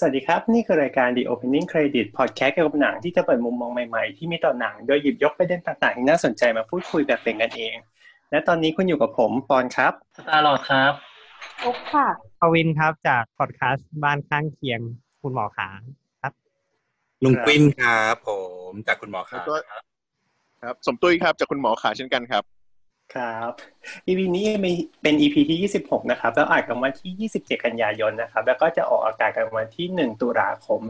สวัสดีครับ นี่คือรายการ The Opening Credit Podcast เกี่ยวกับหนังที่จะเปิดมุมมองใหม่ๆ ที่มีต่อหนัง โดยหยิบยกประเด็นต่างๆ ที่น่าสนใจมาพูดคุยแบบเป็นกันเอง และตอนนี้คุณอยู่กับผมปอนครับสตาร์ลอดครับโอ๊กค่ะปวินครับจากพอดแคสต์บ้านข้างเคียงคุณหมอขาครับ ลุงกวินครับผมจากคุณหมอครับแล้วก็ครับ สมตุ้ยครับจากคุณหมอขาเช่นกันครับ ครับ EP นี้มีเป็น EP ที่ 26 นะครับ แล้วอัดกันวันที่ 27 กันยายนนะครับ แล้วก็จะออกอากาศกันวันที่ 1 ตุลาคม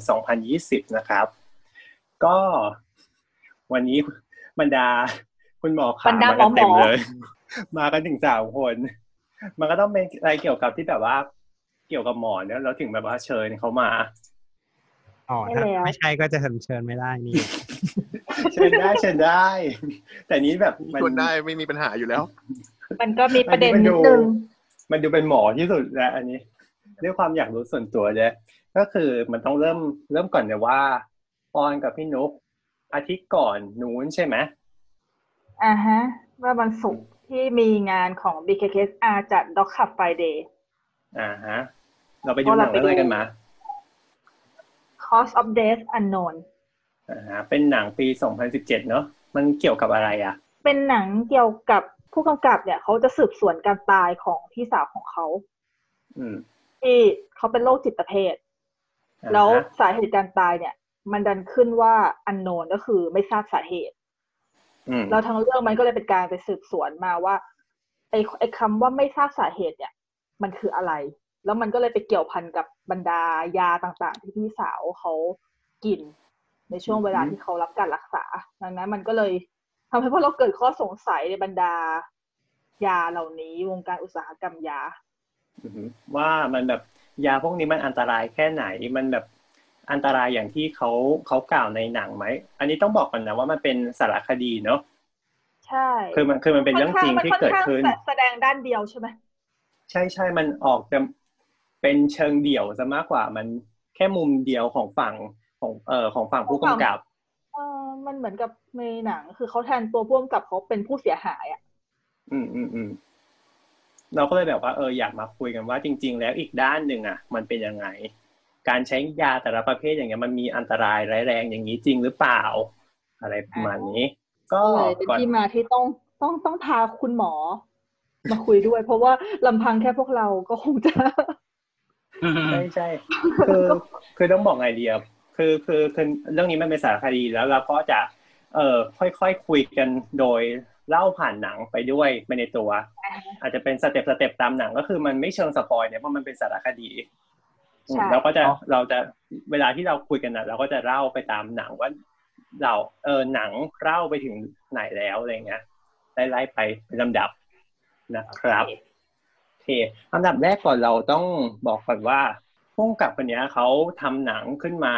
2020 นะครับ ก็วันนี้บรรดาคุณหมอขาบรรดามากันเต็มหมอเลย มากันถึงสามคน มันก็ต้องเป็นอะไรเกี่ยวกับที่แบบว่าเกี่ยวกับหมอเนี่ยเราถึงแบบว่าเชิญเขามา อ๋อถ้าไม่ใช่ก็จะเชิญเชิญไม่ได้นี่เชิญได้เชิญได้ แต่นี้แบบมันชวนได้ไม่มีปัญหาอยู่แล้ว มันก็มีประเด็นอันนี้นิมันดดูนึงมันดูเป็นหมอที่สุดแล้วอันนี้ด้วยความอยากรู้ส่วนตัวเลยก็คือมันต้องเริ่มเริ่มก่อนเลยว่าปอนกับพี่นุกอาทิตย์ก่อนนู้นใช่ไหมอ่าฮะว่าวันศุกร์ที่มีงานของ BKKSR จัด Dog Club Friday อ่าฮะ เราไปดูหนังเรื่องอะไรกันมา Cause of Death Unknown อ่าฮะเป็นหนังปี 2017 เนอะมันเกี่ยวกับอะไรอะ เป็นหนังเกี่ยวกับผู้กำกับเนี่ย เขาจะสืบสวนการตายของพี่สาวของเขาอืมที่เขาเป็นโรคจิตเภทอ่าฮะแล้วสาเหตุการตายเนี่ย มันดันขึ้นว่า unknown ก็คือไม่ทราบสาเหตุอืมแล้วทั้งเรื่องมันก็เลยเป็นการไปสืบสวนมาว่า ไอ้ไอ้คำว่าไม่ทราบสาเหตุเนี่ย มันคืออะไร แล้วมันก็เลยไปเกี่ยวพันกับ บรรดายาต่างๆ ที่พี่สาวเขากินในช่วงเวลาที่เขารับการรักษา ดังนั้นมันก็เลยทำให้พวกเราเกิดข้อสงสัยในบรรดายาเหล่านี้ วงการอุตสาหกรรมยาอือฮึว่ามันแบบยาพวกนี้มันอันตรายแค่ไหนมันแบบอันตรายอย่างที่เขาเขากล่าวในหนังไหม อันนี้ต้องบอกก่อนนะว่ามันเป็นสารคดีเนอะใช่ คือมันคือมันเป็นเรื่องจริงที่เกิดขึ้นมัค่อข้างแสดงด้านเดียวใช่ไหมใช่ใช่มันออกจะ เป็นเชิงเดี่ยวซะมากกว่ามันแค่มุมเดียวของฝั่งของเอ่อของฝั่งผู้กำกับเออมันเหมือนกับในหนัง คือเขาแทนตัวพ่วงกับเขาเป็นผู้เสียหายอะ อืมอืมอืมเราก็เลยแบบว่าเอออยากมาคุยกันว่าจริง ๆ แล้วอีกด้านหนึ่งอะ มันเป็นยังไง การใช้ยาแต่ละประเภทอย่างเงี้ยมันมีอันตรายร้ายแรงอย่างนี้จริงหรือเปล่า อะไรประมาณนี้ ก็ก็เลยเป็นก่อนที่มาที่ต้องต้องต้องพาคุณหมอ มาคุยด้วย เพราะว่าลำพังแค่พวกเราก็คงจะ ใช่ใช่คือคือต้องบอกไงดีอะคือคือคือเรื่องนี้มันเป็นสารคดีแล้วเราก็จะเอ่อค่อยๆคคุยกันโดยเล่าผ่านหนังไปด้วยไปในตัว อาจจะเป็น step step ตามหนังก็คือมันไม่เชิง spoil เนี่ยเพราะมันเป็นสารคดีอืมใช่เราก็จะเราจะเวลาที่เราคุยกันนะเราก็จะเล่าไปตามหนังว่าเราเออหนังเล่าไปถึงไหนแล้วอะไรเงี้ยไล่ๆไปเป็นลำดับนะครับโอ เคอันดับแรกก่อนเราต้องบอกก่อนว่าพุ่งกับคนเนี้ยเขาทำหนังขึ้นมา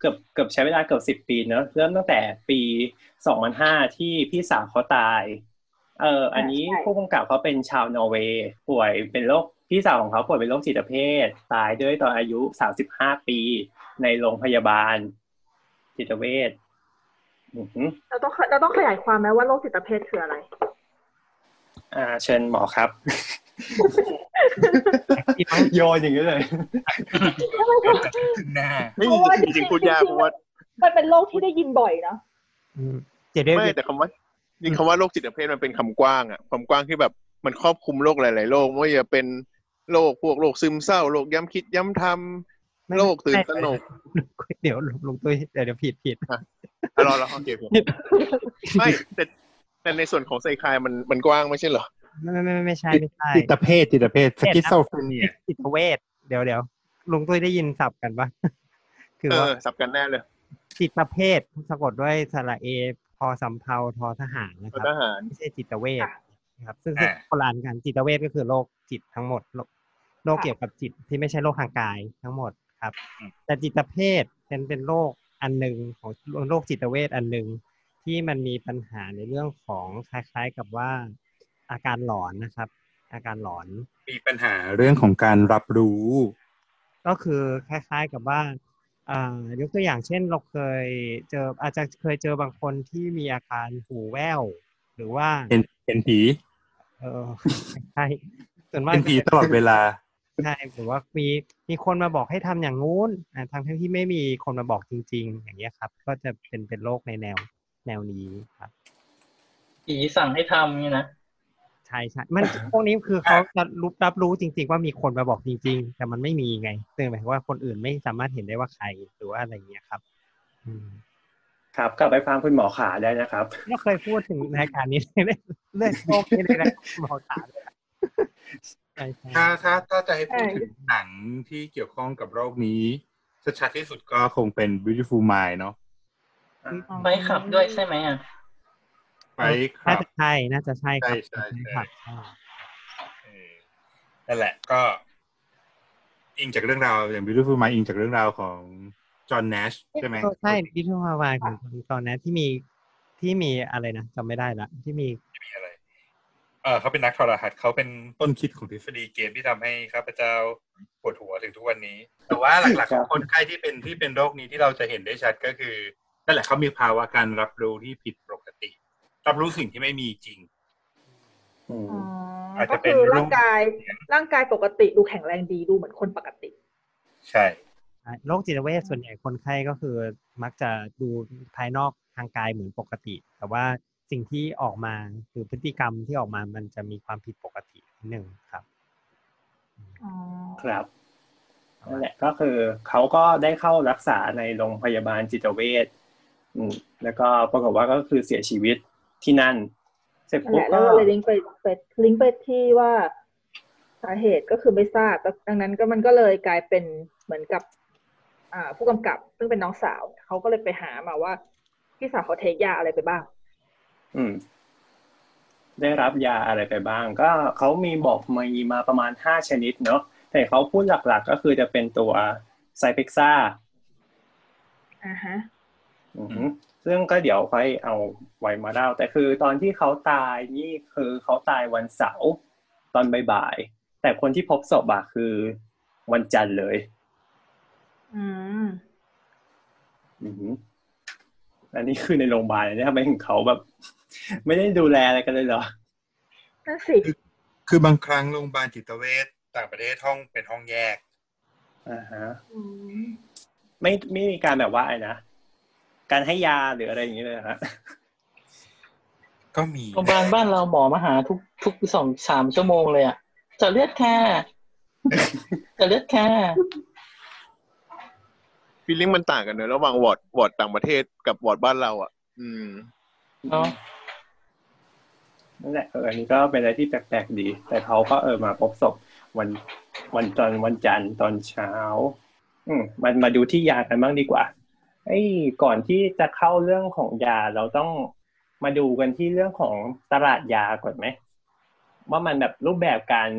เกือบเกือบใช้เวลาเกือบสิบปีเนอะเริ่มตั้งแต่ปีสองพันห้าที่พี่สาวเขาตายเอออันนี้ใช่ผู้กำกับเขาเป็นชาวนอร์เวย์ป่วยเป็นโรคพี่สาวของเขาป่วยเป็นโรคจิตเภท ตายด้วยตอนอายุสามสิบห้าปีในโรงพยาบาล จิตเวชอือหือเราต้องเราต้องขยายความไหมว่าโรคจิตเภทคืออะไร อ่า เชิญหมอครับที่ต้อง โยนอย่างนี้เลยถึงหน้าไม่เพราะว่าจริงๆพูดยากเพราะว่ามันเป็นโรคที่ได้ยินบ่อยเนาะอืมเจะได้ไม่แต่คำว่าจริงๆคำว่าโรคจิตเภทมันเป็นคำกว้างอะความกว้างที่แบบมันครอบคลุมโรคหลาย ๆ โรคไม่ว่าจะเป็นโรคพวกโรคซึมเศร้าโรคย้ำคิดย้ำทำโรคตื่นตระหนกเดี๋ยวลงตัวเดี๋ยวเดี๋ยวผิดผิดอะรอรอโอเคโอเคไม่แต่แต่ในส่วนของไซคลายมันมันกว้างไม่ใช่เหรอ ไม่ไม่ไม่ไม่ใช่ไม่ใช่จิตเภทจิตเภทสกิสโซฟรเนียจิตเวชเดี๋ยวเดี๋ยวลุงตุ้ยได้ยินสับกันปะคือเอว่าอสับกันแน่เลย จิตเภทสะกดด้วยสระเอพอสำเพาทอทหารนะคทรับหารไม่ใช่จิตเวชค่ะนะครับ ซึ่งซึ่งอ่าโบราณกันจิตเวชก็คือโรคจิตทั้งหมดโรคโรคเกี่ยวกับจิตที่ไม่ใช่โรคทางกายทั้งหมดครับ แต่จิตเภทเป็นเป็นโรคอันหนึ่งของโรคจิตเวชอันหนึ่งที่มันมีปัญหาในเรื่องของคล้ายๆกับว่า อาการหลอนนะครับ อาการหลอนมีปัญหาเรื่องของการรับรู้ ก็คือคล้ายๆกับว่าอ่ายกตัวอย่างเช่นเราเคยเจออาจจะเคยเจอบางคนที่มีอาการหูแว่วหรือว่าเห็นเห็นผีเออใช่ส่วนมากเห็นผีตลอดเวลาใช่หรือว่ามีมีคนมาบอกให้ทำอย่างงู้นอ่าทั้งทั้งที่ไม่มีคนมาบอกจริง ๆ อย่างเงี้ยครับ ก็จะเป็นเป็นโรคในแนวแนวนี้ครับผีสั่งให้ทำนี่นะใช่ใช่มันพวกนี้คือเขาจะรู้รับรู้จริง ๆ ว่ามีคนมาบอกจริง ๆ แต่มันไม่มีไงซึ่งหมายความว่าคนอื่นไม่สามารถเห็นได้ว่าใครหรือว่าอะไรอย่างเงี้ยครับอืมครับกลับไปฟังคุณหมอขาได้นะครับก็เคยพูดถึงรายการนี้เรื่องเรื่องโรคนี้ในรายการหมอขาเลยอะใช่ใช่ถ้าถ้าถ้าจะให้พูดใช่ถึงหนังที่เกี่ยวข้องกับโรคนี้ชัดๆที่สุดก็คงเป็น Beautiful Mind เนาะไปขับด้วยใช่ไหมอะ ไปครัน่าบจะใช่น่าจะใช่ครับใช่ใช่ใช่ครับใช่เออนั่นแหละก็ อิงจากเรื่องราวอย่าง Beautiful Mind อิงจากเรื่องราวของจอห์น Nash ใช่ไหมเออใช่ดิจิทัลฮาวายของตอนนั้นที่มีที่มีอะไรนะจำไม่ได้ละที่มีมีอะไรเออเขาเป็นนักทรหัสเขาเป็นต้นคิดของทฤษฎีเกมที่ทำให้ข้าพเจ้าปวดหัวถึงทุกวันนี้ แต่ว่าหลักๆของคนไข้ที่เป็นที่เป็นโรคนี้ที่เราจะเห็นได้ชัดก็คือนั่นแหละเขามีภาวะการรับรู้ที่ผิดปกติ รับรู้สิ่งที่ไม่มีจริงอืมอ๋ออาจก็จะเป็นคือโรคร่างกาย ร่างกายปกติดูแข็งแรงดีดูเหมือนคนปกติ ใช่โรคจิตเวชส่วนใหญ่คนไข้ก็คือมักจะดูภายนอกทางกายเหมือนปกติ แต่ว่าสิ่งที่ออกมาคือพฤติกรรมที่ออกมามันจะมีความผิดปกตินิดหนึ่งครับอ๋อครับนั่นแหละก็คือเขาก็ได้เข้ารักษาในโรงพยาบาลจิตเวชอืมแล้วก็ปรากฏว่าก็คือเสียชีวิต ที่นั่น เสร็จนั่นปุ๊แหบละแล้ก็วก็เลยลิงก์ไปไปลิงก์ไปที่ว่าสาเหตุก็คือไม่ทราบแล้วดังนั้นก็มันก็เลยกลายเป็นเหมือนกับ อ่า ผู้กำกับซึ่งเป็นน้องสาวเขาก็เลยไปหามาว่าพี่สาวเขาเทคยาอะไรไปบ้าง อืม ได้รับยาอะไรไปบ้าง ก็เขามีบอกมีมาประมาณห้าชนิดเนาะแต่เขาพูดหลักๆ ก็คือจะเป็นตัวไซเพ็กซ่าอ่าฮะอือหือ ซึ่งก็เดี๋ยวค่อยเอาไว้มาเล่า แต่คือตอนที่เขาตายนี่คือเขาตายวันเสาร์ตอนบ่ายๆแต่คนที่พบศพอะคือวันจันทร์เลย อืมอือหืออันนี้คือในโรงพยาบาลเนี่ยทำไมถึงเขาแบบ ไม่ได้ดูแลอะไรกันเลยเหรอนั่นสิ คือบางครั้งโรงพยาบาลจิตเวชต่างประเทศห้องเป็นห้องแยกอ่าฮะอืมไม่ไม่มีการแบบว่าอะไรนะ การให้ยาหรืออะไรอย่างเงี้ยเลยเหรอฮะก็มีโรงพยาบาลบ้านเราหมอมาหาทุกทุกสองสามชั่วโมงเลยอะเจาะเลือดค่ะเจาะเลือดค่ะ feeling มันต่างกันเนอะระหว่าง ward ward ต่างประเทศกับวอร์ดบ้านเรา อะ อืมเนาะนั่นแหละเอออันนี้ก็เป็นอะไรที่แปลกๆดี แต่เขาก็เออมาพบศพวันวันตอนวันจันทร์ตอนเช้า อืมมันมาดูที่ยากันบ้างดีกว่า ไอ้ยก่อนที่จะเข้าเรื่องของยาเราต้องมาดูกันที่เรื่องของตลาดยาก่อนไหมว่ามันแบบรูปแบบการ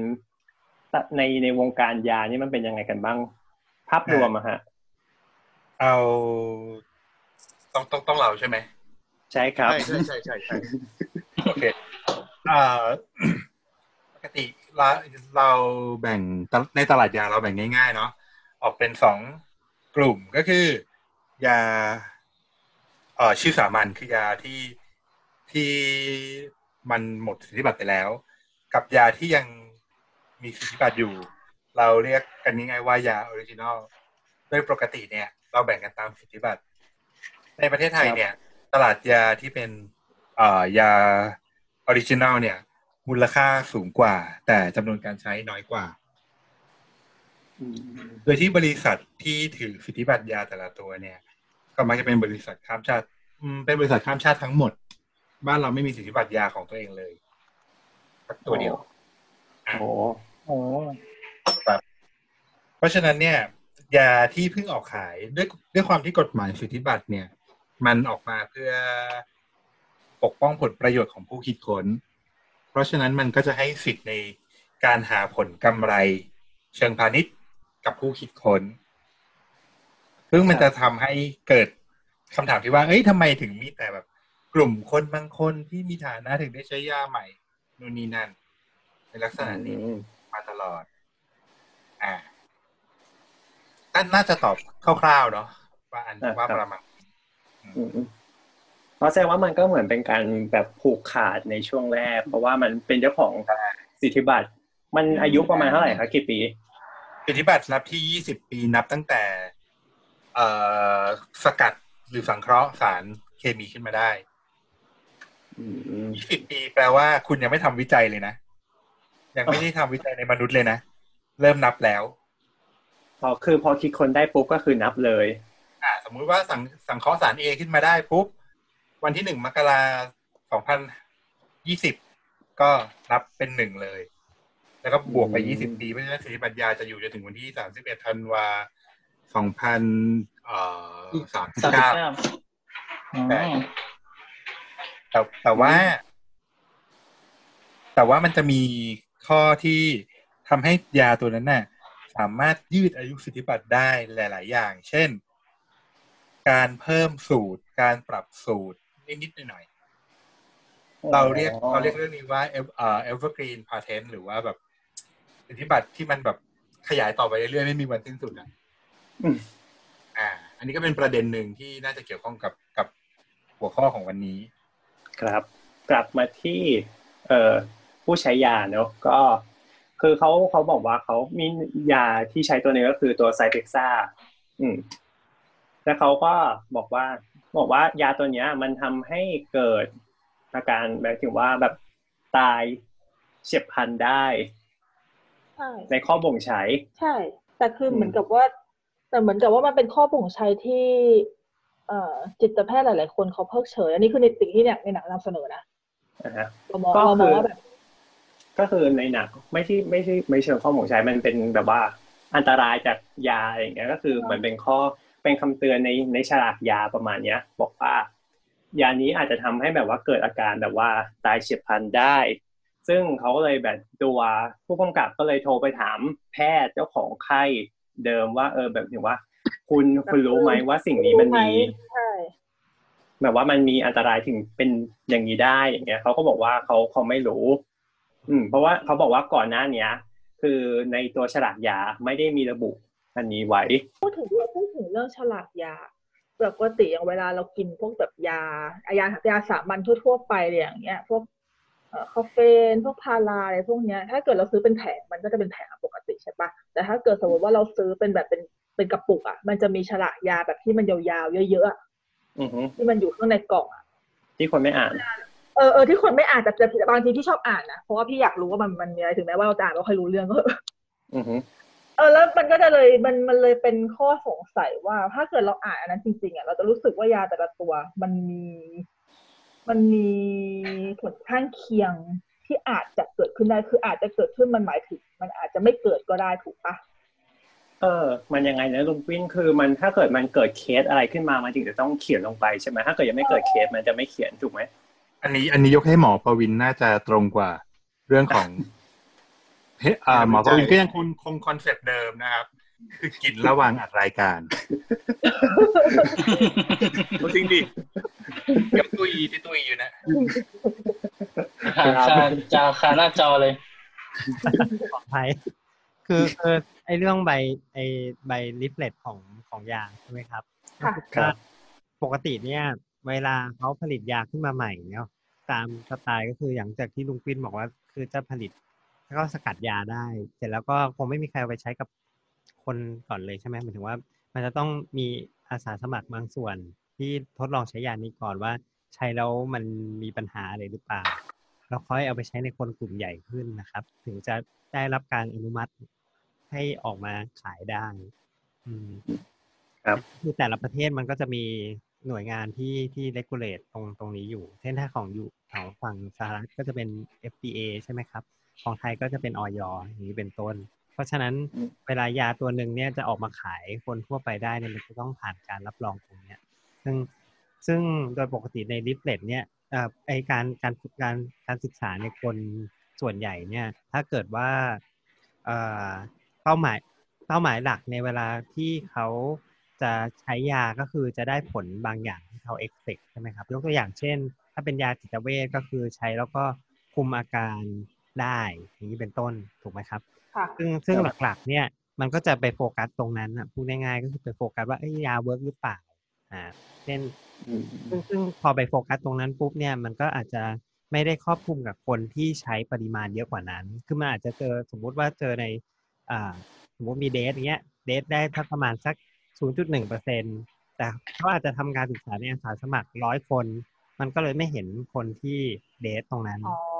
ตะในในวงการยานี่มันเป็นยังไงกันบ้าง ภาพรวมอะฮะ เอาต้องต้องต้องเราใช่ไหมใช่ครับ ใช่ใช่ใช่ใช่ใช่โอเคอ่าปกติเราเราแบ่งตในตลาดยาเราแบ่งง่ายๆเนาะออกเป็นสองกลุ่มก็คือ ยาเอ่อชื่อสามัญคือยาที่ที่มันหมดสิทธิบัตรไปแล้ว กับยาที่ยังมีสิทธิบัตรอยู่ เราเรียกกันง่ายๆว่ายา original โดยปกติเนี่ย เราแบ่งกันตามสิทธิบัตรในประเทศไทยเนี่ย ตลาดยาที่เป็นเอ่อยา original เนี่ย มูลค่าสูงกว่า แต่จำนวนการใช้น้อยกว่า โดยที่บริษัทที่ถือสิทธิบัตรยาแต่ละตัวเนี่ย ก็มักจะเป็นบริษัทข้ามชาติอืมเป็นบริษัทข้ามชาติทั้งหมด บ้านเราไม่มีสิทธิบัตรยาของตัวเองเลยสักตัวเดียวโอ้โอ้เพราะฉะนั้นเนี่ย ยาที่เพิ่งออกขายด้วยด้วยความที่กฎหมายสิทธิบัตรเนี่ย มันออกมาเพื่อปกป้องผลประโยชน์ของผู้คิดค้น เพราะฉะนั้นมันก็จะให้สิทธิ์ในการหาผลกำไรเชิงพาณิชย์ กับผู้คิดค้นซึ่งมันจะทำให้เกิดคำถามที่ว่า เอ้ยทำไมถึงมีแต่แบบ กลุ่มคนบางคนที่มีฐานะถึงได้ใช้ยาใหม่นู่นนี่นั่นในลักษณะนี้อืมมาตลอด อ่าก็น่าจะตอบคร่าวๆเนาะว่าอันอ่าว่าครับประมาณอืมเพราะแสดงว่ามันก็เหมือนเป็นการแบบผูกขาดในช่วงแรก เพราะว่ามันเป็นเจ้าของสิทธิบัตร มันอายุประมาณเท่าไหร่คะกี่ปี สิทธิบัตรนับที่ยี่สิบปีนับตั้งแต่ เอ่อสกัดหรือสังเคราะห์สารเคมีขึ้นมาได้อืมยี่สิบปีแปลว่าคุณยังไม่ทำวิจัยเลยนะ ยังไม่ได้ทำวิจัยในมนุษย์เลยนะ เริ่มนับแล้วพอคือพอคิดคนได้ปุ๊บก็คือนับเลย อ่า สมมุติว่าสังสังเคราะห์สารเอขึ้นมาได้ปุ๊บวันที่หนึ่งมกราสองพันยี่สิบก็นับเป็นหนึ่งเลย แล้วก็บวกไปอืมยี่สิบปีเพราะฉะนั้นสิทธิบัตรยาจะอยู่จนถึงวันที่สามสิบเอ็ดธันวาสองพันเอ่อสามสิบสามสิบเก้าเก้าอืมใช่แต่แต่ว่า แต่ว่ามันจะมีข้อที่ทำให้ยาตัวนั้นน่ะ สามารถยืดอายุสิทธิบัตรได้หลาย ๆ อย่าง เช่น การเพิ่มสูตร การปรับสูตร นิดๆหน่อยๆเราเรียกเราเรียกเรื่องนี้ว่าเอเอ่อ evergreen patent หรือว่าแบบ สิทธิบัตรที่มันแบบขยายต่อไปเรื่อยๆไม่มีวันสิ้นสุดอะอืมอ่า อันนี้ก็เป็นประเด็นหนึ่งที่น่าจะเกี่ยวข้องกับกับหัวข้อของวันนี้ ครับ กลับมาที่เอ่อผู้ใช้ยาเนอะก็คือเขาเขาบอกว่าเขามียาที่ใช้ตัวนี้ก็คือตัวไซเ e กซ่าอืมแล้วเขาก็บอกว่า บอกว่ายาตัวเนี้ย มันทำให้เกิดอาการแบบถึงว่าแบบตายเฉียบพลันได้ ใช่ในข้อบ่งใช้ใช่ แต่คืออมเหมือนกับว่า แต่เหมือนกับว่ามันเป็นข้อบ่งใช้ที่เอ่อจิตแพทย์หลาย ๆ คนเขาเพิกเฉย อันนี้คือในสิ่งที่เนี่ยในหนังนำเสนอนะนะฮะเรามองก็เรามองคือว่าแบบก็คือในหนักไม่ใช่ไม่ใช่ไม่เชิงข้อบ่งใช้มันเป็นแบบว่าอันตรายจากยาอย่างเงี้ยก็คือเหมือนเป็นข้อเป็นคำเตือนในในฉลากยาประมาณเนี้ย บอกว่ายานี้อาจจะทำให้แบบว่าเกิดอาการแบบว่าตายเฉียบพลันได้ ซึ่งเขาก็เลยแบบตัวผู้กำกับก็เลยโทรไปถามแพทย์เจ้าของไข้เดิมว่า เออแบบถึงว่า คุณคุณรู้ไหมว่าสิ่งนี้มันมีใช่แบบว่ามันมีอันตรายถึงเป็นอย่างนี้ได้อย่างเงี้ยเขาก็บอกว่าเขาเขาไม่รู้ อืม เพราะว่าเขาบอกว่าก่อนหน้าเนี้ย คือในตัวฉลากยาไม่ได้มีระบุอันนี้ไว้พูดถึงพูดถึงเรื่องฉลากยาปกติอย่างเวลาเรากินพวกแบบยายายาสามัญทั่ว ๆ ไปเลยอย่างเงี้ย พวกเอ่อ คาเฟนพวกพาราอะไรพวกเนี้ย ถ้าเกิดเราซื้อเป็นแผงมันก็จะเป็นแผงปกติใช่ปะแต่ถ้าเกิดสมมติว่าเราซื้อเป็นแบบเป็นเป็นกระปุกอะมันจะมีฉลากยาแบบที่มันยาวๆเยอะๆอะอือฮึที่มันอยู่ข้างในกล่องอะที่คนไม่อ่านเออเออที่คนไม่อ่านแต่แต่บางทีพี่ชอบอ่านนะเพราะว่าพี่อยากรู้ว่ามันมันมีอะไรถึงแม้ว่าเราจะอ่านไม่ค่อยรู้เรื่องก็อือฮึเออแล้วมันก็จะเลยมันมันเลยเป็นข้อสงสัยว่า ถ้าเกิดเราอ่านอันนั้นจริงๆอะเราจะรู้สึกว่ายาแต่ละตัว มันมี มันมีผลข้างเคียงที่อาจจะเกิดขึ้นได้คืออาจจะเกิดขึ้นมันหมายถึง มันอาจจะไม่เกิดก็ได้ถูกปะเออ มันยังไงนะลุงวินคือมันถ้าเกิดมันเกิดเคสอะไรขึ้นมามันถึงจะต้องเขียนลงไปใช่ไหมถ้าเกิดยังไม่เกิดเคสมันจะไม่เขียนถูกไหมอันนี้อันนี้ยกให้หมอประวินน่าจะตรงกว่าเรื่องของเฮ้ยอ่าหมอประวินก็ยังคงคง concept เดิมนะครับ คือกินระหว่างอัดรายการจริงดิกับตุยที่ตุยอยู่นะหาคาจาคาหน้าจอเลยปลอดภัยคือคือไอ้เรื่องใบไอ้ใบ leaflet ของของยาใช่ไหมครับค่ะก็ปกติเนี่ย เวลาเขาผลิตยาขึ้นมาใหม่เนี่ยตามสไตล์ก็คืออย่างจากที่ลุงปิ้นบอกว่า คือจะผลิตแล้วก็สกัดยาได้ เสร็จแล้วก็คงไม่มีใครเอาไปใช้กับ คนก่อนเลยใช่ไหมหมายถึงว่า มันจะต้องมีอาสาสมัครบางส่วน ที่ทดลองใช้ยานี้ก่อนว่า ใช้แล้วมันมีปัญหาอะไรหรือเปล่าแล้วค่อยเอาไปใช้ในคนกลุ่มใหญ่ขึ้นนะครับ ถึงจะได้รับการอนุมัติให้ออกมาขายได้อืมครับคือแต่ละประเทศมันก็จะมีหน่วยงานที่ที่ regulate ตรงตรงนี้อยู่ เช่นถ้าของอยู่ของฝั่งสหรัฐก็จะเป็น FDA ใช่ไหมครับ ของไทยก็จะเป็นอย.อย่างนี้เป็นต้น เพราะฉะนั้นอืมเวลายาตัวหนึ่งเนี่ยจะออกมาขายคนทั่วไปได้เนี่ยมันจะต้องผ่านการรับรองตรงเนี้ย ซึ่งซึ่งโดยปกติใน leaflet เนี่ยเอ่อไอการการการการศึกษาในคนส่วนใหญ่เนี่ย ถ้าเกิดว่าเอ่อเป้าหมายเป้าหมายหลักในเวลาที่เขาจะใช้ยาก็คือจะได้ผลบางอย่างที่เขา expect ใช่ไหมครับยกตัวอย่างเช่น ถ้าเป็นยาจิตเวชก็คือใช้แล้วก็คุมอาการได้อย่างนี้เป็นต้นถูกไหมครับค่ะ ซึ่งซึ่งหลักๆ เนี่ย มันก็จะไปโฟกัสตรงนั้นอะพูดง่ายๆก็คือไปโฟกัสว่าเอ้ยยา work หรือเปล่าอ่าเช่นอืมซึ่งซึ่งพอไปโฟกัสตรงนั้นปุ๊บเนี่ยมันก็อาจจะไม่ได้ครอบคลุมกับคนที่ใช้ปริมาณเยอะกว่านั้น คือมันอาจจะเจอสมมุติว่าเจอในอ่าสมมติมีเดทอย่างเงี้ยเดทได้ทักประมาณสัก 0.1เปอร์เซ็นแต่เขาอาจจะทำการศึกษาในอาสาสมัครร้อยคน มันก็เลยไม่เห็นคนที่เดทตรงนั้นอ๋อ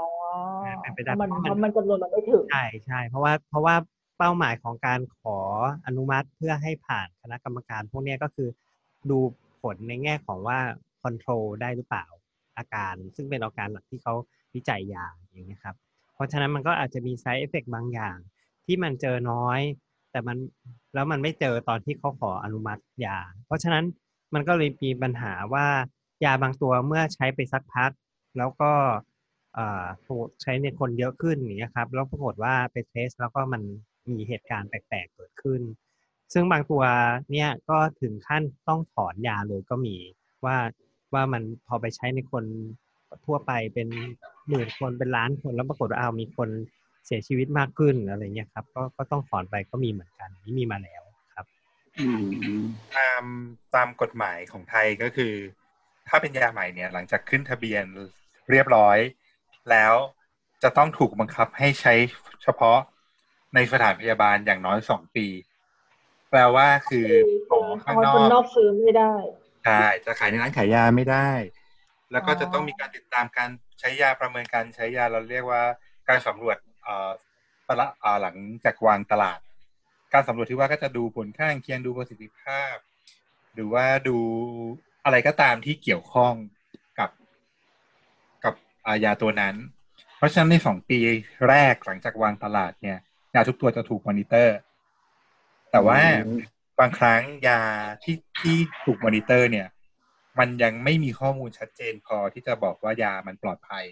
เป็นไปได้มันเพราะมันเพราะมันจำนวนมันไม่ถึงใช่ใช่เพราะว่าเพราะว่าเป้าหมายของการขออนุมัติเพื่อให้ผ่านคณะกรรมการ พวกเนี้ยก็คือดูผลในแง่ของว่าคอนโทรลได้หรือเปล่าอาการ ซึ่งเป็นอาการหลักที่เขาวิจัยยาอย่างนี้ยครับ เพราะฉะนั้นมันก็อาจจะมี side effect บางอย่าง ที่มันเจอน้อย แต่มันแล้วมันไม่เจอตอนที่เขาขออนุมัติยา เพราะฉะนั้นมันก็เลยมีปัญหาว่ายาบางตัวเมื่อใช้ไปสักพัก แล้วก็เอ่อ ใช้ในคนเยอะขึ้นอย่างเงี้ยครับแล้วปรากฏว่าไปเทสแล้วก็มันมีเหตุการณ์แปลกๆเกิดขึ้น ซึ่งบางตัวเนี่ยก็ถึงขั้นต้องถอนยาเลยก็มีว่าว่ามันพอไปใช้ในคนทั่วไปเป็นหมื่นคนเป็นล้านคนแล้วปรากฏว่าเอาวมีคนเสียชีวิตมากขึ้นอะไรเงี้ยครับก็ก็ต้องถอนไปก็มีเหมือนกันนี่มีมาแล้วครับอืมตามตามกฎหมายของไทยก็คือ ถ้าเป็นยาใหม่เนี่ยหลังจากขึ้นทะเบียนเรียบร้อย แล้วจะต้องถูกบังคับให้ใช้เฉพาะในสถานพยาบาลอย่างน้อยสองปี แปลว่าคือหมอข้างนคนนออกกซื้อไม่ได้ใช่จะขายในร้านขายยาไม่ได้ แล้วก็อ๋อจะต้องมีการติดตามการใช้ยาประเมินการใช้ยาเราเรียกว่าการสำรวจเอ่อตละเอ่อหลังจากวางตลาด การสำรวจที่ว่าก็จะดูผลข้างเคียงดูประสิทธิภาพ หรือว่าดูอะไรก็ตามที่เกี่ยวข้องกับกับอายาตัวนั้น เพราะฉะนั้นในสองปีแรกหลังจากวางตลาดเนี่ย ยาทุกตัวจะถูกมอนิเตอร์ แต่ว่าอืมบางครั้งยาที่ที่ถูกมอนิเตอร์เนี่ย มันยังไม่มีข้อมูลชัดเจนพอที่จะบอกว่ายามันปลอดภัย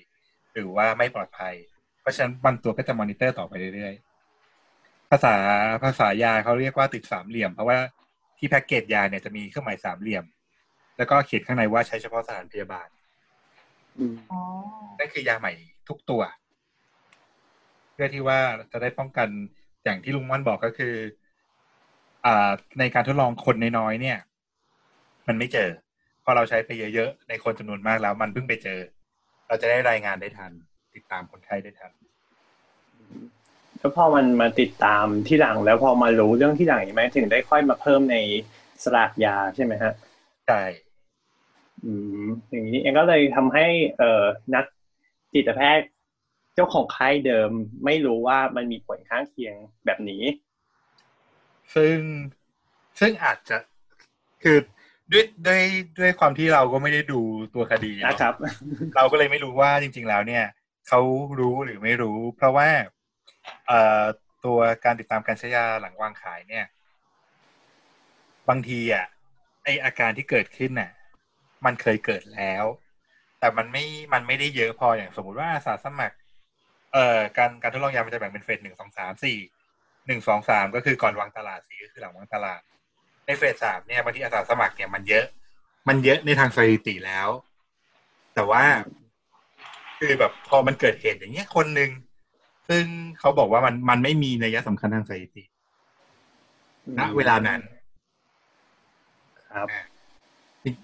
หรือว่าไม่ปลอดภัย เพราะฉะนั้นบางตัวก็จะมอนิเตอร์ต่อไปเรื่อยๆ ภาษาภาษายาเขาเรียกว่าติดสามเหลี่ยม เพราะว่าที่แพ็กเกจยาเนี่ยจะมีเครื่องหมายสามเหลี่ยม แล้วก็เขียนข้างในว่าใช้เฉพาะสถานพยาบาลอืมอ๋อ นั่นคือยาใหม่ทุกตัว เพื่อที่ว่าจะได้ป้องกันอย่างที่ลุงม่อนบอกก็คืออ่าในการทดลองคนน้อยๆเนี่ย มันไม่เจอ พอเราใช้ไปเยอะๆในคนจำนวนมากแล้ว มันเพิ่งไปเจอ เราจะได้รายงานได้ทัน ติดตามคนไข้ได้ทันแล้วพอมันมาติดตามที่หลังแล้วพอมารู้เรื่องที่หลังอย่างไหมถึงได้ค่อยมาเพิ่มในสลากยาใช่ไหมฮะใช่ อืมอย่างนี้เองก็เลยทำให้เอ่อนักจิตแพทย์เจ้าของค่ายเดิมไม่รู้ว่ามันมีผลข้างเคียงแบบนี้ ซึ่งซึ่งอาจจะคือด้วยด้วยด้วยความที่เราก็ไม่ได้ดูตัวคดีเนอะนะครับ เราก็เลยไม่รู้ว่าจริง ๆ แล้วเนี่ยเขารู้หรือไม่รู้ เพราะว่าเอ่อตัวการติดตามการใช้ยาหลังวางขายเนี่ย บางทีอะไออาการที่เกิดขึ้นน่ะ มันเคยเกิดแล้ว แต่มันไม่มันไม่ได้เยอะพออย่างสมมุติว่าอาสาสมัคร เอ่อการการทดลองยามันจะแบ่งเป็นเฟสหนึ่งสองสามสี่หนึ่งสองสามก็คือก่อนวางตลาดสี่ก็คือหลังวางตลาด ในเฟสสามเนี่ยบางทีอาสาสมัครเนี่ยมันเยอะ มันเยอะในทางสถิติแล้ว แต่ว่าคือแบบพอมันเกิดเหตุอย่างเงี้ยคนหนึ่งซึ่งเขาบอกว่ามันมันไม่มีนัยสำคัญทางสถิติณเวลานั้นครับ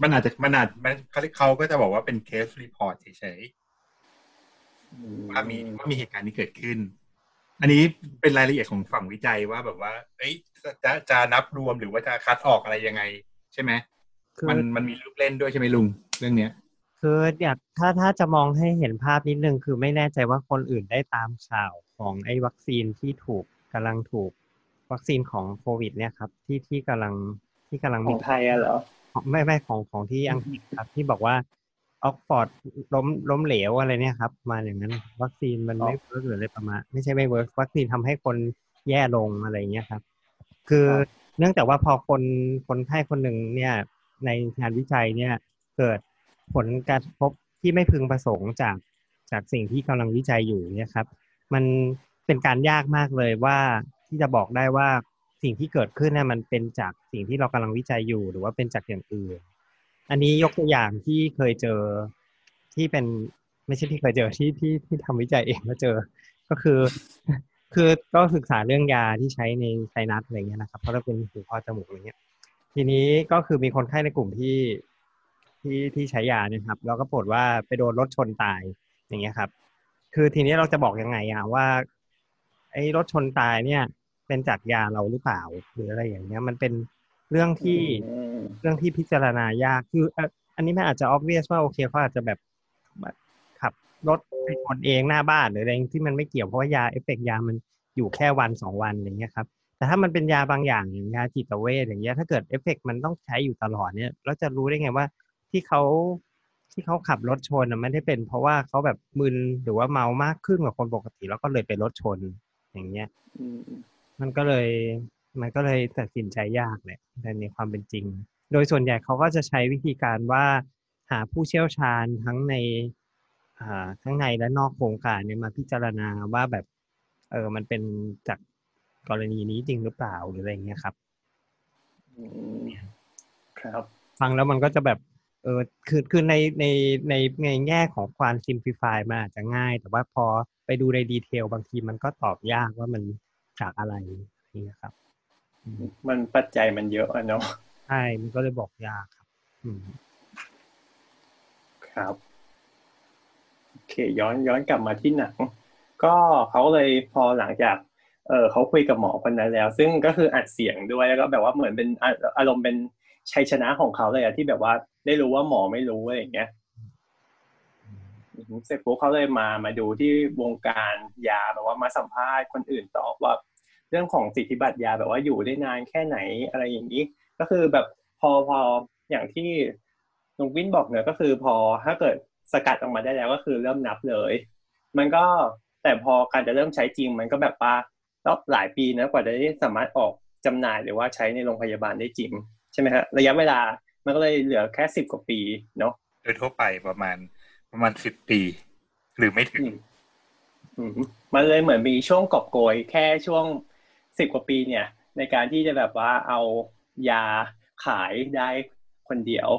มันอาจจะมันอาจมันเขาเขาก็จะบอกว่าเป็น case report เฉยๆว่ามีว่ามีเหตุการณ์นี้เกิดขึ้น อันนี้เป็นรายละเอียดของฝั่งวิจัยว่าแบบว่า เอ้ยจะจะจะนับรวมหรือว่าจะคัดออกอะไรยังไง ใช่ไหมคือมันมันมีลูกเล่นด้วยใช่ไหมลุง เรื่องเนี้ยคืออยากถ้าถ้าจะมองให้เห็นภาพนิดนึง คือไม่แน่ใจว่าคนอื่นได้ตามข่าวของไอ้วัคซีนที่ถูกกำลังถูก วัคซีนของโควิด เนี่ยครับ ที่ที่กำลังที่กำลังมีของไทยอะเหรอ ไม่ไม่ของของที่อังกฤษครับ ที่บอกว่าออกฟอร์ดล้มล้มเหลวอะไรเนี่ยครับ มาอย่างนั้น วัคซีนมันไม่ work หรืออะไรประมาณไม่ใช่ไม่ work วัคซีนทำให้คนแย่ลงอะไรเงี้ยครับ คือเนื่องจากว่าพอคนคนไข้คนหนึ่งเนี่ย ในงานวิจัยเนี่ย เกิดผลการพบที่ไม่พึงประสงค์จากจากสิ่งที่กำลังวิจัยอยู่เนี่ยครับ มันเป็นการยากมากเลยว่าที่จะบอกได้ว่า สิ่งที่เกิดขึ้นเนี่ยมันเป็นจากสิ่งที่เรากำลังวิจัยอยู่ หรือว่าเป็นจากอย่างอื่น อันนี้ยกตัวอย่างที่เคยเจอที่เป็นไม่ใช่ที่เคยเจอที่ที่ที่ทำวิจัยเองแล้วเจอ ก็คือ คือก็ศึกษาเรื่องยาที่ใช้ในไซนัสอะไรเงี้ยนะครับ เพราะเราเป็นหูคอจมูกอะไรเงี้ย ทีนี้ก็คือมีคนไข้ในกลุ่มที่ที่ที่ใช้ยาเนี่ยครับ แล้วก็ปรากฏว่าไปโดนรถชนตายอย่างเงี้ยครับ คือทีนี้เราจะบอกยังไงอะว่าไอ้รถชนตายเนี่ย เป็นจากยาเราหรือเปล่า หรืออะไรอย่างเงี้ย มันเป็นเรื่องที่อืมเรื่องที่พิจารณายากคือเอ่ออันนี้มันอาจจะ obvious ว่าโอเคเขาอาจจะแบบแบบขับรถไปชนเองหน้าบ้านหรืออะไรที่มันไม่เกี่ยวเพราะว่ายาเอฟเฟกต์ยามันอยู่แค่วันสองวันอย่างเงี้ยครับแต่ถ้ามันเป็นยาบางอย่างอย่างยาจิตเวชอย่างเงี้ยถ้าเกิดเอฟเฟกต์มันต้องใช้อยู่ตลอดเนี่ยเราจะรู้ได้ไงว่าที่เขาที่เขาขับรถชนน่ะไม่ได้เป็นเพราะว่าเขาแบบมึนหรือว่าเมามากขึ้นกว่าคนปกติ แล้วก็เลยไปรถชนอย่างเงี้ยอื มมันก็เลยมันก็เลยตัดสินใจยากแหละในในความเป็นจริง โดยส่วนใหญ่เขาก็จะใช้วิธีการว่าหาผู้เชี่ยวชาญทั้งในอ่าทั้งในและนอกโครงการเนี่ยมาพิจารณาว่าแบบเออมันเป็นจากกรณีนี้จริงหรือเปล่าหรืออะไรอย่างเงี้ยครับอืมครับ ฟังแล้วมันก็จะแบบเออคือคือในในในในแง่ของความ simplify มันอาจจะง่าย แต่ว่าพอไปดูในดีเทลบางทีมันก็ตอบยากว่ามัน จากอะไรนี่นะครับ มันปัจจัยมันเยอะอะเนาะใช่มันก็เลยบอกยากครับอืมครับโอเค ย้อนย้อนกลับมาที่หนัง ก็เขาเลยพอหลังจากเออเขาคุยกับหมอคนนั้นแล้ว ซึ่งก็คืออัดเสียงด้วยแล้วก็แบบว่าเหมือนเป็นอะอารมณ์เป็นชัยชนะของเขาเลยอะที่แบบว่าได้รู้ว่าหมอไม่รู้อะไรอย่างเงี้ยอืมเสร็จปุ๊บเขาเลยมามาดูที่วงการยาแบบว่ามาสัมภาษณ์คนอื่นต่อว่า เรื่องของสิทธิบัตรยาแบบว่าอยู่ได้นานแค่ไหนอะไรอย่างนี้ ก็คือแบบพอพออย่างที่ลุงวินบอกเนี่ยก็คือพอถ้าเกิดสกัดออกมาได้แล้วก็คือเริ่มนับเลย มันก็แต่พอการจะเริ่มใช้จริง มันก็แบบว่าต้องหลายปีนะกว่าจะได้สามารถออกจำหน่ายหรือว่าใช้ในโรงพยาบาลได้จริงใช่ไหมฮะระยะเวลามันก็เลยเหลือแค่สิบกว่าปีเนาะโดยทั่วไปประมาณประมาณสิบปี หรือไม่ถึงอืมอืมมันเลยเหมือนมีช่วงกอบโกยแค่ช่วง สิบกว่าปีเนี่ย ในการที่จะแบบว่าเอายาขายได้คนเดียว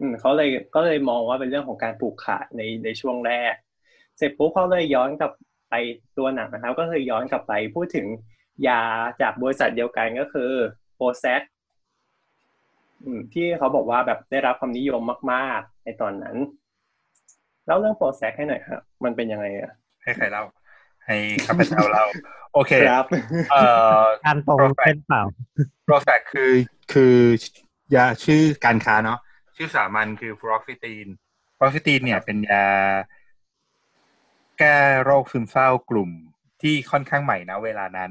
อืมเขาเลยก็เลยมองว่าเป็นเรื่องของการปลูกขาดในในช่วงแรก เสร็จปุ๊บเขาเลยย้อนกลับไปตัวหนังนะครับ ก็คือย้อนกลับไปพูดถึงยาจากบริษัทเดียวกันก็คือโปรแซกที่เขาบอกว่าแบบได้รับความนิยมมาก ๆ ในตอนนั้นแล้วเรื่องโปรแซกให้หน่อยครับมันเป็นยังไงอะให้ใครเล่า ให้ข้าพเจ้าเล่าโอเคครับเอ่อการตรง Prozac เป็นเปล่าโปรแฟกคือคือยาชื่อการค้าเนาะชื่อสามัญคือฟลอกซิตีนฟลอกซิตีนเนี่ยเป็นยาแก้โรคซึมเศร้ากลุ่มที่ค่อนข้างใหม่นะเวลานั้น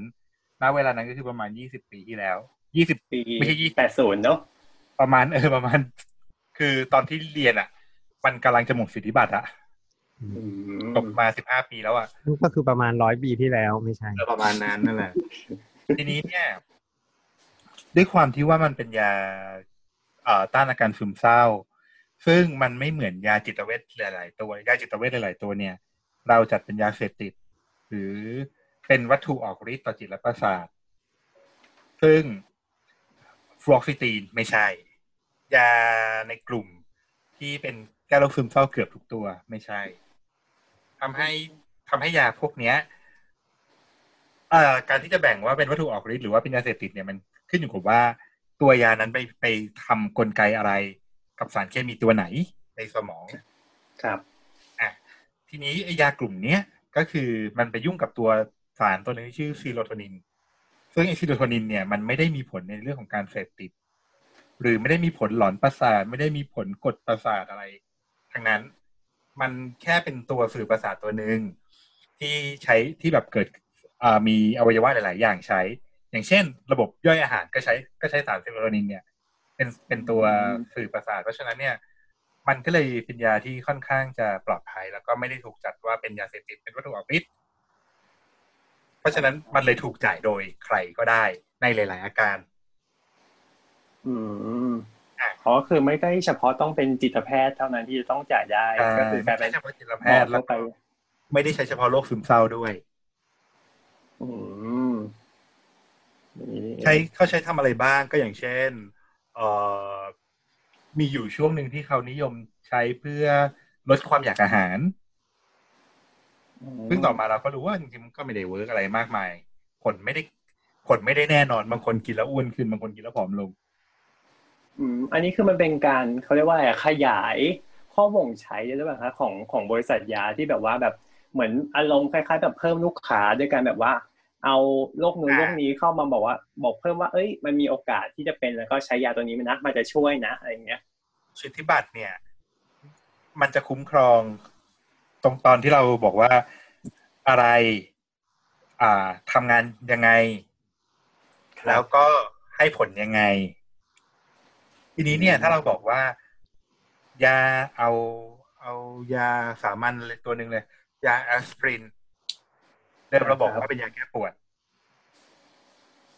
ณเวลานั้นก็คือประมาณยี่สิบปีที่แล้วยี่สิบปีไม่ใช่ยี่แปดศูนย์เนาะประมาณเออประมาณ คือตอนที่เรียนอะ มันกำลังจะหมดสิทธิบัตรอะ อืมจบมาสิบห้าปีแล้วอะนั่นก็คือประมาณร้อยปีที่แล้วไม่ใช่เออประมาณนั้นนั่นแหละ ทีนี้เนี่ย ด้วยความที่ว่ามันเป็นยาเอ่อต้านอาการซึมเศร้า ซึ่งมันไม่เหมือนยาจิตเวชหลาย ๆ ตัวยาจิตเวชหลาย ๆ ตัวเนี่ย เราจัดเป็นยาเสพติด หรือเป็นวัตถุออกฤทธิ์ต่อจิตและประสาท ซึ่งฟลอกซิตีนไม่ใช่ ยาในกลุ่มที่เป็นแก้โรคซึมเศร้าเกือบทุกตัวไม่ใช่ ทำให้ทำให้ยาพวกเนี้ยเอ่อการที่จะแบ่งว่าเป็นวัตถุออกฤทธิ์หรือว่าเป็นยาเสพติดเนี่ยมันขึ้นอยู่กับว่าตัวยานั้นไปไปทำกลไกอะไร กับสารเคมีตัวไหนในสมองครับอะทีนี้ไอ้ยากลุ่มเนี้ยก็คือมันไปยุ่งกับตัวสารตัวหนึ่งที่ชื่อ serotonin ซึ่งไอ้ serotonin เนี่ยมันไม่ได้มีผลในเรื่องของการเสพติด หรือไม่ได้มีผลหลอนประสาทไม่ได้มีผลกดประสาทอะไรทั้งนั้น มันแค่เป็นตัวสื่อประสาทตัวหนึ่งที่ใช้ที่แบบเกิดมีอวัยวะหลาย ๆ อย่างใช้ อย่างเช่น ระบบย่อยอาหารก็ใช้ก็ใช้สารเซโรโทนินเนี่ย เป็นเป็นตัวสื่อประสาท เพราะฉะนั้นเนี่ย มันก็เลยเป็นยาที่ค่อนข้างจะปลอดภัย แล้วก็ไม่ได้ถูกจัดว่าเป็นยาเสพติดเป็นวัตถุออกฤทธิ์เพราะฉะนั้นมันเลยถูกจ่ายโดยใครก็ได้ในหลาย ๆ อาการ อืม อะเพราะคือไม่ได้เฉพาะต้องเป็นจิตแพทย์เท่านั้นที่จะต้องจ่ายได้ก็คือกลายเป็ไม่นใช่เฉพาะจิตแพทย์แล้วทั่วไปก็ไม่ได้ใช้เฉพาะโรคซึมเศร้าด้วยอืมอย่างนี้นี่เองใช้เขาใช้ทำอะไรบ้างก็อย่างเช่นเอ่อมีอยู่ช่วงหนึ่งที่เขานิยมใช้เพื่อลดความอยากอาหารซึ่งต่อมาเราก็รู้ว่าจริงๆมันก็ไม่ได้ work อะไรมากมาย ผลไม่ได้ผลไม่ได้แน่นอนบางคนกินแล้วอ้วนขึ้นบางคนกินแล้วผอมลง อืมอันนี้คือมันเป็นการเขาเรียกว่าอะไรอะขยายข้อบ่งใช้หรือเปล่าคะของของบริษัทยาที่แบบว่าแบบเหมือนอารมณ์คล้ายๆแบบเพิ่มลูกค้าด้วยการแบบว่า เอาโรคนู้นอ่าโรคนี้เข้ามาบอกว่า บอกเพิ่มว่า เอ้ย มันมีโอกาสที่จะเป็นแล้วก็ใช้ยาตัวนี้มันนะมันจะช่วยนะอะไรอย่างเงี้ยสิทธิบัตรเนี่ย มันจะคุ้มครอง ตรงตอนที่เราบอกว่าอะไร อ่าทำงานยังไงครับแล้วก็ให้ผลยังไง ทีนี้เนี่ยถ้าเราบอกว่ายาเอาเอายาสามัญเลยตัวหนึ่งเลย ยาแอสไพรินเดิมเราบอกว่าเป็นยาแก้ปวด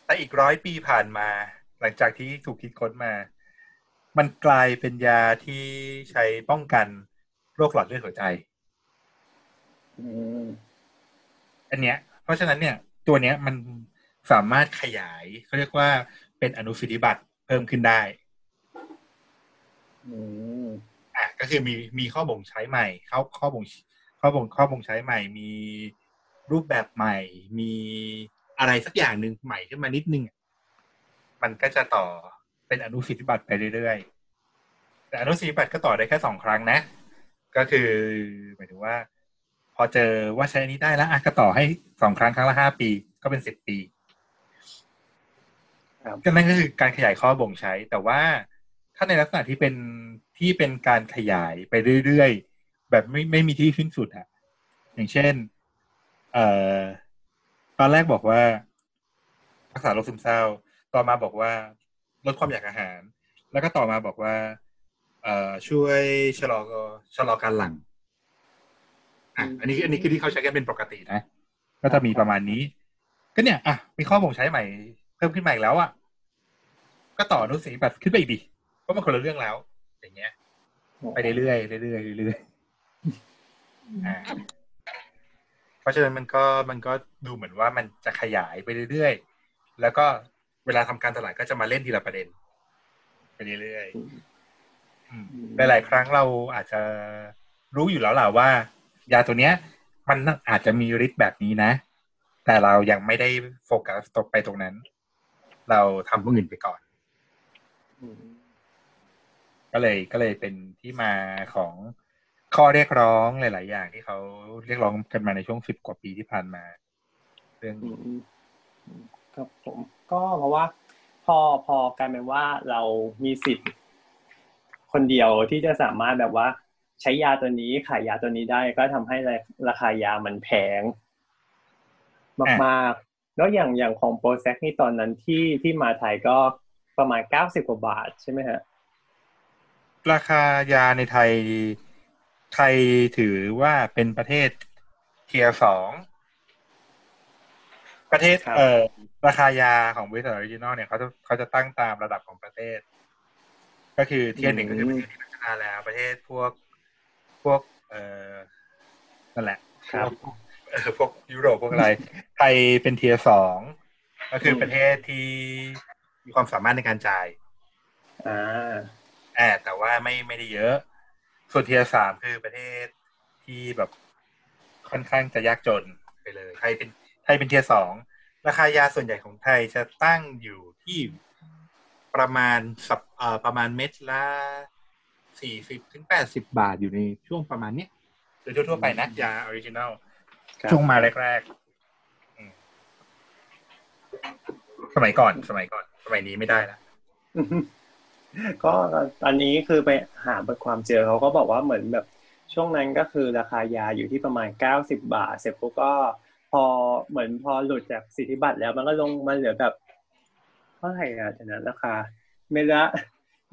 แต่อีกร้อยปีผ่านมา หลังจากที่ถูกคิดค้นมา มันกลายเป็นยาที่ใช้ป้องกันโรคหลอดเลือดหัวใจอืมอันเนี้ย เพราะฉะนั้นเนี่ย ตัวเนี้ยมันสามารถขยายเขาเรียกว่าเป็นอนุสิทธิบัตรเพิ่มขึ้นได้ อืมอะก็คือมีมีข้อบ่งใช้ใหม่เข้าข้อบ่งข้อบ่งข้อบ่งใช้ใหม่ มีรูปแบบใหม่ มีอะไรสักอย่างหนึ่งใหม่ขึ้นมานิดนึงอะมันก็จะต่อเป็นอนุสิทธิบัตรไปเรื่อยๆแต่อนุสิทธิบัตรก็ต่อได้แค่สองครั้งนะ ก็คือหมายถึงว่า พอเจอว่าใช้อันนี้ได้แล้วอะก็ต่อให้สองครั้งครั้งละห้าปี ก็เป็นสิบปีครับก็นั่นก็คือการขยายข้อบ่งใช้แต่ว่า ถ้าในลักษณะที่เป็นที่เป็นการขยายไปเรื่อยๆ แบบไม่ไม่มีที่สิ้นสุดอะอย่างเช่น เอ่อตอนแรกบอกว่ารักษาโรคซึมเศร้า ต่อมาบอกว่าลดความอยากอาหาร แล้วก็ต่อมาบอกว่า เอ่อช่วยชะลอชะลอการหลั่งอะอันนี้อันนี้คือที่เขาใช้กันเป็นปกตินะ ก็จะมีประมาณนี้ ก็เนี่ย อะ มีข้อบ่งใช้ใหม่ เพิ่มขึ้นมาอีกแล้วอะ ก็ต่ออนุสีแบบขึ้นไปอีกดิ เพราะมันคนละเรื่องแล้ว อย่างเงี้ย ไปเรื่อยๆเรื่อยๆเรื่อยๆอ่าเพราะฉะนั้นมันก็มันก็ดูเหมือนว่ามันจะขยายไปเรื่อยๆแล้วก็เวลาทำการตลาดก็จะมาเล่นทีละประเด็น ไปเรื่อยๆอืมหลายๆครั้งเราอาจจะรู้อยู่แล้วแหละว่า ยาตัวเนี้ย มันอาจจะมีฤทธิ์แบบนี้นะ แต่เรายังไม่ได้โฟกัสตกไปตรงนั้น เราทำพวกอื่นไปก่อนอืม ก็เลยก็เลยเป็นที่มาของข้อเรียกร้องหลาย ๆ อย่างที่เขาเรียกร้องกันมาในช่วงสิบกว่าปีที่ผ่านมา เรื่องครับผมก็เพราะว่า พอพอกลายเป็นว่าเรามีสิทธิ์ คนเดียวที่จะสามารถแบบว่า ใช้ยาตัวนี้ขายยาตัวนี้ได้ก็ทำให้ราคายามันแพงมากๆ แล้วอย่างอย่างของโปรแซกนี่ตอนนั้นที่ที่มาไทยก็ประมาณเก้าสิบกว่าบาทใช่ไหมฮะ ราคายาในไทย ไทยถือว่าเป็นประเทศ tier สองประเทศครับเอ่อราคายาของบริษัท original เนี่ยเขาจะเขาจะตั้งตามระดับของประเทศ ก็คือ tier หนึ่งก็คือประเทศที่พัฒนาแล้ว ประเทศพวกพวก เอ่อนั่นแหละครับพวกเออพวกยุโรปพวกอะไร ไทยเป็น tier สองก็คือประเทศที่มีความสามารถในการจ่าย อ่า อ่าแต่ว่าไม่ไม่ได้เยอะ ส่วน tier สามคือประเทศที่แบบค่อนข้างจะยากจนไปเลย ไทยเป็นไทยเป็น tier สองราคายาส่วนใหญ่ของไทยจะตั้งอยู่ที่ประมาณสับเอ่อประมาณเม็ดละสี่สิบถึงแปดสิบบาทอยู่ในช่วงประมาณเนี้ยโดยทั่วๆไปนะยาออริจินัลครับช่วงมาแรกๆอืมสมัยก่อน สมัยก่อน สมัยนี้ไม่ได้ละ ก็ตอนนี้คือไปหาบทความเจอเขาก็บอกว่าเหมือนแบบช่วงนั้นก็คือราคายาอยู่ที่ประมาณเก้าสิบบาท เสร็จปุ๊บก็พอเหมือนพอหลุดจากสิทธิบัตรแล้วมันก็ลงมาเหลือแบบเท่าไหร่อะจากนั้นราคาเมตรละ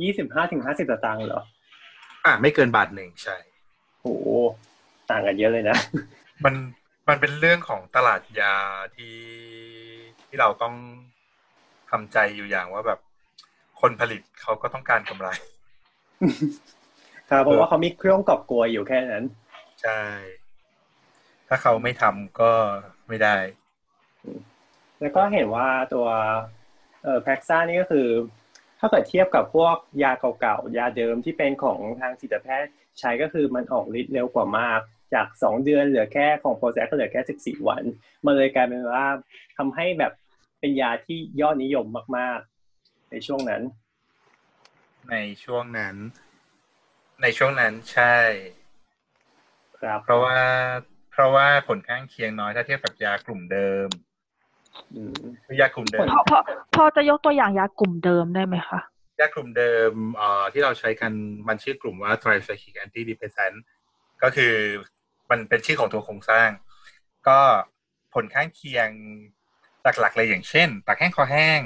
ยี่สิบห้าถึงห้าสิบตางค์เหรอ อะไม่เกินบาทหนึ่งใช่โหต่างกันเยอะเลยนะ มันมันเป็นเรื่องของตลาดยาที่ที่เราต้องทำใจอยู่อย่างว่าแบบ คนผลิตเขาก็ต้องการกำไรครับเพราะว่าเขามีเครื่องกอบกวยอยู่แค่นั้น ใช่ ถ้าเขาไม่ทำก็ไม่ได้ แล้วก็เห็นว่าตัวเอ่อแพ็กซ่านี่ก็คือ ถ้าเกิดเทียบกับพวกยาเก่าๆ ยาเดิมที่เป็นของทางจิตแพทย์ใช้ก็คือมันออกฤทธิ์เร็วกว่ามาก จากสองเดือนเหลือแค่ของโปรแซก็เหลือแค่สิบสี่วัน มันเลยกลายเป็นว่าทำให้แบบเป็นยาที่ยอดนิยมมากๆ ในช่วงนั้น ในช่วงนั้น ในช่วงนั้นใช่ ครับเพราะว่า เพราะว่าผลข้างเคียงน้อยถ้าเทียบกับยากลุ่มเดิมอืมยากลุ่มเดิมพอพอพอจะยกตัวอย่างยากลุ่มเดิมได้ไหมคะยากลุ่มเดิมเอ่อที่เราใช้กันมันชื่อกลุ่มว่า tricyclic antidepressant ก็คือมันเป็นชื่อของตัวโครงสร้าง ก็ผลข้างเคียงหลักๆเลยอย่างเช่นปากแห้งคอแห้ง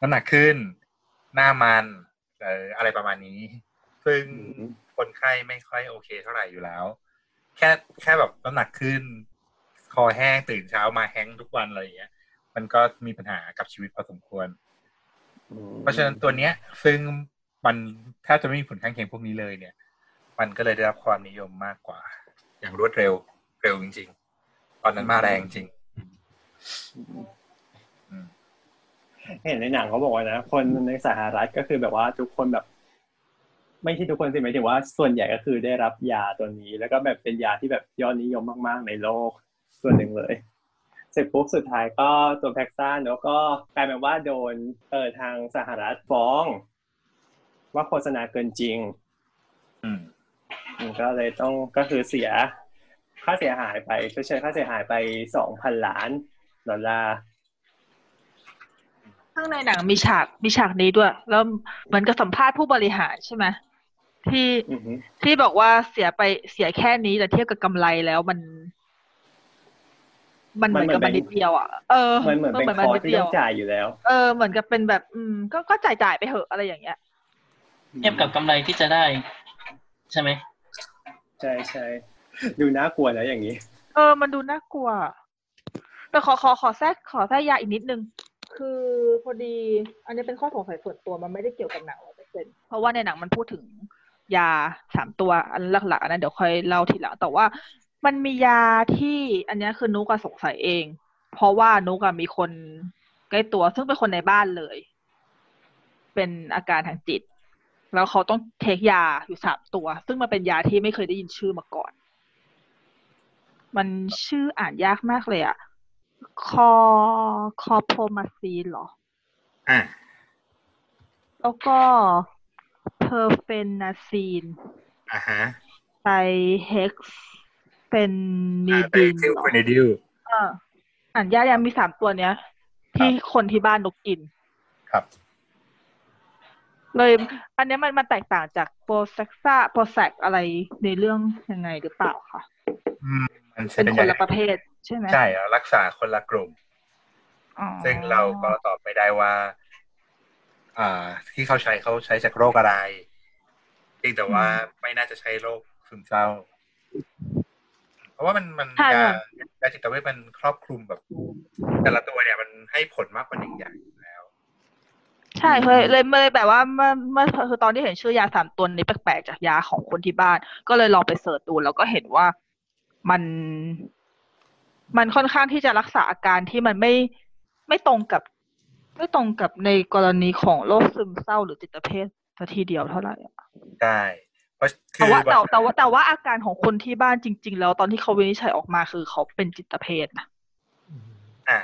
น้ำหนักขึ้น หน้ามันเอออะไรประมาณนี้ ซึ่งคนไข้ไม่ค่อยโอเคเท่าไหร่อยู่แล้ว แค่แค่แบบน้ำหนักขึ้น คอแห้งตื่นเช้ามาแห้งทุกวันอะไรอย่างเงี้ย มันก็มีปัญหากับชีวิตพอสมควร เพราะฉะนั้นตัวเนี้ย ซึ่งมันแทบจะไม่มีผลข้างเคียงพวกนี้เลยเนี่ย มันก็เลยได้รับความนิยมมากกว่า อย่างรวดเร็ว เร็วจริง ๆ ตอนนั้นมาแรงจริง เห็นในหนังเขาบอกว่านะคนในสหรัฐก็คือแบบว่าทุกคนแบบ ไม่ใช่ทุกคนสิหมายถึงว่าส่วนใหญ่ก็คือได้รับยาตัวนี้ แล้วก็แบบเป็นยาที่แบบยอดนิยมมาก ๆ ในโลกส่วนหนึ่งเลยเสร็จปุ๊บสุดท้ายก็ตัวแพ็กซ่าเนอะก็กลายเป็นว่าโดนเออทางสหรัฐฟ้อง ว่าโฆษณาเกินจริงอืมอืมก็เลยต้องก็คือเสียค่าเสียหายไปชดเชยค่าเสียหายไปสองพันล้านดอลลาร์ ข้างในหนังมีฉากมีฉากนี้ด้วย แล้วเหมือนกับสัมภาษณ์ผู้บริหารใช่ไหมที่อือฮึที่บอกว่าเสียไปเสียแค่นี้แต่เทียบกับกำไรแล้วมัน มันเหมือนกับมันนิดเดียวอะเออมันเหมือนเป็นมัคอร์สนิดที่เดียต้วองจ่ายอยู่แล้ว เออเหมือนกับเป็นแบบ อืม ก็ก็จ่ายจ่ายๆไปเหอะอะไรอย่างเงี้ยเทียบกับกำไรที่จะได้ ใช่ไหมใช่ใช่ดูน่ากลัวนะอย่างนี้ เออ มันดูน่ากลัวแต่ขอขอขอแทรกขอแทรกยาอีกนิดนึง คือพอดี อันนี้เป็นข้อสงสัยส่วนตัวมันไม่ได้เกี่ยวกับหนังเปอร์เซ็นเพราะว่าในหนังมันพูดถึงยาสามตัวอันหลักๆอันนั้นเดี๋ยวค่อยเล่าทีหลังแต่ว่ามันมียาที่อันนี้คือนุกสงสัยเอง เพราะว่านุกมีคนใกล้ตัวซึ่งเป็นคนในบ้านเลย เป็นอาการทางจิต แล้วเขาต้องเทคยาอยู่สามตัว ซึ่งมันเป็นยาที่ไม่เคยได้ยินชื่อมาก่อน มันชื่ออ่านยากมากเลยอะ คอคอโพมาซีนเหรอ อะ แล้วก็เพอร์เฟนนาซีนอะฮะไตเฮกซ์เป็นนีอ่าไปดินทิวเหรอเฟเนดิลเอออ่านยากยังมีสามตัวเนี้ย ที่คนที่บ้านนกกิน ครับ เลย อันเนี้ยมันมันแตกต่างจาก Prozac อ่า Prozac อะไรในเรื่องยังไงหรือเปล่าคะอืมมันใช้เป็นเป็นคนยาละประเภท ใช่ไหมใช่แล้วรักษาคนละกลุ่มอ๋อซึ่งเราก็ตอบไม่ได้ว่า อ่า ที่เขาใช้เขาใช้จากโรคอะไรเพียงแต่ว่าไม่น่าจะใช้โรคซึมเศร้า เพราะว่ามันมันใช่ยาค่ะยาจิตเวชมันครอบคลุมแบบ แต่ละตัวเนี่ยมันให้ผลมากกว่าหนึ่งอย่างอยู่แล้ว ใช่เลยเลยเลยแบบว่าเมื่อเมื่อคือตอนที่เห็นชื่อยาสามตัวนี้แปลกๆจากยาของคนที่บ้าน ก็เลยลองไปเสิร์ชดูแล้วก็เห็นว่ามัน มันค่อนข้างที่จะรักษาอาการที่มันไม่ไม่ตรงกับ ไม่ตรงกับในกรณีของโรคซึมเศร้าหรือจิตเภทซะทีเดียวเท่าไหร่อะได้เพราะคืแต่อว่าแต่บางแต่ว่าแต่ว่าอาการของคนที่บ้านจริง ๆ แล้วตอนที่เขาวินิจฉัยออกมาคือเขาเป็นจิตเภทนะอ่า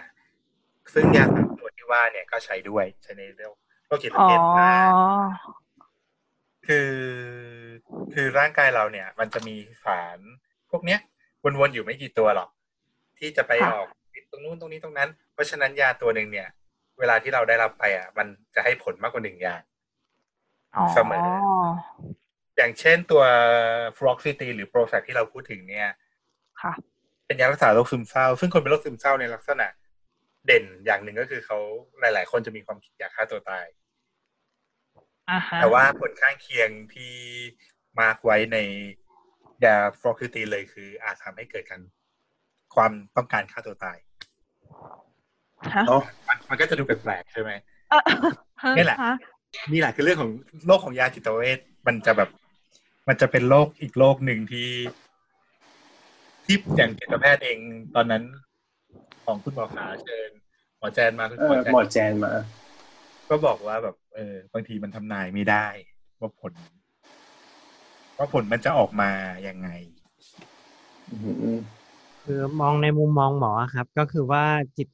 ซึ่งยาสามตัวที่ว่าเนี่ยก็ใช้ด้วยใช้ในเรื่องโรคจิตอ๋อเภทได้คือคือร่างกายเราเนี่ย มันจะมีสารพวกเนี้ยวนๆอยู่ไม่กี่ตัวหรอก ที่จะไปออกตรงนู้นตรงนี้ตรงนั้น เพราะฉะนั้นยาตัวหนึ่งเนี่ย เวลาที่เราได้รับไปอะ มันจะให้ผลมากกว่าหนึ่งอย่างอ๋อเสมออย่างเช่นตัวฟลูออกซิทีนหรือ Prozac ที่เราพูดถึงเนี่ยค่ะเป็นยารักษาโรคซึมเศร้า ซึ่งคนเป็นโรคซึมเศร้าในลักษณะเด่นอย่างหนึ่งก็คือเขาหลาย ๆ คนจะมีความคิดอยากฆ่าตัวตายอ่าฮะแต่ว่าผลข้างเคียงที่ mark ไว้ในยาฟลูออกซิทีนเลยคืออาจทำให้เกิดการ ความต้องการฆ่าตัวตายฮะเนาะมันมันก็จะดูแปลกๆใช่ไหมอะฮนี่แหละฮนี่แหละคือเรื่องของโลกของยาจิตเวชมันจะแบบ มันจะเป็นโลกอีกโลกหนึ่งที่ ที่อย่างจิตแพทย์เองตอนนั้น ของคุณหมอขาเชิญหมอแจนมาคุณเอหมออแจนหมอแจนมา ก็บอกว่าแบบ เออบางทีมันทำนายไม่ได้ ว่าผล ว่าผลมันจะออกมายังไงอืม คือมองในมุมมองหมอครับ ก็คือว่าจิต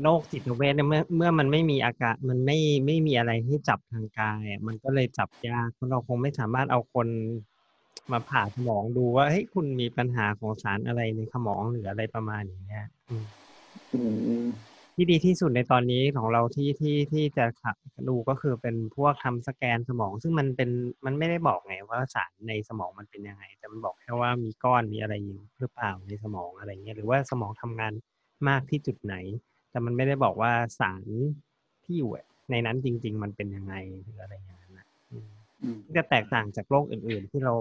โรคจิตเวชเนี่ยเมื่อเมื่อมันไม่มีอาการมันไม่ไม่มีอะไรที่จับทางกายอะมันก็เลยจับยากเพราะเราคงไม่สามารถเอาคนมาผ่าสมองดูว่าเฮ้ยคุณมีปัญหาของสารอะไรในสมองหรืออะไรประมาณอย่างเงี้ยอืม อืม ที่ดีที่สุดในตอนนี้ของเราที่ที่ที่จะขับดูก็คือเป็นพวกทำสแกนสมอง ซึ่งมันเป็นมันไม่ได้บอกไงว่าสารในสมองมันเป็นยังไง แต่มันบอกแค่ว่ามีก้อนมีอะไรอยู่หรือเปล่าในสมองอะไรเงี้ยหรือว่าสมองทำงานมากที่จุดไหน แต่มันไม่ได้บอกว่าสารที่อยู่ในนั้นจริง ๆ มันเป็นยังไงหรืออะไรอย่างนั้นนะอืมอืมจะแตกต่างจากโรคอื่น ๆ ที่เรา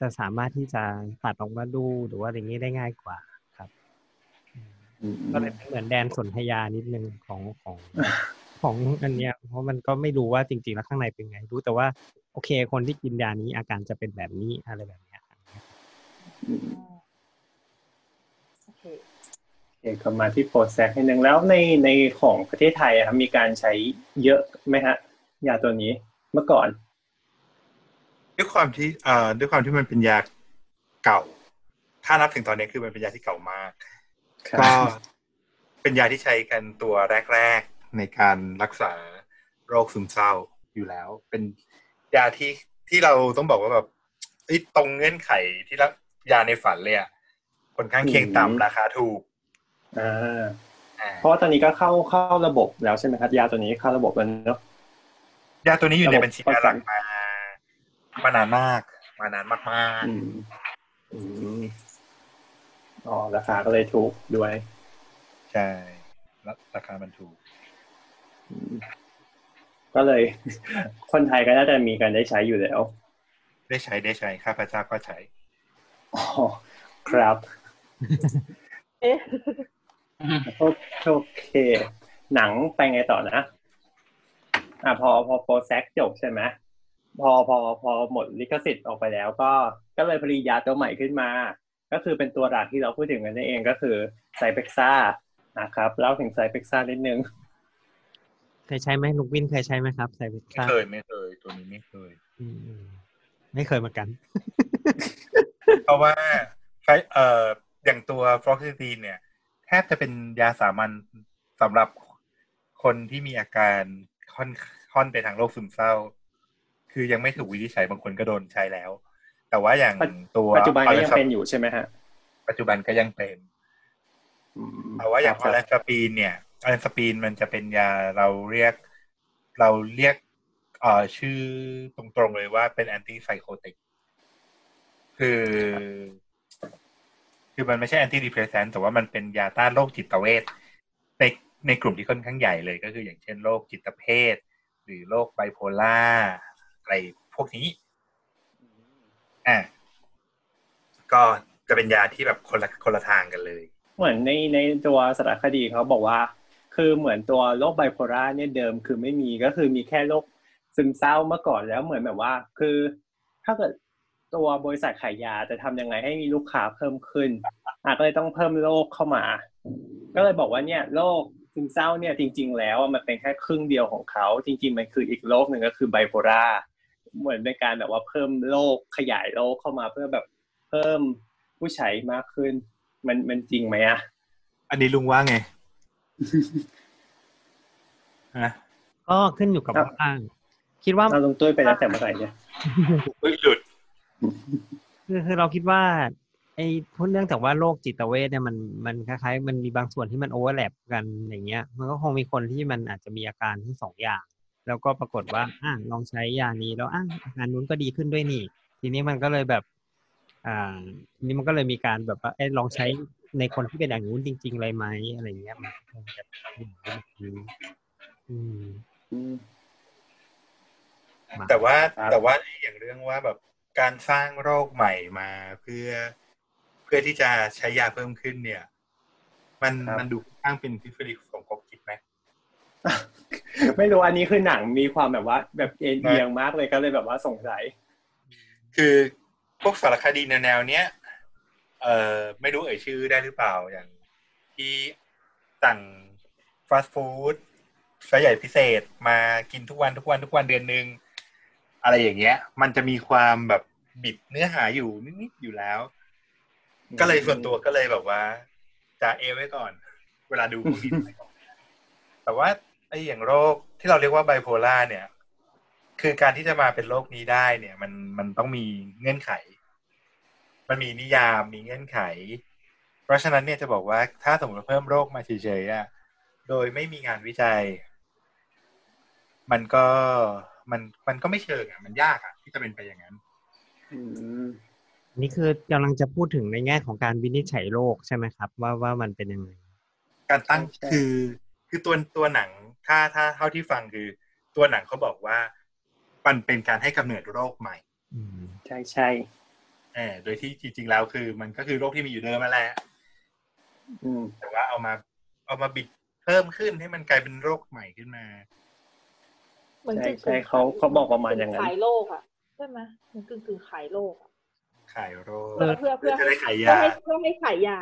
จะสามารถที่จะตัดออกมาดูหรือว่าอะไรเงี้ยได้ง่ายกว่าครับอืม ก็เลยเป็นเหมือนแดนสนธยานิดนึงของของของอันเนี้ย เพราะมันก็ไม่รู้ว่าจริง ๆ แล้วข้างในเป็นไง รู้แต่ว่า โอเค คนที่กินยานี้อาการจะเป็นแบบนี้อะไรแบบเนี้ยครับอืมโอเคโอเคกลับมาที่โปรแซกนิดนึงแล้วในในของประเทศไทยอะครับมีการใช้เยอะไหมฮะ ยาตัวนี้เมื่อก่อนด้วยความที่เอ่อด้วยความที่มันเป็นยาเก่า ถ้านับถึงตอนนี้คือมันเป็นยาที่เก่ามากครับ ก็เป็นยาที่ใช้กันตัวแรก ๆ ในการรักษาโรคซึมเศร้าอยู่แล้ว เป็นยาที่ที่เราต้องบอกว่าแบบเอ้ยตรงเงื่อนไขที่รับยาในฝันเลยอะผลข้างเคียงต่ำราคาถูกอ่าอ่าเพราะว่าตอนนี้ก็เข้าเข้าระบบแล้วใช่ไหมครับยาตัวนี้เข้าระบบแล้วเนาะยาตัวนี้อยู่ในระบบบัญชียาหลักมามานานมาก มานานมากอืม อืมอ๋อราคาก็เลยถูกด้วยๆใช่แล้วราคามันถูกอืมก็เลย คนไทยก็น่าจะมีการได้ใช้อยู่แล้ว ได้ใช้ได้ใช้ข้าพเจ้าก็ใช้อ๋อครับ เอ๊ะโอโอเค หนังไปไงต่อนะ อ่าพอพอโปรแซกจบใช่ไหมพอพอพอหมดลิขสิทธิ์ออกไปแล้ว ก็ก็เลยผลิตยาตัวใหม่ขึ้นมา ก็คือเป็นตัวหลักที่เราพูดถึงกันนั่นเองก็คือไซเปกซ่านะครับเล่าถึงไซเปกซ่านิดนึงเคยใช้ไหมลูกวินเคยใช้ไหมครับไซเบไม่ซ่าเคยไม่เคย ตัวนี้ไม่เคยอืมไม่เคยเหมือนกัน เพราะว่าไฟเอ่ออย่างตัวฟลอกซิตีนเนี่ยแทบจะเป็นยาสามัญสำหรับคนที่มีอาการค่อนค่อนไปทางโรคซึมเศร้า คือยังไม่ถูกวินิจฉัยบางคนก็โดนใช้แล้ว แต่ว่าอย่างตัวปัจจุบันก็ยังอเป็นอยู่ใช่ไหมฮะ ปัจจุบันก็ยังเป็นอืมแต่ว่าอย่างคอรับอแลนสปีนเนี่ย Olanzapine มันจะเป็นยาเราเรียก เราเรียกเอ่อชื่อตรงๆเลยว่าเป็น antipsychotic คือ คือมันไม่ใช่ antidepressant แต่ว่ามันเป็นยาต้านโรคจิตเวชในในกลุ่มที่ค่อนข้างใหญ่เลยก็คืออย่างเช่นโรคจิตเภท หรือโรคไบโพล่าอะไรพวกนี้ อะก็จะเป็นยาที่แบบคนละคนละทางกันเลย เหมือนในในตัวสารคดีเขาบอกว่า คือเหมือนตัวโรคไบโพล่าเนี่ยเดิมคือไม่มีก็คือมีแค่โรคซึมเศร้าเมื่อก่อนแล้วเหมือนแบบว่า คือ ถ้าเกิดตัวบริษัทขายยาจะทำยังไงให้มีลูกค้าเพิ่มขึ้นอะก็เลยต้องเพิ่มโรคเข้ามา ก็เลยบอกว่าเนี่ยโรคซึมเศร้าเนี่ยจริง ๆ แล้วมันเป็นแค่ครึ่งเดียวของเขาจริง ๆ มันคืออีกโรคหนึ่งก็คือไบโพล่า เหมือนเป็นการแบบว่าเพิ่มโรคขยายโรคเข้ามาเพื่อแบบเพิ่มผู้ใช้มากขึ้น มันมันจริงไหมอะอันนี้ลุงว่าไงฮะก็ขึ้นอยู่กับครับว่าคิดว่าเราลงตุ้ยไปตั้งแต่เมื่อไหร่เนี่ยเฮ้ยหลุดคือคือเราคิดว่าไอ้เพราะเนื่องจากว่าโรคจิตเวชเนี่ยมันมันคล้ายๆ มันมีบางส่วนที่มันโอเวอร์แลปกันอย่างเงี้ย มันก็คงมีคนที่มันอาจจะมีอาการทั้งสองอย่าง แล้วก็ปรากฏว่าอะลองใช้ยานี้แล้วอะอาการนู้นก็ดีขึ้นด้วยนี่ ทีนี้มันก็เลยแบบ อ่าทีนี้มันก็เลยมีการแบบว่าเอ้ยลองใช้ในคนที่เป็นอย่างนู้นจริง ๆ เลยไหมอะไรเงี้ยมันก็คงจะเป็นแบบนี้อืมมาแต่ว่าครับแต่ว่าอย่างเรื่องว่าแบบการสร้างโรคใหม่มาเพื่อเพื่อที่จะใช้ยาเพิ่มขึ้นเนี่ย มันครับมันดูค่อนข้างเป็นทฤษฎีสมคบคิดไหม ไม่รู้อันนี้คือหนังมีความแบบว่า แบบเอ็นเอียงมากเลยก็เลยแบบว่าสงสัย คือพวกสารคดีแนวๆเนี้ยเอ่อไม่รู้เอ่ยชื่อได้หรือเปล่าอย่าง ที่สั่งฟาสต์ฟู้ดไซส์ใหญ่พิเศษมากินทุกวันทุกวันทุกวันเดือนหนึ่งอะไรอย่างเงี้ย มันจะมีความแบบบิดเนื้อหาอยู่นิดๆอยู่แล้ว ก็เลยส่วนตัวก็เลยแบบว่าจะเอไว้ก่อน เวลาดูพวกนี้ไปก่อนแต่ว่าไอ้อย่างโรคที่เราเรียกว่าไบโพล่าเนี่ย คือการที่จะมาเป็นโรคนี้ได้เนี่ย มันมันต้องมีเงื่อนไข มันมีนิยามมีเงื่อนไข เพราะฉะนั้นเนี่ยจะบอกว่าถ้าสมมติว่าเพิ่มโรคมาเฉยๆอะโดยไม่มีงานวิจัย มันก็มันมันก็ไม่เชิงอะ มันยากอะ ที่จะเป็นไปอย่างนั้นอืมนี่คือกำลังจะพูดถึงในแง่ของการวินิจฉัยโรคใช่ไหมครับ ว่าว่ามันเป็นยังไงการตั้งใช่คือ คือตัวตัวหนังถ้าถ้าเท่าที่ฟังคือตัวหนังเขาบอกว่ามันเป็นการให้กำเนิดโรคใหม่อืมใช่ใช่เออโดยที่จริง ๆ แล้วคือ มันก็คือโรคที่มีอยู่เดิมมาแหละอืมแต่ว่าเอามา เอามาบิดเพิ่มขึ้นให้มันกลายเป็นโรคใหม่ขึ้นมาเหมือนใช่กึ่งๆใช่เขาเขาบอกประมาณอย่างนั้นขายโลกอะใช่ไหมเหมือนกึ่งกึ่งๆขายโลกอะขายโรคเพื่อเพื่อเพื่อจะได้ขายเพื่อยาให้เพื่อให้ขายยา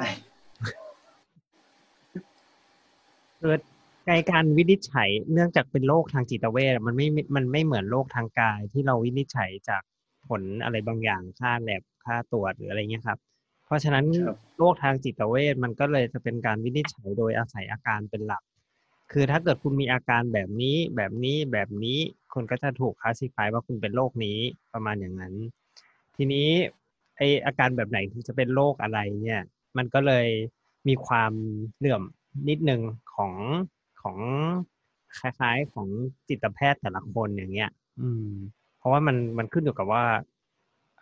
เกิด ในการวินิจฉัยเนื่องจากเป็นโรคทางจิตเวชอะมันไม่ มันไม่เหมือนโรคทางกายที่เราวินิจฉัยจากผลอะไรบางอย่างค่าแลบค่าตรวจหรืออะไรเงี้ยครับ เพราะฉะนั้นครับโรคทางจิตเวชมันก็เลยจะเป็นการวินิจฉัยโดยอาศัยอาการเป็นหลัก คือถ้าเกิดคุณมีอาการแบบนี้แบบนี้แบบนี้คุณก็จะถูกคลาสสิฟายว่าคุณเป็นโรคนี้ประมาณอย่างนั้น ทีนี้ไออาการแบบไหนถึงจะเป็นโรคอะไรเนี่ย มันก็เลยมีความเหลื่อมนิดนึงของ ของคล้ายๆของจิตแพทย์แต่ละคนอย่างเงี้ย อืม เพราะว่ามันมันขึ้นอยู่กับว่า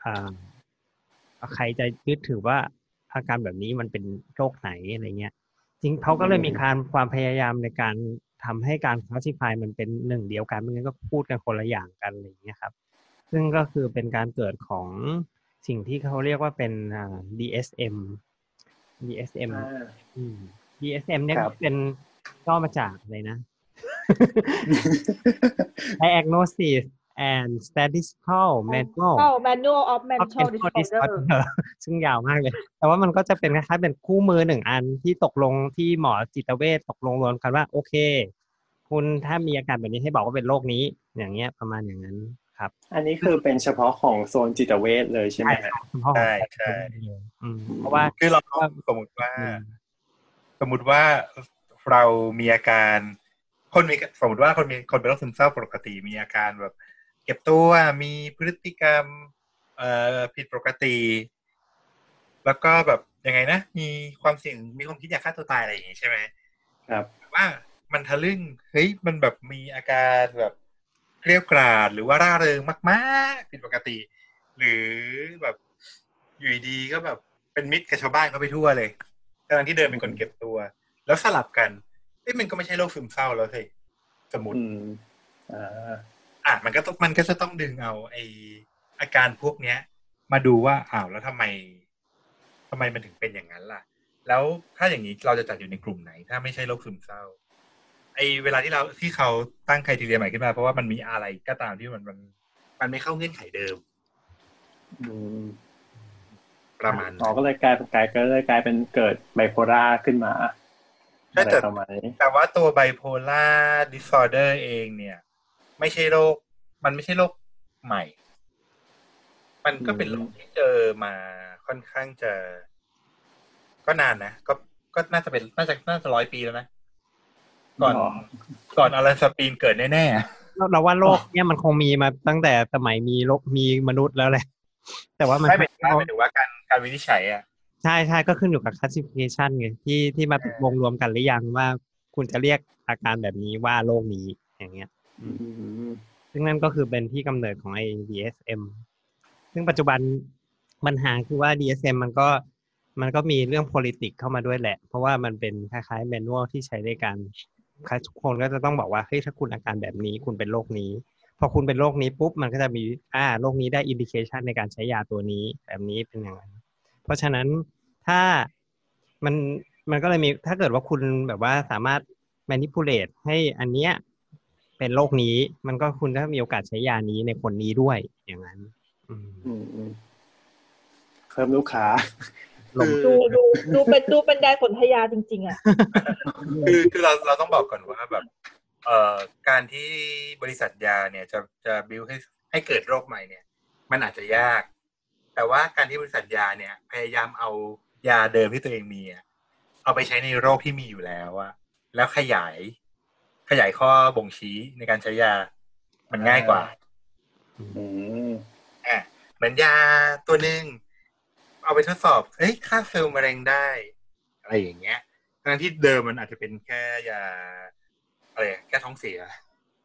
อ่าใครจะยึดถือว่าอาการแบบนี้มันเป็นโรคไหนอะไรเงี้ย จริงเขาก็เลยมีการความพยายามในการทำให้การคลาสสิฟายมันเป็นหนึ่งเดียวกันไม่งั้นก็พูดกันคนละอย่างกันอะไรอย่างเงี้ยครับ ซึ่งก็คือเป็นการเกิดของสิ่งที่เขาเรียกว่าเป็นอ่า DSM DSM อ่าอืม DSM เนี่ยครับเป็น ย่อมาจากอะไรนะ Diagnosis and Statistical Manual เข้า manual of of mental Mental disorder Disorder ซึ่งยาวมากเลย แต่ว่ามันก็จะเป็นคล้ายๆเป็นคู่มือหนึ่งอันที่ตกลงที่หมอจิตเวชตกลงรวมกันว่า โอเค คุณถ้ามีอาการแบบนี้ให้บอกว่าเป็นโรคนี้ อย่างเงี้ยประมาณอย่างนั้นครับ อันนี้คือเป็นเฉพาะของโซนจิตเวชเลยใช่ไหมฮะคุณพ่อของใช่ใช่อืมเพราะว่าคือเราสมมติว่า สมมติว่า เรามีอาการคนมีสมมติว่าคนมีคนเป็นโรคซึมเศร้าปกติมีอาการแบบ เก็บตัวมีพฤติกรรมเอ่อผิดปกติ แล้วก็แบบยังไงนะ มีความเสี่ยงมีความคิดอยากฆ่าตัวตายอะไรอย่างงี้ใช่ไหมครับแต่ว่ามันทะลึ่งเฮ้ยมันแบบมีอาการแบบเกลียวกราดหรือว่าร่าเริงมากๆผิดปกติ หรือแบบอยู่ดีๆก็แบบเป็นมิตรกับชาวบ้านเขาไปทั่วเลยทั้งที่เดินเป็นคนเก็บตัว แล้วสลับกันเอ้ยมันก็ไม่ใช่โรคซึมเศร้าแล้วสิสมมติอืมอ่าอะมันก็ต้องมันก็จะต้องดึงเอาไออาการพวกเนี้ย มาดูว่าอ้าวแล้วทำไมทำไมมันถึงเป็นอย่างนั้นล่ะ แล้วถ้าอย่างนี้เราจะจัดอยู่ในกลุ่มไหน ถ้าไม่ใช่โรคซึมเศร้า ไอเวลาที่เราที่เขาตั้งไครทีเรียใหม่ขึ้นมา เพราะว่ามันมีอะไรก็ตามที่มันมัน มันไม่เข้าเงื่อนไขเดิมอืมประมาณอ๋อนั้นก็เลยกลายเป็นกลายก็เลยกลายเป็นเกิดไบโพล่าขึ้นมา ใช่อะไรแต่ประมาณนี้แต่ว่าตัวไบโพล่าดิสออเดอร์เองเนี่ย ไม่ใช่โรค มันไม่ใช่โรคใหม่ มันก็เป็นโรคที่เจอมาค่อนข้างจะ ก็นานนะ ก็ก็น่าจะเป็นน่าจะน่าจะร้อยปีแล้วนะ ก่อนอ๋อก่อนอลันสปีนเกิดแน่เราเราว่าโรคเนี่ยมันคงมีมาตั้งแต่สมัยมีโรคมีมนุษย์แล้วแหละแต่ว่าๆมันไม่เป็นว่าหมายถึงว่าการการวินิจฉัยอะ ใช่ใช่ก็ขึ้นอยู่กับ classification ไงที่ที่มาตกลงรวมกันหรือยังว่า คุณจะเรียกอาการแบบนี้ว่าโรคนี้อย่างเงี้ยอืมซึ่งนั่นก็คือเป็นที่กำเนิดของไอ้ DSM ซึ่งปัจจุบันปัญหาคือว่า DSM มันก็มันก็มีเรื่อง politics เข้ามาด้วยแหละ เพราะว่ามันเป็นคล้ายๆ manual ที่ใช้ในการทุกคนก็จะต้องบอกว่าเฮ้ยถ้าคุณอาการแบบนี้คุณเป็นโรคนี้ พอคุณเป็นโรคนี้ปุ๊บมันก็จะมีอ่าโรคนี้ได้ indication ในการใช้ยาตัวนี้แบบนี้เป็นอย่างนั้นเพ ราะฉะนั้นถ้ามันมันก็เลยมีถ้าเกิดว่าคุณแบบว่าสามารถ manipulate ให้อันเนี้ยเป็นโรคนี้ มันก็คุณก็มีโอกาสใช้ยานี้ในคนนี้ด้วยอย่างนั้นอืมอืมอืมเพิ่มลูกค้าคือดูดูดูเป็นดูเป็นแดนสนธยาจริง ๆ อะ คือคือเราเราต้องบอกก่อนว่าแบบ เอ่อการที่บริษัทยาเนี่ยจะจะบิวให้ให้เกิดโรคใหม่เนี่ย มันอาจจะยาก แต่ว่าการที่บริษัทยาเนี่ย พยายามเอายาเดิมที่ตัวเองมีอะเอาไปใช้ในโรคที่มีอยู่แล้วอะแล้วขยาย ขยายข้อบ่งชี้ในการใช้ยา มันง่ายกว่าอืมอะเหมือนยาตัวหนึ่งเอาไปทดสอบ เอ้ยฆ่าเซลล์มะเร็งได้ อะไรอย่างเงี้ยทั้งที่เดิมมันอาจจะเป็นแค่ยาอะไรอะแค่ท้องเสีย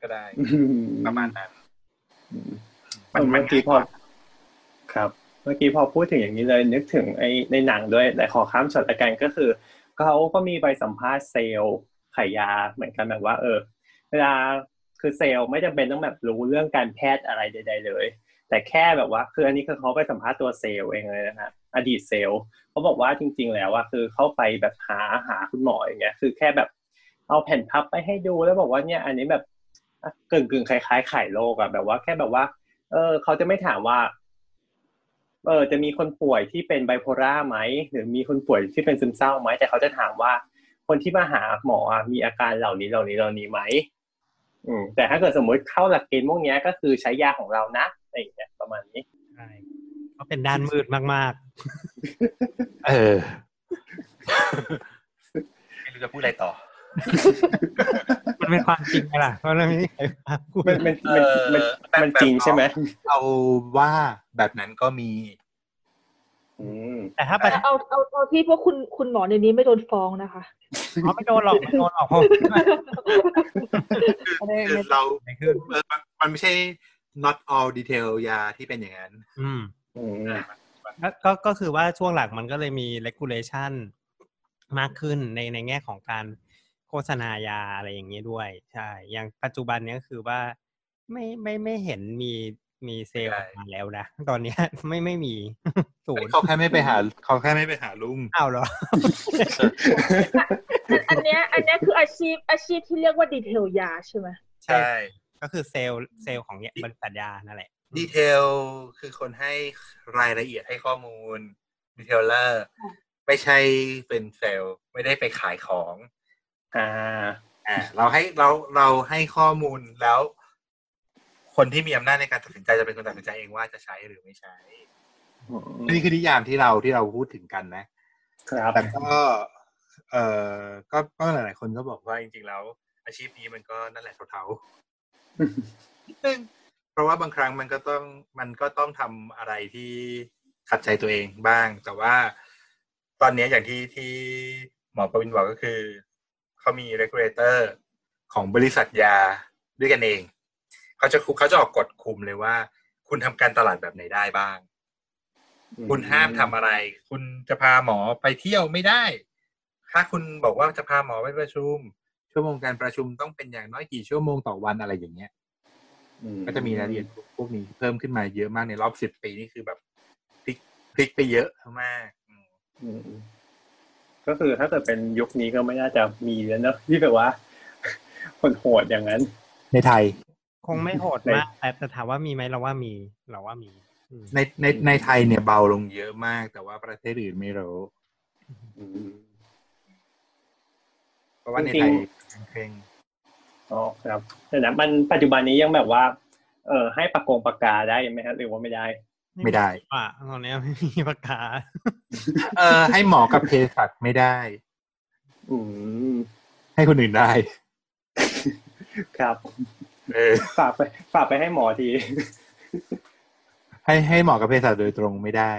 ก็ได้ ประมาณนั้น มันมันเมื่อกี้พอครับ เมื่อกี้พอพูดถึงอย่างนี้เลยนึกถึงไอ้ในหนังด้วยแต่ขอข้ามช็อตละกันก็คือเขาก็มีไปสัมภาษณ์เซลล์ขายยาเหมือนกันแบบว่า เออ เวลาคือเซลล์ไม่จำเป็นต้องแบบรู้เรื่องการแพทย์อะไรใด ๆ เลย แต่แค่แบบว่าคืออันนี้คือเขาไปสัมภาษณ์ตัวเซลล์เองเลยนะฮะอดีตเซลล์เขาบอกว่าจริง ๆ แล้วว่าคือเข้าไปแบบหาหาคุณหมออย่างเงี้ยคือแค่แบบเอาแผ่นพับไปให้ดูแล้วบอกว่าเนี่ยอันนี้แบบกึ่งกึ่งๆคล้ายๆไข่โรคอะแบบว่าแค่แบบว่า เออเขาจะไม่ถามว่า เออจะมีคนป่วยที่เป็นไบโพล่าไหมหรือมีคนป่วยที่เป็นซึมเศร้าไหมแต่เขาจะถามว่า คนที่มาหาหมออะมีอาการเหล่านี้เหล่านี้เหล่านี้ไหมอืมแต่ถ้าเกิดสมมติเข้าหลักเกณฑ์พวกเนี้ยก็คือใช้ยาของเรานะอะไรอย่างเงี้ยประมาณนี้ใช่ก็เป็นด้านมืดมากเออไม่รู้จะพูดอะไรต่อๆ มันเป็นความจริงไงล่ะเพราะเราไม่มีใครมาพูดมันมันมันมันเออมันจริงใช่ไหมเอาว่าแบบนั้นก็มีอืมแต่ถ้าประแต่เอาเอาเอาที่พวกคุณคุณหมอในนี้ไม่โดนฟ้องนะคะเขาไม่โดนหรอกไม่โดนหรอกเพราะคือไม่ได้คือไม่เราไม่ขึ้นเออมันมันไม่ใช่ not all detail ยาที่เป็นอย่างนั้น อืมอืมก็ก็ก็คือว่าช่วงหลังมันก็เลยมี regulation มากขึ้นในในแง่ของการโฆ ษณายาอะไรอย่างเงี้ยด้วย ใช่ อย่างปัจจุบันเนี้ยคือว่าไม่ไม่ไม่เห็นมีมีเซลล์ใช่ออกมาแล้วนะ ตอนเนี้ยไม่ไม่มีศูนย์เขาแค่ไม่ไปหาเขาแค่ไม่ไปหาลุงอ้าวเหรอ อันเนี้ยอันเนี้ยคืออาชีพอาชีพที่เรียกว่าดีเทลยาใช่ไหมใช่ใช่ก็คือเซลส์เซลส์ของเนี่ยบริษัทยานั่นแหละ detail คือคนให้รายละเอียดให้ข้อมูล detailer ไม่ใช่เป็นเซลส์ไม่ได้ไปขายของ อ่าอ่าเราให้เราเราให้ข้อมูลแล้ว คนที่มีอำนาจในการตัดสินใจจะเป็นคนตัดสินใจเองว่าจะใช้หรือไม่ใช้นี่คือนิยามที่เราที่เราพูดถึงกันนะ ครับแต่ก็ เออก็ก็หลายๆคนก็บอกว่าจริงๆแล้ว อาชีพนี้มันก็นั่นแหละเทาๆนิดนึงเพราะว่าบางครั้งมันก็ต้องมันก็ต้องทำอะไรที่ขัดใจตัวเองบ้าง แต่ว่าตอนนี้อย่างที่ที่หมอประวินบอกก็คือ เขามี regulator ของบริษัทยาด้วยกันเอง เขาจะคุเขาจะออกกฎคุมเลยว่า คุณทำการตลาดแบบไหนได้บ้าง คุณห้ามทำอะไร คุณจะพาหมอไปเที่ยวไม่ได้ ถ้าคุณบอกว่าจะพาหมอไปประชุม ชั่วโมงการประชุมต้องเป็นอย่างน้อยกี่ชั่วโมงต่อวันอะไรอย่างเงี้ยก็จะมีรายละเอียดพวกนี้เพิ่มขึ้นมาเยอะมากในรอบสิบปีนี่คือแบบพลิกพลิกไปเยอะมากอืมอืม ก็คือถ้าเกิดเป็นยุคนี้ก็ไม่น่าจะมีแล้วเนอะที่แบบว่าคนโหดอย่างนั้น ในไทย คงไม่โหดมากแต่แต่ถามว่ามีไหมเราว่ามีเราว่ามีอืมในในในไทยเนี่ยเบาลงเยอะมาก แต่ว่าประเทศอื่นไม่รู้อืมเพราะว่าในจริไทงยเคร่งอ๋อครับแต่นะมันปัจจุบันนี้ยังแบบว่า เออให้ปากกงปากกาได้ไหมครับหรือว่าไม่ได้ ไม่ได้อะตอนเนี้ยไม่มีปากกา เออ ให้หมอกับเภสัชไม่ได้อืมให้คนอื่นได้ ครับเออฝากไป ฝากไปให้หมอที ให้ให้หมอกับเภสัชโดยตรงไม่ได้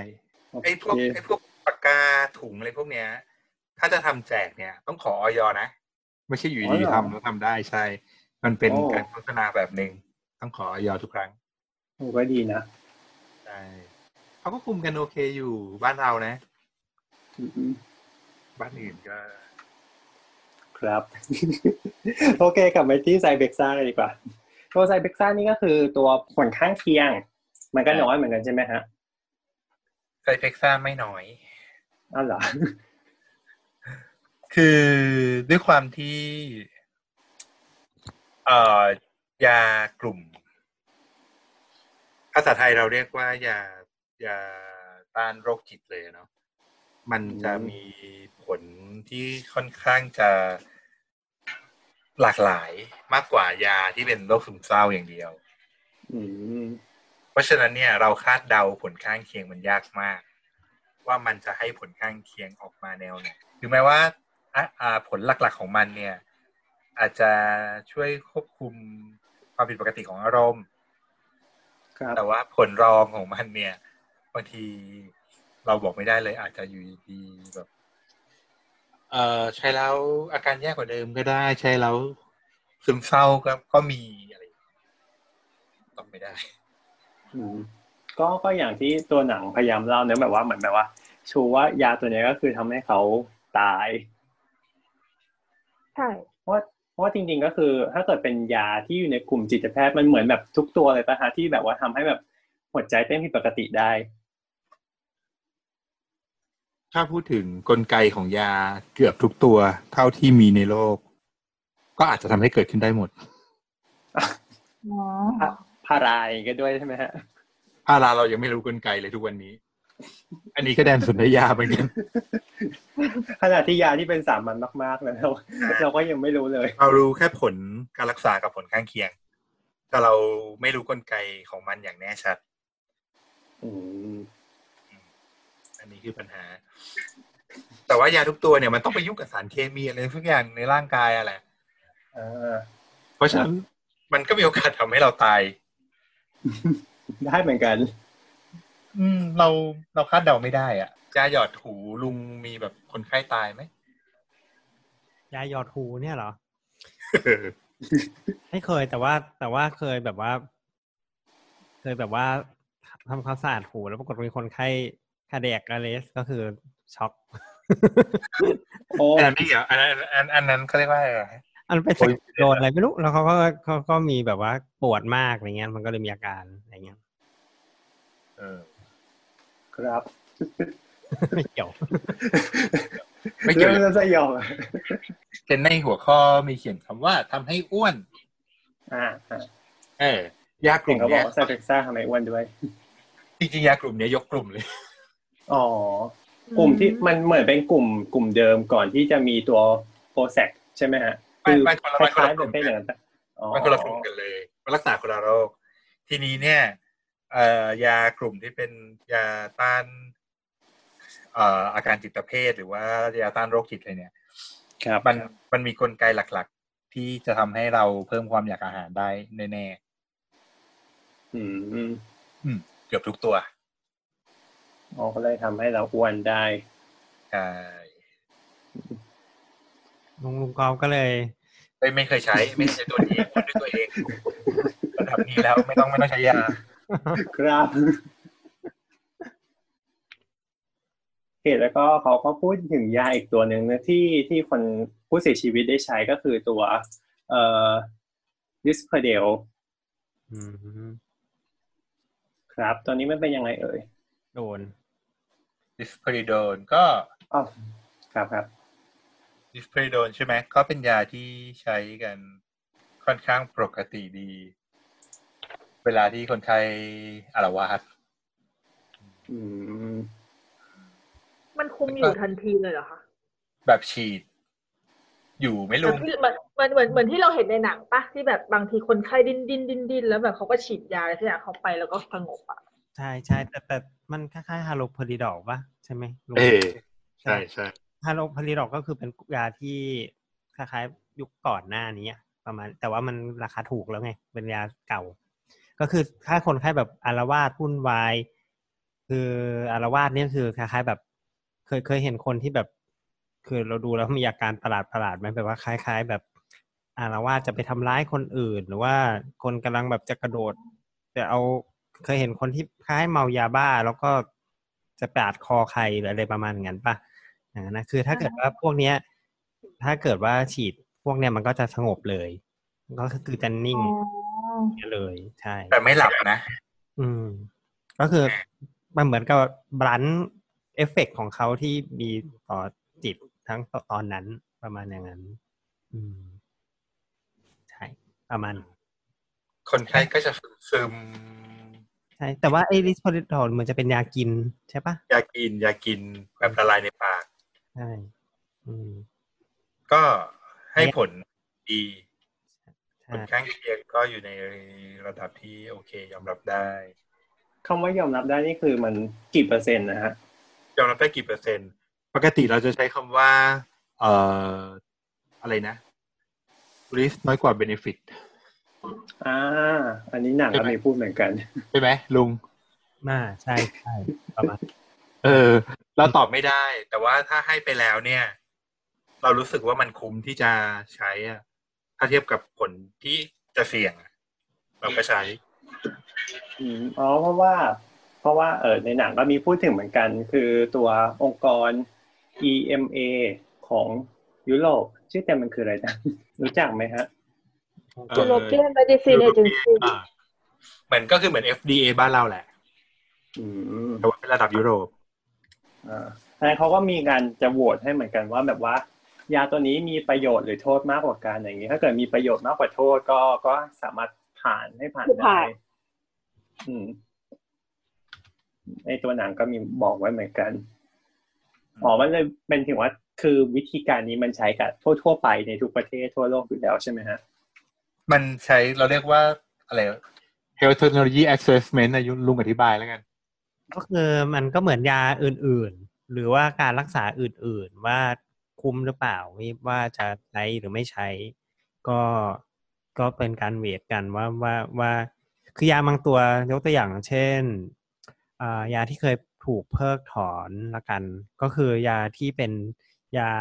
ไอ้พวกโอเคไอ้พวกปากกาถุงอะไรพวกเนี้ย ถ้าจะทำแจกเนี่ย ต้องขอออยนะ ไม่ใช่อยู่ดีๆทำแล้วทำได้ใช่ มันเป็นการโฆษณาแบบหนึ่งต้องขอออยทุกครั้งโอ้ก็ดีนะใช่ เขาก็คุมกันโอเคอยู่บ้านเรานะอืมบ้านอื่นก็ ครับ โอเคกลับไปที่ไซเบกซ่าเลยดีกว่า ตัวไซเบกซ่านี่ก็คือตัวผลข้างเคียง มันก็น้อยเหมือนกันใช่ไหมฮะไซเฟกซ่าไม่น้อยอ้าวเหรอคือด้วยความที่ เอ่อยากลุ่ม ภาษาไทยเราเรียกว่ายายาต้านโรคจิตเลยเนาะมันจะมีผลที่ค่อนข้างจะหลากหลายมากกว่ายาที่เป็นโรคซึมเศร้าอย่างเดียวอืมเพราะฉะนั้นเนี่ย เราคาดเดาผลข้างเคียงมันยากมาก ว่ามันจะให้ผลข้างเคียงออกมาแนวไหนถึงแม้ว่าอะอ่าผลหลักๆของมันเนี่ย อาจจะช่วยควบคุมความผิดปกติของอารมณ์ครับ แต่ว่าผลรองของมันเนี่ยบางทีเราบอกไม่ได้เลย อาจจะอยู่ดีๆแบบเอ่อใช้แล้วอาการแย่กว่าเดิมก็ได้ ใช้แล้วซึมเศร้าก็ก็มีอะไรอย่างเงี้ยตอบไม่ได้อืมก็ก็อย่างที่ตัวหนังพยายามเล่าเนื้อะแบบว่าเหมือนแบบว่า ชูว่ายาตัวเนี้ยก็คือทำให้เขาตายใช่เพราะว่า เพราะว่าจริง ๆ ก็คือ ถ้าเกิดเป็นยาที่อยู่ในกลุ่มจิตแพทย์มันเหมือนแบบทุกตัวเลยปะฮะที่แบบว่าทำให้แบบหัวใจเต้นผิดปกติได้ ถ้าพูดถึงกลไกของยาเกือบทุกตัวเท่าที่มีในโลก ก็อาจจะทำให้เกิดขึ้นได้หมดอ๋อพารายก็ด้วยใช่ไหมฮะพาราเรายังไม่รู้กลไกเลยทุกวันนี้ อันนี้ก็แดนสุนทรยาเหมือนกันขณะที่ยาที่เป็นสามัญมากๆเลยเราเราก็ยังไม่รู้เลย เรารู้แค่ผลการรักษากับผลข้างเคียง แต่เราไม่รู้กลไกของมันอย่างแน่ชัดอืมอันนี้คือปัญหา แต่ว่ายาทุกตัวเนี่ยมันต้องไปยุ่งกับสารเคมีอะไรทุกอย่างในร่างกายอะไรอ่าเพราะฉะนั้นมันก็มีโอกาสทำให้เราตาย ได้เหมือนกัน อืม เราเราคาดเดาไม่ได้อะยาหยอดหูลุงมีแบบคนไข้ตายไหมยาหยอดหูเนี่ยเหรอ ไม่เคยแต่ว่า แต่ว่าเคยแบบว่า เคยแบบว่าทำความสะอาดหูแล้วปรากฏมีคนไข้คาเดียกอาเลสก็คือช็อกโอ้อันนั้นไม่เกี่ยวอันนั้นอันอันนั้นเขาเรียกว่าอะไรอันเป็นสะเก็ดโดนอะไรไม่รู้แล้วเขาก็เขาก็มีแบบว่าปวดมากอะไรเงี้ยมันก็เลยมีอาการอะไรเงี้ยเออ ครับ ไม่เกี่ยวไม่เกี่ยวเรื่องสยองอะเห็นในหัวข้อมีเขียนคำว่าทำให้อ้วน อ่าอ่าเออยากเห็ลุ่นมเขาบอเนี้กยว่าไซเฟกซ่าทำให้อ้วนด้วย จริงๆยากลุ่มเนี้ยยกกลุ่มเลย อ๋อ กลุ่มที่มันเหมือนเป็นกลุ่มกลุ่มเดิมก่อนที่จะมีตัวโปรเซกใช่ไหมฮะไม่คือไม่คนละคไม่คนล้าละยๆกลุ่เป็นมเป็นอย่างนั้นปะอ๋อมันคนละกลุ่มกันเลยมันรักษาคนละโรค ทีนี้เนี่ย เอ่อยากลุ่มที่เป็นยาต้านเอ่ออาการจิตเภทหรือว่ายาต้านโรคจิตอะไรเนี่ยครับมันมันมีกลไกหลัก ๆ ที่จะทำให้เราเพิ่มความอยากอาหารได้แน่อืมๆอืมเกือบทุกตัวอ๋อก็เลยทำให้เราอ้วนได้ใช่ลุงลุงกอล์ฟก็เลยไม่ไม่เคยใช้ ไม่ใช้ตัวนี้พูดด้วยตัวเองระดับนี้แล้วไม่ต้องไม่ต้องใช้ยา ครับ เหตุแล้วก็เขาก็พูดถึงยาอีกตัวหนึ่งนะที่ที่คนผู้เสียชีวิตได้ใช้ก็คือตัว เอ่อดิสเพเดลอืมครับตัวนี้มันเป็นยังไงเอ่ย โดนดิสเพริโดนก็อ๋อครับครับดิสเพริโดนใช่ไหมก็เป็นยาที่ใช้กันค่อนข้างปกติดี เวลาที่คนไข้อารวาสอืมมันคุมอยู่ทันทีเลยเหรอคะแบบฉีด อยู่ไม่แบรู้บที่เหมือนเหมือนเหมือนเหมือนที่เราเห็นในหนังปะที่แบบบางทีคนไข้ดิ้นดิ้นดิ้นดิ้นแล้วแบบเขาก็ฉีดยาอะไรที่อย่างเข้าไปแล้วก็สงบอะใช่ใช่แต่แต่มันคล้ายๆฮาโลพาริดอลปะใช่ไหมลุงเออใช่ใช่ฮาโลพาริดอลก็คือเป็นยาที่คล้ายๆยุคก่อนหน้านี้อะประมาณ แต่ว่ามันราคาถูกแล้วไง เป็นยาเก่า ก็คือถ้าคนไข้แบบอารวาสวุ่นวาย คืออารวาสเนี่ยคือคล้ายๆแบบ เคยเคยเห็นคนที่แบบ คือเราดูแล้วมีอาการประหลาดประหลาดๆไหมแบบว่าคล้าย ๆ แบบอารวาสจะไปทำร้ายคนอื่น หรือว่าคนกำลังแบบจะกระโดดแต่เอาเคยเห็นคนที่คล้ายเมายาบ้า แล้วก็จะปาดคอใครหรืออะไรประมาณนั้นปะอย่างนั้นนะคือถ้าเกิดว่าพวกเนี้ย ถ้าเกิดว่าฉีดพวกเนี้ยมันก็จะสงบเลย ก็คือจะนิ่ง เลยใช่แต่ไม่หลับนะ อืม ก็คือมันเหมือนกับบลันเอฟเฟกของเขาที่มีต่อจิตทั้งตอนนั้นประมาณอย่างนั้น อืม ใช่ประมาณ คนไข้ก็จะซึมใช่แต่ว่าไอริสโพลิทอลเหมือนจะเป็นยากินใช่ปะยากิน ยากินแบบละลายในปาก ใช่ อืม ก็ให้ผลดี ผใช่ลข้างเคียงก็อยู่ในระดับที่โอเค ยอมรับได้คำว่ายอมรับได้นี่คือมันกี่เปอร์เซ็นต์นะฮะยอมรับได้กี่เปอร์เซ็นต์ ปกติเราจะใช้คำว่า เอ่ออะไรนะ risk น้อยกว่า benefit อ่า อันนี้หนังก็มีพูดเหมือนกัน ใช่ไหมลุงมาใช่ใช่ประมาณเออ เราตอบไม่ได้ แต่ว่าถ้าให้ไปแล้วเนี่ย เรารู้สึกว่ามันคุ้มที่จะใช้อะ ถ้าเทียบกับผลที่จะเสี่ยงอะเราก็ใช้อืมอ๋อเพราะว่า เพราะว่าเออในหนังก็มีพูดถึงเหมือนกัน คือตัวองค์กร EMA ของยุโรปชื่อเต็มมันคืออะไรนะรู้จักไหมฮะเอ่อ European Medicine Agency อ่าเหมือนก็คือเหมือน FDA บ้านเราแหละอืมแต่ว่าเป็นระดับยุโรปอ่าอันนั้นเขาก็มีการจะโหวตให้เหมือนกันว่าแบบว่า ยาตัวนี้มีประโยชน์หรือโทษมากกว่ากันอย่างนี้ ถ้าเกิดมีประโยชน์มากกว่าโทษก็ก็สามารถผ่านให้ผ่านคือได้ผ่านอืมในตัวหนังก็มีบอกไว้เหมือนกันอ๋อมันเลยเป็นถึงว่าคือวิธีการนี้มันใช้กับทั่วทั่วๆไปในทุกประเทศทั่วโลกอยู่แล้วใช่ไหมฮะ มันใช้เราเรียกว่าอะไร Health Technology Assessment อายุลุงอธิบายแล้วกัน ก็คือมันก็เหมือนยาอื่นๆ หรือว่าการรักษาอื่นๆ ว่า คุ้มหรือเปล่าว่าจะใช้หรือไม่ใช้ ก็ก็เป็นการเวทกันว่าว่าว่า คือยาบางตัวยกตัวอย่างเช่นยาที่เคยถูกเพิกถอนละกัน ก็คือยาที่เป็นยา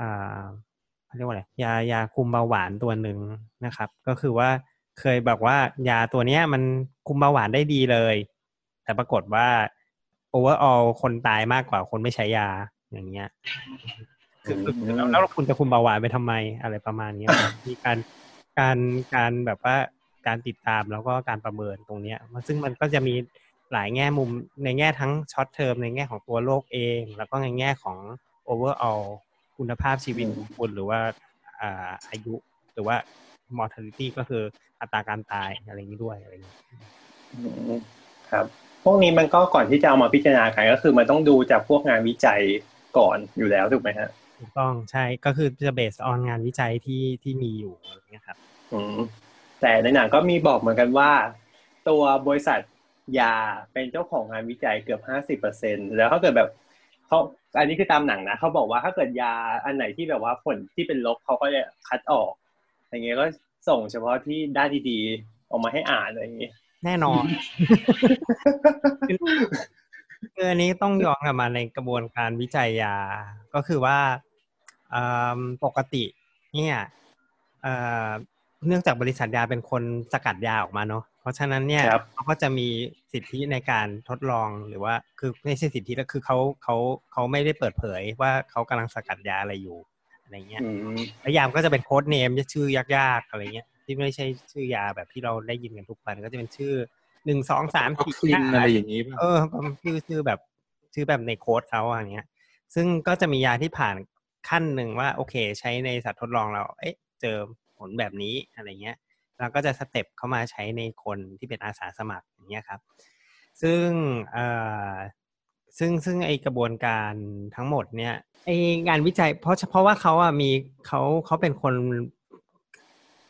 อ่าเขาเรียกว่าอะไรยายาคุมเบาหวานตัวหนึ่งนะครับ ก็คือว่าเคยบอกว่ายาตัวเนี้ยมันคุมเบาหวานได้ดีเลย แต่ปรากฏว่า overall คนตายมากกว่าคนไม่ใช้ยาอย่างเงี้ย คือคือคือแล้วแล้วคุณจะคุมเบาหวานไปทำไมอะไรประมาณเนี้ยมีการการการแบบว่าการติดตามแล้วก็การประเมินตรงเนี้ยมันซึ่งมันก็จะมีหลายแง่มุมในแง่ทั้งช็อตเทอมในแง่ของตัวโรคเอง แล้วก็ในแง่ของ overall คุณภาพชีวิตของคุณหรือว่าอ่าอายุหรือว่า mortality ก็คืออัตราการตายอะไรอย่างนี้ด้วยอะไรอย่างนี้อืมครับ พวกนี้มันก็ก่อนที่จะเอามาพิจารณากันก็คือมันต้องดูจากพวกงานวิจัยก่อนอยู่แล้วถูกไหมฮะ ถูกต้องใช่ก็คือจะเบสออนงานวิจัยที่ที่มีอยู่อะไรอย่างเงี้ยครับอืมแต่ในหนังก็มีบอกเหมือนกันว่า ตัวบริษัทยาเป็นเจ้าของงานวิจัยเกือบห้าสิบเปอร์เซ็นแล้วถ้าเกิดแบบเขาอันนี้คือตามหนังนะเขาบอกว่าถ้าเกิดยาอันไหนที่แบบว่าผลที่เป็นลบเขาก็จะคัดออก อย่างเงี้ยก็ส่งเฉพาะที่ด้านดีๆออกมาให้อ่านอะไรอย่างงี้แน่นอนคืออันนี้ต้องย้อนกลับมาในกระบวนการวิจัยยา ก็คือว่าอืม ปกติเนี่ยเอ่อเนื่องจากบริษัทยาเป็นคนสกัดยาออกมาเนาะเพราะฉะนั้นเนี่ยครับเขาก็จะมีสิทธิในการทดลองหรือว่าคือไม่ใช่สิทธิแล้วคือเขาเขาเขาไม่ได้เปิดเผยว่าเขากำลังสกัดยาอะไรอยู่อะไรเงี้ยอืมแล้วยามก็จะเป็นโค้ดเนมชื่อยากๆอะไรเงี้ยที่ไม่ใช่ชื่อยาแบบที่เราได้ยินกันทุกวันก็จะเป็นชื่อหนึ่งสองสามวัคสี่ซีนห้าอะไรอย่างนี้ป่ะเออก็ชื่อชื่อแบบชื่อแบบในโค้ดเขาอย่างเงี้ย ซึ่งก็จะมียาที่ผ่าน ขั้นหนึ่งว่าโอเค ใช้ในสัตว์ทดลองเรา เอ๊ะเจอผลแบบนี้อะไรเงี้ยเราก็จะสเต็ปเข้ามาใช้ในคนที่เป็นอาสาสมัครอย่างเงี้ยครับ ซึ่งเอ่อซึ่งซึ่งไอกระบวนการทั้งหมดเนี่ยไองานวิจัยเพราะเพราะว่าเขาอะมีเขาเขาเป็นคน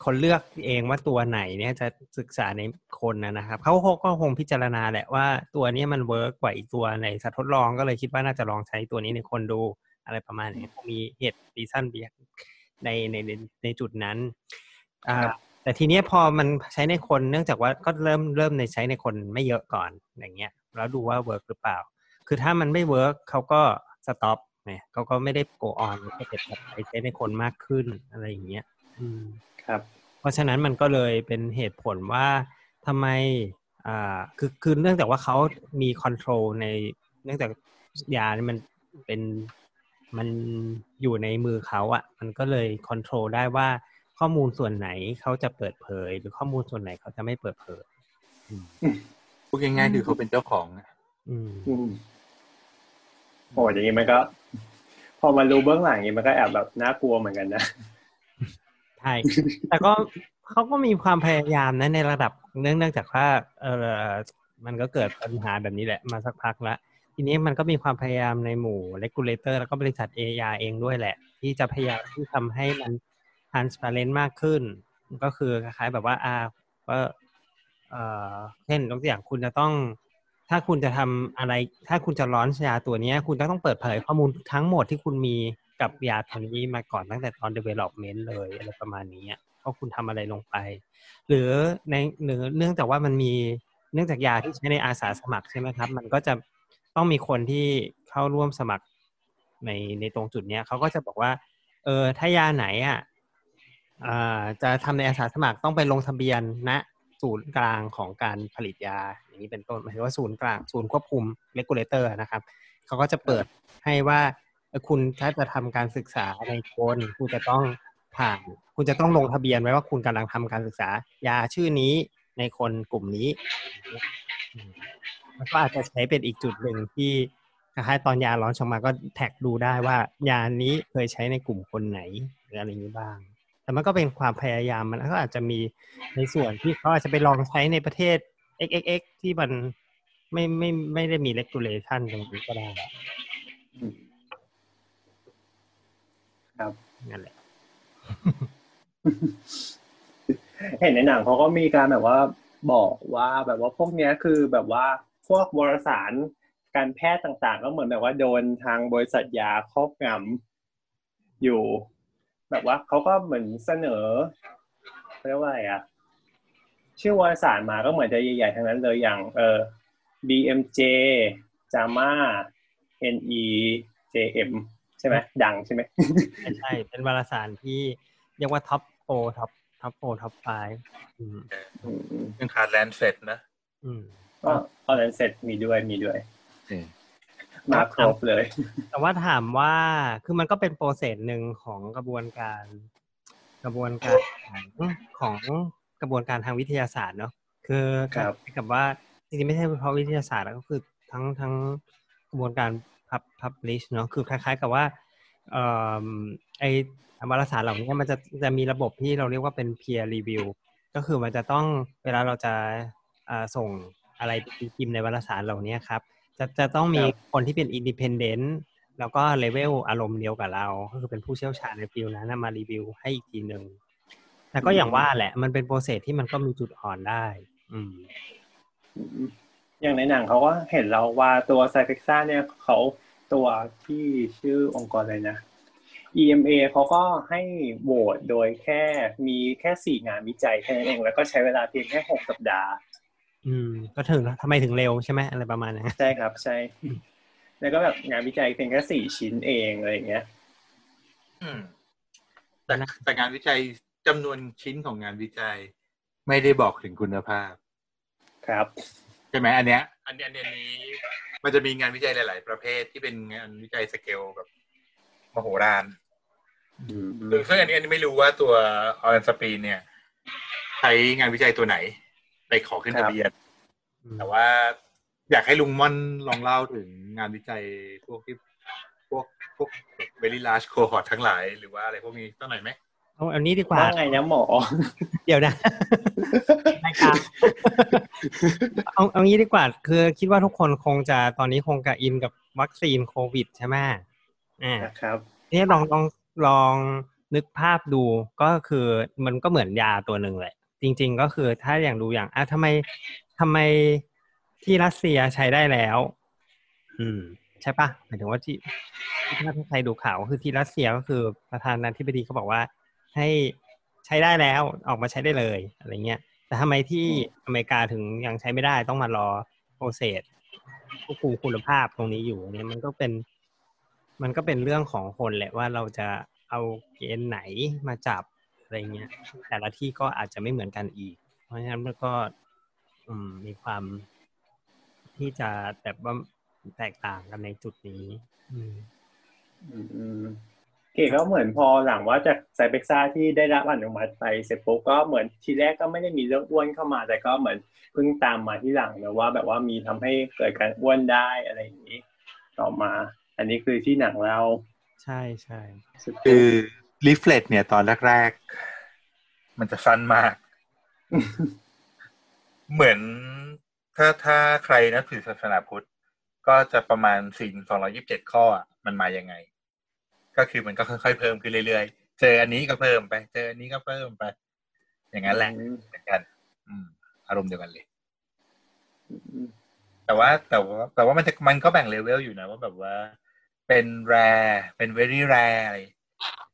คนเลือกเองว่าตัวไหนเนี่ยจะศึกษาในคนนะนะครับเขาก็ก็คงพิจารณาแหละว่าตัวนี้มัน work กว่าอีกตัวในสัตว์ทดลองก็เลยคิดว่าน่าจะลองใช้ตัวนี้ในคนดู อะไรประมาณนี้คงมีเหตุ reasonable ในในในในจุดนั้นอ่าแต่ทีเนี้ยพอมันใช้ในคนเนื่องจากว่าก็เริ่มเริ่มในใช้ในคนไม่เยอะก่อนอย่างเงี้ย แล้วดูว่า work หรือเปล่า คือถ้ามันไม่ work เขาก็ stop เนี่ยเขาก็ไม่ได้ go on ไปใช้ในคนมากขึ้นอะไรอย่างเงี้ยอืมครับ เพราะฉะนั้นมันก็เลยเป็นเหตุผลว่าทำไมอ่าคือคือเนื่องจากว่าเขามี control ในเนื่องจากยานี่มันเป็น มันอยู่ในมือเขาอะ่ะ มันก็เลย control ได้ว่าข้อมูลส่วนไหนเขาจะเปิดเผย หรือข้อมูลส่วนไหนเขาจะไม่เปิดเผยอืมพูดง่ายๆคือเขาเป็นเจ้าของอะอืมอืมโอ้อย่างนี้มันก็ พอมารู้เบื้องหลังนี้มันก็แอบแบบน่ากลัวเหมือนกันนะใช่แต่ก็เขาก็มีความพยายามนะในระดับเนื่องเนื่องจากว่าเออมันก็เกิดปัญหาแบบนี้แหละ มาสักพักแล้ว ทีนี้มันก็มีความพยายามในหมู่ regulator แล้วก็บริษัท AI เองด้วยแหละ ที่จะพยายามที่ทำให้มัน transparent มากขึ้น ก็คือคล้ายๆแบบว่าอ่าก็เอ่อเช่นยกตัวอย่างคุณจะต้อง ถ้าคุณจะทำอะไร ถ้าคุณจะร้อนยาตัวนี้ คุณก็ต้องเปิดเผยข้อมูลทั้งหมดที่คุณมีกับยาตัวนี้มาก่อนตั้งแต่ตอน development เลยอะไรประมาณนี้ว่าคุณทำอะไรลงไป หรือในหรือเนื่องจากว่ามันมีเนื่องจากยาที่ใช้ในอาสาสมัครใช่ไหมครับ มันก็จะ ต้องมีคนที่เข้าร่วมสมัครในในตรงจุดเนี้ยเขาก็จะบอกว่า เออถ้ายาไหนอะจะทำในอาสาสมัครต้องไปลงทะเบียนณศูนย์กลางของการผลิตยา อย่างนี้เป็นต้นหมายถึงว่าศูนย์กลางศูนย์ควบคุม regulator นะครับเขาก็จะเปิดให้ว่าคุณถ้าจะทำการศึกษาในคนคุณจะต้องผ่าน คุณจะต้องลงทะเบียนไว้ว่าคุณกำลังทำการศึกษา ยาชื่อนี้ในคนกลุ่มนี้ ก็อาจจะใช้เป็นอีกจุดหนึ่งที่คล้ายๆตอนยาร้อนชออกมาก็แท็กดูได้ว่ายานี้เคยใช้ในกลุ่มคนไหนหรืออะไรนี้บ้าง แต่มันก็เป็นความพยายามมันก็อาจจะมีในส่วนที่เขาอาจจะไปลองใช้ในประเทศ XXX ที่มันไม่ไม่ไม่ได้มี regulation ตรงนี้ก็ได้ครับนั่นแหละเห็นในหนังเขาก็มีการแบบว่าบอกว่าแบบว่าพวกเนี้ยคือแบบว่า พวกวารสารการแพทย์ต่างๆ ก็เหมือนแบบว่าโดนทางบริษัทยาครอบงำอยู่ แบบว่าเขาก็เหมือนเสนอเรียกว่าอะไรอะชื่อวารสารมาก็เหมือนจะใหญ่ๆทั้งนั้นเลยอย่างเออ BMJ JAMA NE JM ใช่ไหมดังใช่ไหมใช่ใช่เป็นวารสารที่เรียกว่าท็อปโฟท็อปท็อปโฟท็อปไฟอืมอืมยังขาดแลนเสร็จนะ อืม ก็ตอนนั้นเสร็จมีด้วยมีด้วยเออมาครบเลย แต่ว่าถามว่าคือมันก็เป็นโปรเซสหนึ่งของกระบวนการ กระบวนการของของกระบวนการทางวิทยาศาสตร์เนาะคือครับกับว่าจริงๆไม่ใช่เฉพาะวิทยาศาสตร์แล้วก็คือทั้งทั้งกระบวนการพับ publish เนาะคือคล้าย ๆ กับว่าเอ่อไอวารสารเหล่านี้มันจะจะมีระบบที่เราเรียกว่าเป็น peer review ก็คือมันจะต้องเวลาเราจะอ่าส่ง อะไรไปตีพิมพ์ในวารสารเหล่านี้ครับ จะจะต้องมีครับคนที่เป็น independent แล้วก็เลเวลอารมณ์เดียวกับเรา ก็คือเป็นผู้เชี่ยวชาญใน field นั้นนะมารีวิวให้อีกทีหนึ่งแต่ก็อย่างว่าแหละมันเป็น process ที่มันก็มีจุดอ่อนได้ อืม อย่างในหนังเขาก็เห็นเราว่าตัวไซเฟกซ่าเนี่ยเขาตัวที่ชื่อองค์กรอะไรนะ EMA เขาก็ให้โหวตโดยแค่มีแค่สี่งานวิจัยแค่นั้นเอง แล้วก็ใช้เวลาเพียงแค่หกสัปดาห์ อืม ก็ถึงทำไมถึงเร็วใช่ไหมอะไรประมาณนั้นใช่ครับ ใช่ แล้วก็แบบงานวิจัยเพียงแค่สี่ชิ้นเองอะไรอย่างเงี้ย อืม แต่แต่งานวิจัยจำนวนชิ้นของงานวิจัย ไม่ได้บอกถึงคุณภาพ ครับใช่ไหมอันเนี้ย อันนี้อันนี้อันนี้มันจะมีงานวิจัยหลาย ๆ ประเภทที่เป็นงานวิจัยสเกลแบบมโหฬารอืมซึ่งซึ่งอันนี้อันนี้ไม่รู้ว่าตัวออรันสปีนเนี่ย ใช้งานวิจัยตัวไหน ไปขอขึ้นทะเบียนอืมแต่ว่าอยากให้ลุงม่อนลองเล่าถึงงานวิจัยพวกที่พวกพวกเวลิลาชโคฮอตทั้งหลาย หรือว่าอะไรพวกนี้ตั้งไหนอยไหมเอาเอานี้ดีกว่าว่าไงนะหมอ เดี๋ยวนะรายการเอาเอางี้ดีกว่า คือคิดว่าทุกคนคงจะตอนนี้คงจะอินกับวัคซีนโควิดใช่ไหมอ่านะครับนี่ลองลองลองนึกภาพดูก็คือมันก็เหมือนยาตัวหนึ่งแหละ จริง ๆ ก็คือถ้าอย่างดูอย่างอะทำไมทำไมที่รัสเซียใช้ได้แล้ว อืม ใช่ปะหมายถึงว่าที่ที่ถ้าใครดูข่าวก็คือที่รัสเซียก็คือประธานาธิบดีเขาบอกว่า ให้ใช้ได้แล้วออกมาใช้ได้เลยอะไรเงี้ยแต่ทำไมที่อเมริกาถึงยังใช้ไม่ได้ต้องมารอโปรเซสควบคุมคุณภาพตรงนี้อยู่เนี่ยมันก็เป็น มันก็เป็นเรื่องของคนแหละว่าเราจะเอาเกณฑ์ไหนมาจับ อะไรเงี้ยแต่ละที่ก็อาจจะไม่เหมือนกันอีก เพราะฉะนั้นมันก็อืมมีความที่จะแบบว่าแตกต่างกันในจุดนี้ อืมอืมอืมโอเคก็เหมือนพอหลังว่าจากไซเบกซ่าที่ได้รับอนุมัติไปเสร็จปุ๊บก็เหมือนทีแรกก็ไม่ได้มีเรื่องอ้วนเข้ามา แต่ก็เหมือนเพิ่งตามมาที่หลังนะว่า แบบว่ามีทำให้เกิดการอ้วนได้อะไรอย่างนี้ ต่อมา อันนี้คือที่หนังเรา ใช่ใช่คือ ลิฟเลตเนี่ยตอนแรก ๆ มันจะสั้นมาก เหมือนถ้าถ้าใครนับถือศาสนาพุทธ ก็จะประมาณสิ่งสองร้อยิบเจ็ดข้ออะมันมายังไง ก็คือมันก็ค่อยๆเพิ่มขึ้นเรื่อยๆ เจออันนี้ก็เพิ่มไป เจออันนี้ก็เพิ่มไป อย่างนั้นแหละเหมือนกันอารมณ์เดียวกันเลย แต่ว่าแต่ว่าแต่ว่ามันจะมันก็แบ่งเลเวลอยู่นะว่าแบบว่า เป็นแรเป็น very rare อะไร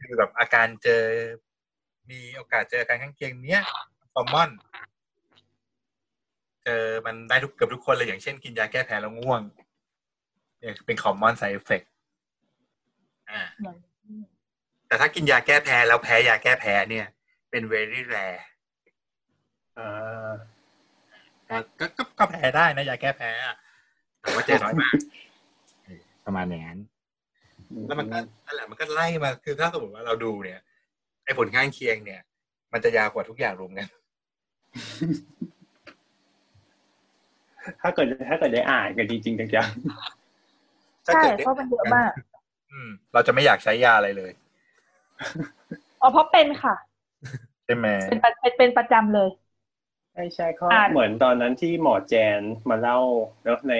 คือแบบอาการเจอ มีโอกาสเจออาการข้างเคียงเนี้ย common เจอมันได้ทุกเกือบทุกคนเลยอย่างเช่นกินยาแก้แพ้แล้วง่วงเนี่ยเป็น common side effect อ่าแต่ถ้ากินยาแก้แพ้แล้วแพ้ยาแก้แพ้เนี่ย เป็น very rare อ่าก็ก็ก็ก็แพ้ได้นะยาแก้แพ้แต่ว่าเจอน้อยมากประมาณอย่างนั้น แล้วมันก็นั่นแหละมันก็ไล่มาคือถ้าสมมติว่าเราดูเนี่ยไอ้ผลข้างเคียงเนี่ย มันจะยาวกว่าทุกอย่างรวมกันถ้าเกิดถ้าเกิดได้อ่านกันจริงๆจังถ้าใช่เกิดได้เพราะมันเยอะมาก อืม เราจะไม่อยากใช้ยาอะไรเลยอ๋อเพราะเป็นค่ะใช่ไหมเป็นประเป็นเป็นประจำเลยๆใช่ใช่เขาอ่านเหมือนตอนนั้นที่หมอแจนมาเล่าเนอะใน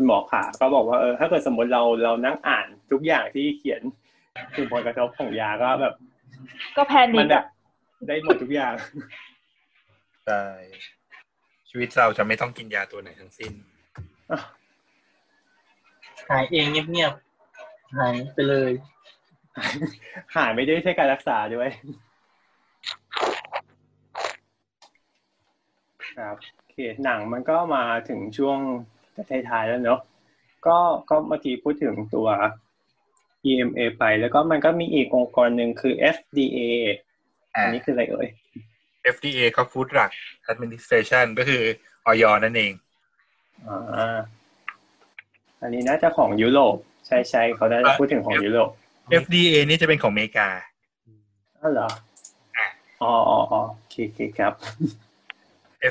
คุณหมอขาก็บอกว่าเออถ้าเกิดสมมติเราเรานั่งอ่านทุกอย่างที่เขียนถึงผลกระทบของยาก็แบบ ก็แพนิมัคนแบอะบได้หมดทุกอย่างใช่ชีวิตเราจะไม่ต้องกินยาตัวไหนทั้งสิ้นหายเองเงียบๆหายไปเลย หายไม่ได้ใช่การรักษาด้วยครับโอเคหนังมันก็มาถึงช่วง ท้ายๆแล้วเนอะก็ก็เมื่อกี้พูดถึงตัว EMA ไปแล้วก็มันก็มีอีกองค์กรหนึ่งคือ FDA อ่าอันนี้คืออะไรเอ่ย FDA ก็ Food Drug Administration ก็คือออยนั่นเองอ่าอันนี้น่าจะของยุโรปใช่ใช่เขาได้พูดถึงของยุโรป FDA นี่จะเป็นของอเมริกาอ๋อเหรออะอ๋ออ๋ออ๋อโอเคโอเคครับ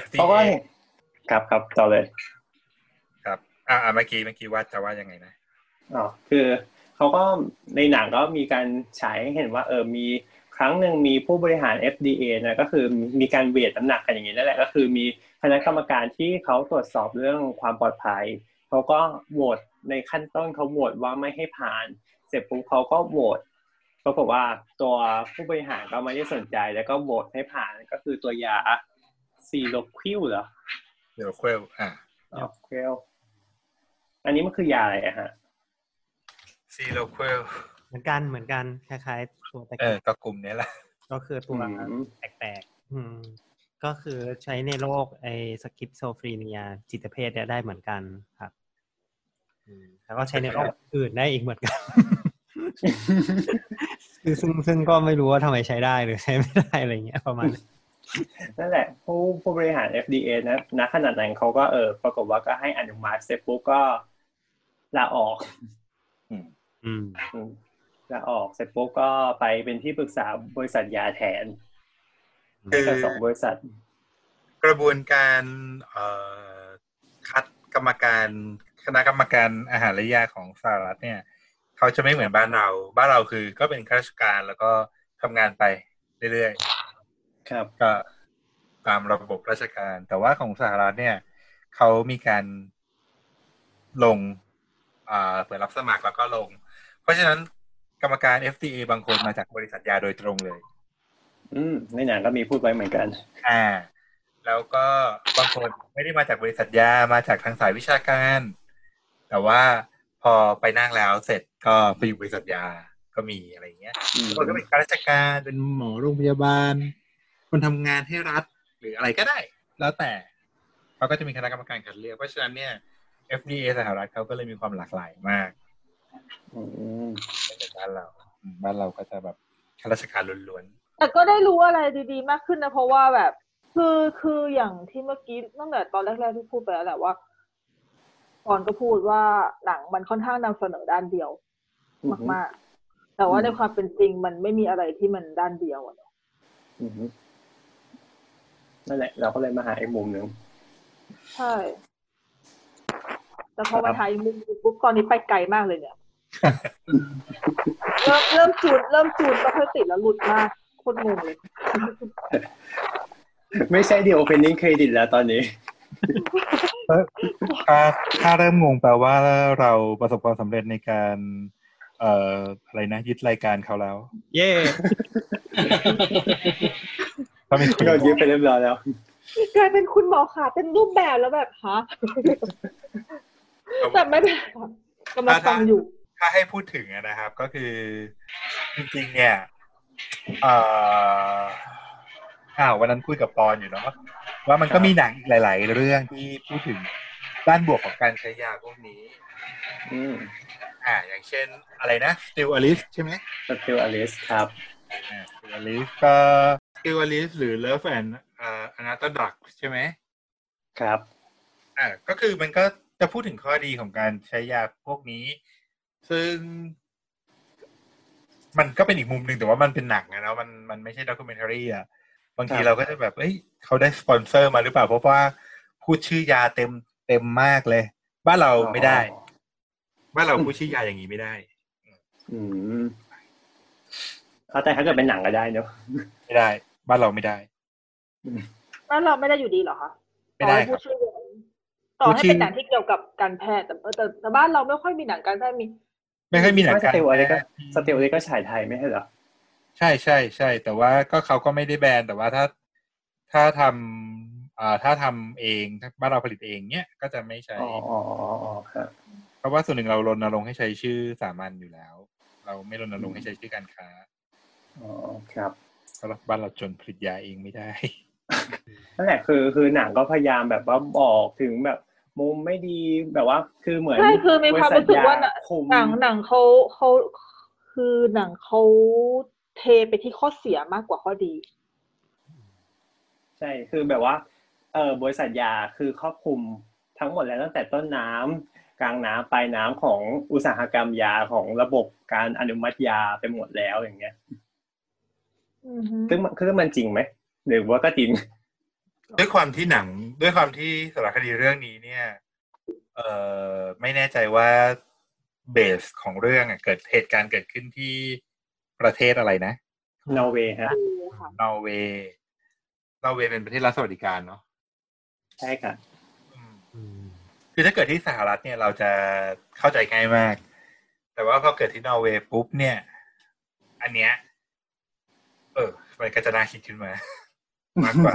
FDA เพราะว่าครับครับต่อเลยครับ อ่าอ่าเมื่อกี้เมื่อกี้ว่าจะว่ายังไงนะอ๋อคือเขาก็ในหนังก็มีการฉายให้เห็นว่าเออมีครั้งหนึ่งมีผู้บริหาร FDA นะก็คือมีการเวทน้ำหนักกันอย่างนี้นั่นแหละก็คือมีคณะกรรมการที่เขาตรวจสอบเรื่องความปลอดภัยเขาก็โหวตในขั้นต้นเขาโหวตว่าไม่ให้ผ่าน เสร็จปุ๊บเขาก็โหวตปรากฏว่าตัวผู้บริหารก็ไม่ได้สนใจแล้วก็โหวตให้ผ่านก็คือตัวยาซีโลควิลเหรอเดี๋ยวเควลอ่าอ๋อควิล อันนี้มันคือยาอะไรอะฮะซีโลเควลเหมือนกันเหมือนกันคล้ายๆตัวตะเอกี้อก็กลุ่มนี้แหละ ก็คือตัวอืมแปลกๆอืมก็คือใช้ในโรคไอ schizophrenia จิตเภทเนี่ยได้เหมือนกันครับอืมแล้วก็ใช้ในโรคอื่นได้อีกเหมือนกันคือซึ่งซึ่งก็ไม่รู้ว่าทำไมใช้ได้หรือใช้ไม่ได้อะไรเงี้ยประมาณนั้นนั่นแหละ ผู้ผู้บริหาร FDA นะณขณะนั้นเขาก็เออปรากฏว่าก็ให้อนุมัติเสร็จปุ๊บก็ ลาออกอืมอืมอืมลาออกเสร็จปุ๊บก็ไปเป็นที่ปรึกษาบริษัทยาแทนคือกับสองบริษัท กระบวนการเอ่อคัดกรรมการคณะกรรมการอาหารและยาของสหรัฐเนี่ย เขาจะไม่เหมือนบ้านเรา บ้านเราคือก็เป็นข้าราชการแล้วก็ทำงานไปเรื่อยครับๆก็ตามระบบราชการ แต่ว่าของสหรัฐเนี่ย เขามีการลงอ่า เปิดรับสมัครแล้วก็ลง เพราะฉะนั้นกรรมการ FDA บางคนมาจากบริษัทยาโดยตรงเลย อืมในหนังก็มีพูดไว้เหมือนกัน อ่า แล้วก็บางคนไม่ได้มาจากบริษัทยามาจากทางสายวิชาการ แต่ว่าพอไปนั่งแล้วเสร็จก็ไปอยู่บริษัทยาก็มีอะไรอย่างเงี้ยอืมบางคนก็เป็นข้าราชการเป็นหมอโรงพยาบาล คนทำงานให้รัฐหรืออะไรก็ได้ แล้วแต่เขาก็จะมีคณะกรรมการคัดเลือกเพราะฉะนั้นเนี่ย FDA สหรัฐเขาก็เลยมีความหลากหลายมากอืมไม่เหมือนบ้านเราอืมบ้านเราก็จะแบบข้าราชการล้วนแต่ก็ได้รู้อะไรดีๆ มากขึ้นนะ เพราะว่าแบบ คือคืออย่างที่เมื่อกี้ตั้งแต่ตอนแรกๆที่พูดไปแล้วแหละว่าก่อนก็พูดว่าหนังมันค่อนข้างนำเสนอด้านเดียว มากๆ แต่ว่าในความเป็นจริงมันไม่มีอะไรที่มันด้านเดียวอะเนอะอืมนั่นแหละ เราก็เลยมาหาอีกมุมหนึ่งใช่ แต่พอมาถ่ายมุมปุ๊บตอนนี้ไปไกลมากเลยเนี่ยเริ่มเริ่มจูนเริ่มจูนก็ค่อยติดแล้วหลุดมากโคตรงงเลย ไม่ใช่เดียว opening credit แล้วตอนนี้ถ้าถ้าเริ่มงงแปลว่าเราประสบความสำเร็จในการ เอ่ออะไรนะยึดรายการเขาแล้ว เย่ก็มีคนเรายึดไปเรียบร้อยแล้วกลายเป็นคุณหมอขาเป็นรูปแบบแล้วแบบฮะ แต่ไม่เป็นไรครับกำลังฟังอยู่ ถ้าให้พูดถึงอะนะครับ ก็คือ จริงๆ เนี่ยเอ่ออ้าววันนั้นคุยกับปอนอยู่เนาะว่ามันก็มีหนังอีกหลาย ๆ เรื่องที่พูดถึงด้านบวกของการใช้ยาพวกนี้ อืมอ่า อย่างเช่นอะไรนะ Still Alice ใช่ไหม Still Alice ครับอ่า Still Alice ก็ Still Alice หรือ Love and อ่า Other Drugs ใช่ไหม ครับ อ่า ก็คือมันก็ จะพูดถึงข้อดีของการใช้ยาพวกนี้ ซึ่ง มันก็เป็นอีกมุมหนึ่งแต่ว่ามันเป็นหนังอะเนาะมันมันไม่ใช่ documentary อะบางทีครับเราก็จะแบบเอ้ยเขาได้สปอนเซอร์มาหรือเปล่า เพราะว่าพูดชื่อยาเต็มเต็มมากเลย บ้านเราไม่ได้ บ้านเราพูดชื่อยาอย่างนี้ไม่ได้ อืมเอาแต่ถ้าเกิดเป็นหนังก็ได้เนอะไม่ได้ บ้านเราไม่ได้แล้วเราไม่ได้อยู่ดีเหรอคะไม่ได้ต่อให้ครับพูดชื่อ ต่อพูดให้ชื่อเป็นหนังที่เกี่ยวกับการแพทย์แต่แต่แต่บ้านเราไม่ค่อยมีหนังการแพทย์มี ไม่ค่อยมีหนังสการติลอลิสก็สติลอลิสก็ฉายไทยไม่ใช่เหรอใช่ใช่ใช่แต่ว่าก็เขาก็ไม่ได้แบนแต่ว่าถ้าถ้าทำอ่าถ้าทำเองถ้าบ้านเราผลิตเองเนี้ยก็จะไม่ใช้อ๋ออ๋ออ๋ออ๋อครับเพราะว่าส่วนหนึ่งเรารณรงค์ให้ใช้ชื่อสามัญอยู่แล้ว เราไม่รณรงค์ให้ใช้ชื่อการค้าอ๋อครับเพราะบ้านเราจนผลิตยาเองไม่ได้นั่นแหละคือคือหนังก็พยายามแบบว่าบอกถึงแบบ มุมไม่ดีแบบว่า คือเหมือนใช่คือมีความรู้สึกว่าบริษัทยคุมหนังหนังเขาเขาคือหนังเขาเทไปที่ข้อเสียมากกว่าข้อดี ใช่คือแบบว่า เออบริษัทยาคือครอบคลุมทั้งหมดแล้วตั้งแต่ต้นน้ำกลางน้ำปลายน้ำของอุตสาหกรรมยาของระบบการอนุมัติยาไปหมดแล้วอย่างเงี้ยอือฮึซึ่งมันคือมันจริงไหมหรือว่าก็จริงด้วยความที่หนัง ด้วยความที่สารคดีเรื่องนี้เนี่ย เอ่อไม่แน่ใจว่า base ของเรื่องอะเกิดเหตุการณ์เกิดขึ้นที่ประเทศอะไรนะนอร์เวย์ฮะดูค่ะนอร์เวย์นอร์เวย์เป็นประเทศรัฐสวัสดิการเนาะใช่ค่ะอืมอืมคือถ้าเกิดที่สหรัฐเนี่ยเราจะเข้าใจง่ายมาก แต่ว่าพอเกิดที่นอร์เวย์ปุ๊บเนี่ย อันเนี้ยเออมันก็จะน่าคิดขึ้นมามากกว่า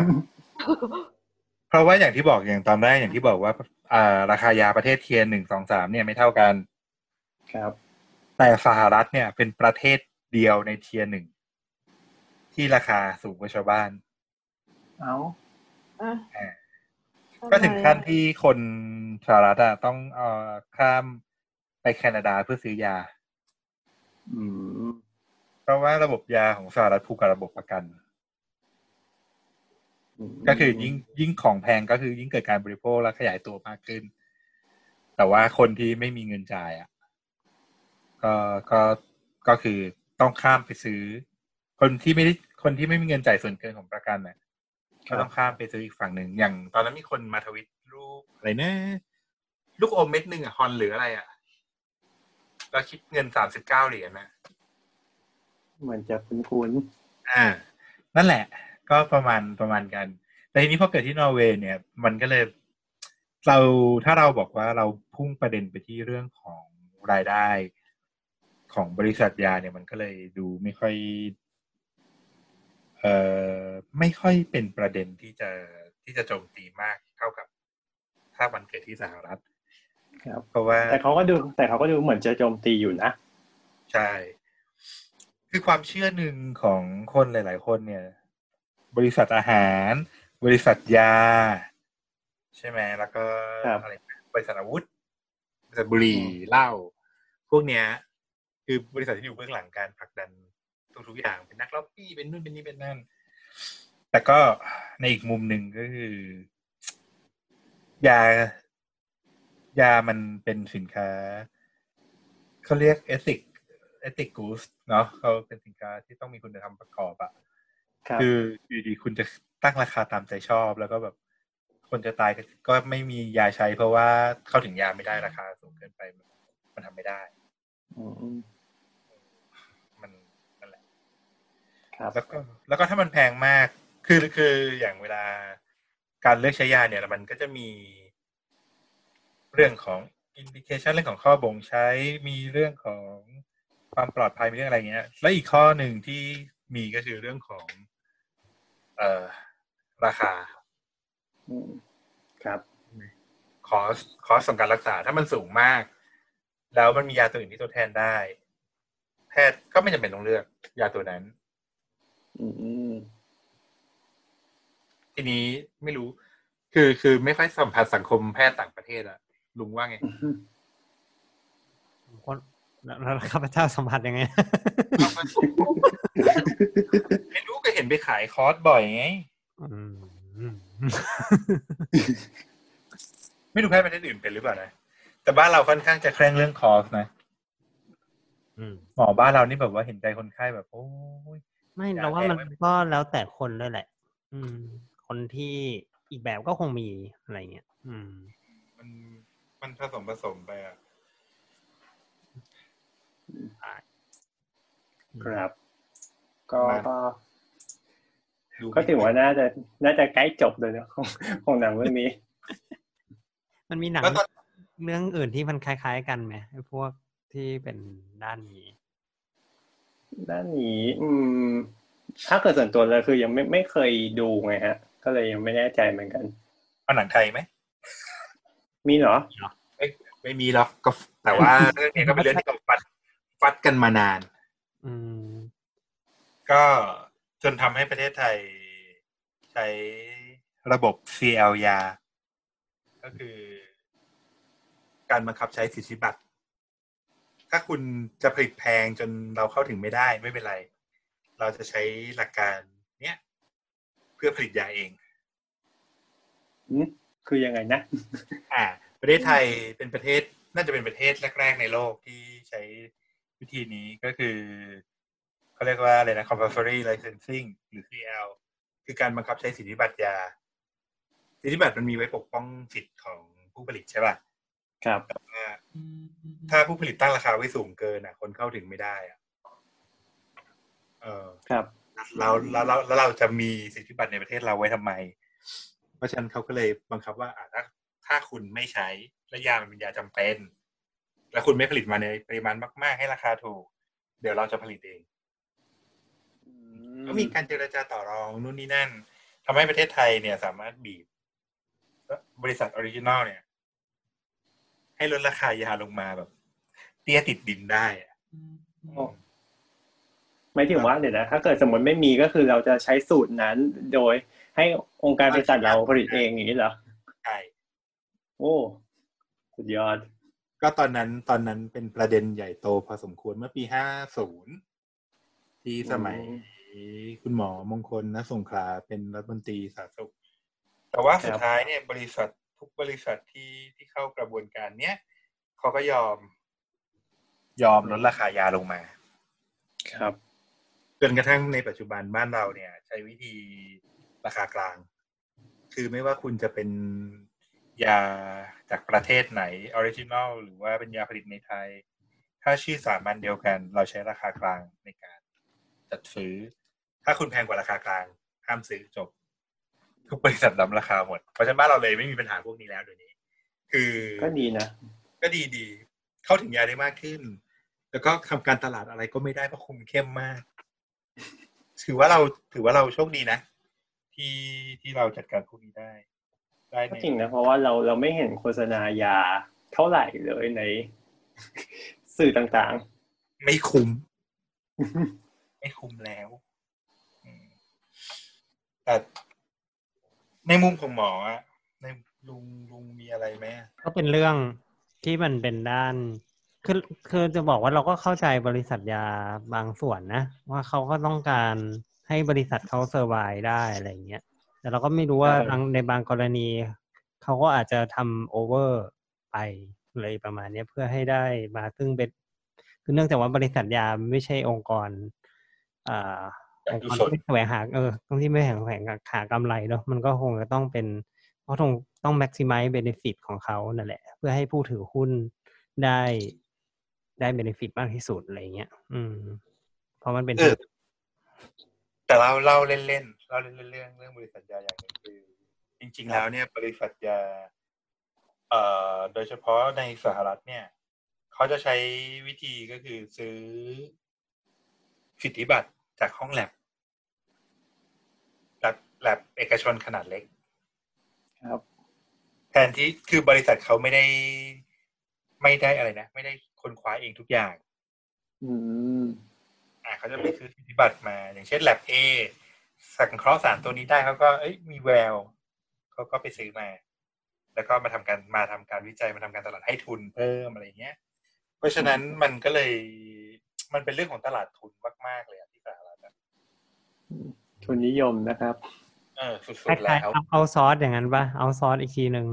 เพราะว่าอย่างที่บอกอย่างตอนแรกอย่างที่บอกว่าอ่าราคายาประเทศ tier หนึ่งสองสามเนี่ยไม่เท่ากันครับ แต่สหรัฐเนี่ยเป็นประเทศเดียวใน tier หนึ่งที่ราคาสูงกว่าชาวบ้าน เอาอะอ่าก็ถึงขั้นที่คนสหรัฐอะต้องเอ่อข้ามไปแคนาดาเพื่อซื้อยา อืม เพราะว่าระบบยาของสหรัฐผูกกับระบบประกัน ก็คือยิ่งยิ่งของแพงก็คือยิ่งเกิดการบริโภคและขยายตัวมากขึ้น แต่ว่าคนที่ไม่มีเงินจ่ายอะก็ก็ก็คือต้องข้ามไปซื้อ คนที่ไม่ได้คนที่ไม่มีเงินจ่ายส่วนเกินของประกันเนี่ยก็ต้องข้ามไปซื้ออีกฝั่งหนึ่งอย่าง ตอนนั้นมีคนมาทวิตรูปอะไรนะลูกอมเม็ดหนึ่งอะฮอนหรืออะไรอะแล้วคิดเงินสามสิบเก้าเหรียญนะเหมือนจะคุ้นอ่า นั่นแหละ ก็ประมาณประมาณกัน แต่ทีนี้พอเกิดที่นอร์เวย์เนี่ย มันก็เลยเราถ้าเราบอกว่าเราพุ่งประเด็นไปที่เรื่องของรายได้ของบริษัทยาเนี่ยมันก็เลยดูไม่ค่อย เอ่อไม่ค่อยเป็นประเด็นที่จะที่จะโจมตีมากเท่ากับ ถ้ามันเกิดที่สหรัฐๆครับเพราะว่า แต่เขาก็ดู แต่เขาก็ดูเหมือนจะโจมตีอยู่นะ ใช่ คือความเชื่อหนึ่งของคนหลาย ๆ คนเนี่ย บริษัทอาหาร บริษัทยา ใช่ไหมแล้วก็ครับอะไรนะบริษัทอาวุธ บริษัทบุหรี่เหล้าพวกเนี้ย คือบริษัทที่อยู่เบื้องหลังการผลักดันทุกๆอย่างเป็นนักล็อบบี้เป็นนู่นเป็นนี่เป็นนั่น แต่ก็ในอีกมุมหนึ่งก็คือยายามันเป็นสินค้าเขาเรียกเอติกเอติกกูสเนาะเขาเป็นสินค้าที่ต้องมีคุณธรรมประกอบอะ ครับคืออยู่ดีคุณจะตั้งราคาตามใจชอบ แล้วก็แบบ คนจะตายก็ก็ไม่มียาใช้ เพราะว่าเข้าถึงยาไม่ได้ราคาสูงเกินไปมันมันทำไม่ได้อืมครับแล้วก็แล้วก็ถ้ามันแพงมาก คือคืออย่างเวลาการเลือกใช้ยาเนี่ยมันก็จะมี เรื่องของอินดิเคชันเรื่องของข้อบ่งใช้มีเรื่องของความปลอดภัยมีเรื่องอะไรเงี้ย แล้วอีกข้อหนึ่งที่มีก็คือเรื่องของ เอ่อราคาอืมครับคอสคอสของการรักษาถ้ามันสูงมาก แล้วมันมียาตัวอื่นที่ทดแทนได้ แพทย์ก็ไม่จำเป็นต้องเลือกยาตัวนั้นอืมทีนี้ไม่รู้ คือคือไม่ค่อยสัมผัสสังคมแพทย์ต่างประเทศอะลุงว่าไงคนแล้วแล้วข้าพเจ้าสัมผัสยังไงไม่รู้ก็เห็นไปขายคอร์สบ่อยไงอืมไม่รู้แพทย์ประเทศอื่นเป็นหรือเปล่านะ แต่บ้านเราค่อนข้างจะเคร่งเรื่องคอร์สนะอืมหมอบ้านเรานี่แบบว่าเห็นใจคนไข้แบบโอ้ยไม่อยากเราว่าให้มันไว้ก็แล้วแต่คนด้วยแหละ อืม คนที่อีกแบบก็คงมีอะไรเงี้ย อืม มันมันผสมผสมไปอะครับ ก็มา ก็ดูก็ถือว่าน่าจะน่าจะใกล้จบเลยเนอะของของหนังเรื่องนี้ มันมีหนังแล้วตอนเรื่องอื่นที่มันคล้าย ๆ กันไหมไอ้พวกที่เป็นด้านนี้ ด้านนี้ อืม ถ้าเกิดส่วนตัวเลยคือยังไม่ไม่เคยดูไงฮะ ก็เลยยังไม่แน่ใจเหมือนกันเอาหนังไทยไหมมีเหรอไม่มีหรอกก็แต่ว่าเรื่องนี้ก็เป็นเรื่องที่เราฟัดฟัดกันมานาน อืม ก็ จนทำให้ประเทศไทยใช้ระบบ CL ยาก็คือ การบังคับใช้สิทธิบัตร ถ้าคุณจะผลิตแพงจนเราเข้าถึงไม่ได้ไม่เป็นไร เราจะใช้หลักการเนี้ย เพื่อผลิตยาเองอืมคือยังไงนะ อ่า ประเทศไทยเป็นประเทศน่าจะเป็นประเทศแรก ๆ ในโลกที่ใช้วิธีนี้ก็คือ เขาเรียกว่าอะไรนะ compulsory licensing หรือ CL คือการบังคับใช้สิทธิบัตรยา สิทธิบัตรมันมีไว้ปกป้องสิทธิ์ของผู้ผลิตใช่ป่ะครับแต่ว่าถ้าผู้ผลิตตั้งราคาไว้สูงเกินอะ คนเข้าถึงไม่ได้อะเออครับเราแล้วเราแล้วเราจะมีสิทธิบัตรในประเทศเราไว้ทำไม เพราะฉะนั้นเขาก็เลยบังคับว่าอะถ้าถ้าคุณไม่ใช้และยามันเป็นยาจำเป็น แล้วคุณไม่ผลิตมาในปริมาณมาก ๆ ให้ราคาถูก เดี๋ยวเราจะผลิตเอง ก็มีการเจรจาต่อรองนู่นนี่นั่นทำให้ประเทศไทยเนี่ยสามารถบีบบริษัท original เนี่ย ให้ลดราคายาลงมาแบบ เตี้ยติดดินได้อะหมายถึงว่าเดี๋ยวนะถ้าเกิดสมมติไม่มีก็คือเราจะใช้สูตรนั้น โดยให้องค์การบริษัทเราผลิตเองอย่างนี้เหรอใช่โอ้สุดยอด ก็ตอนนั้นตอนนั้นเป็นประเด็นใหญ่โตพอสมควรเมื่อปีห้าศูนย์ที่สมัย คุณหมอมงคลนะสงขลาเป็นรัฐมนตรีสาธารณสุข แต่ว่าสุดท้ายเนี่ยบริษัททุกบริษัทที่ที่เข้ากระบวนการเนี้ยเขาก็ยอม ยอมลดราคายาลงมา ครับจนกระทั่งในปัจจุบันบ้านเราเนี่ย ใช้วิธีราคากลาง คือไม่ว่าคุณจะเป็นยาจากประเทศไหน original หรือว่าเป็นยาผลิตในไทย ถ้าชื่อสามัญเดียวกัน เราใช้ราคากลางในการจัดซื้อ ถ้าคุณแพงกว่าราคากลาง ห้ามซื้อจบ ทุกบริษัทรับราคาหมด เพราะฉะนั้นบ้านเราเลยไม่มีปัญหาพวกนี้แล้วเดี๋ยวนี้ คือก็ดีนะ ก็ดีดี เข้าถึงยาได้มากขึ้น แล้วก็ทำการตลาดอะไรก็ไม่ได้เพราะคุมเข้มมาก ถือว่าเราถือว่าเราโชคดีนะ ที่ที่เราจัดการพวกนี้ได้ ได้ก็ในจริงนะเพราะว่าเราเราไม่เห็นโฆษณายาเท่าไหร่เลยในสื่อต่างไม่คุ้ม ไม่คุ้มแล้วอืม แต่ในมุมของหมออะในลุงลุงมีอะไรไหมอะก็เป็นเรื่องที่มันเป็นด้านคือคือจะบอกว่าเราก็เข้าใจบริษัทยาบางส่วนนะ ว่าเขาก็ต้องการให้บริษัทเขาเซอร์ไวได้อะไรอย่างเงี้ยแต่เราก็ไม่รู้ว่าบางในบางกรณีเขาก็อาจจะทำโอเวอร์ไปเลยประมาณเนี้ยเพื่อให้ได้มาซึ่งเป็นคือเนื่องจากว่าบริษัทยาไม่ใช่องค์กร อ่าองค์กรที่แสวงหาเออต้องที่ไม่แสวงหากำไรเนาะมันก็คงจะต้องเป็นเพราะต้องต้อง maximize benefit ของเขานั่นแหละ เพื่อให้ผู้ถือหุ้นได้ได้ benefit มากที่สุดอะไรเงี้ย อืม เพราะมันเป็นเออแต่เราเล่าเล่นๆเล่าเล่นๆเรื่องเรื่องบริษัทยาอย่างหนึ่งคือ จริง ๆ แล้วเนี่ยบริษัทยาเอ่อโดยเฉพาะในสหรัฐเนี่ย เขาจะใช้วิธีก็คือซื้อสิทธิบัตร จากห้องแลบแลบแลบเอกชนขนาดเล็ก ครับ แทนที่คือบริษัทเขาไม่ได้ไม่ได้อะไรนะ ไม่ได้ค้นคว้าเองทุกอย่าง อืมอ่าเขาจะไปซื้อสิทธิบัตรมา อย่างเช่น lab A สังเคราะห์สารตัวนี้ได้เขาก็เอ้ยมีแววเขาก็ไปซื้อมา แล้วก็มาทำการมาทำการวิจัยมาทำการตลาดให้ทุนเพิ่มอะไรเงี้ย เพราะฉะนั้นมันก็เลยมันเป็นเรื่องของตลาดทุนมาก ๆ เลยอะที่สหรัฐอะ ทุนนิยมนะครับเออสุคล้าดๆแล้ยวๆเอาเอาซอสอย่างนั้นปะเอาซอสอีกทีหนึ่ง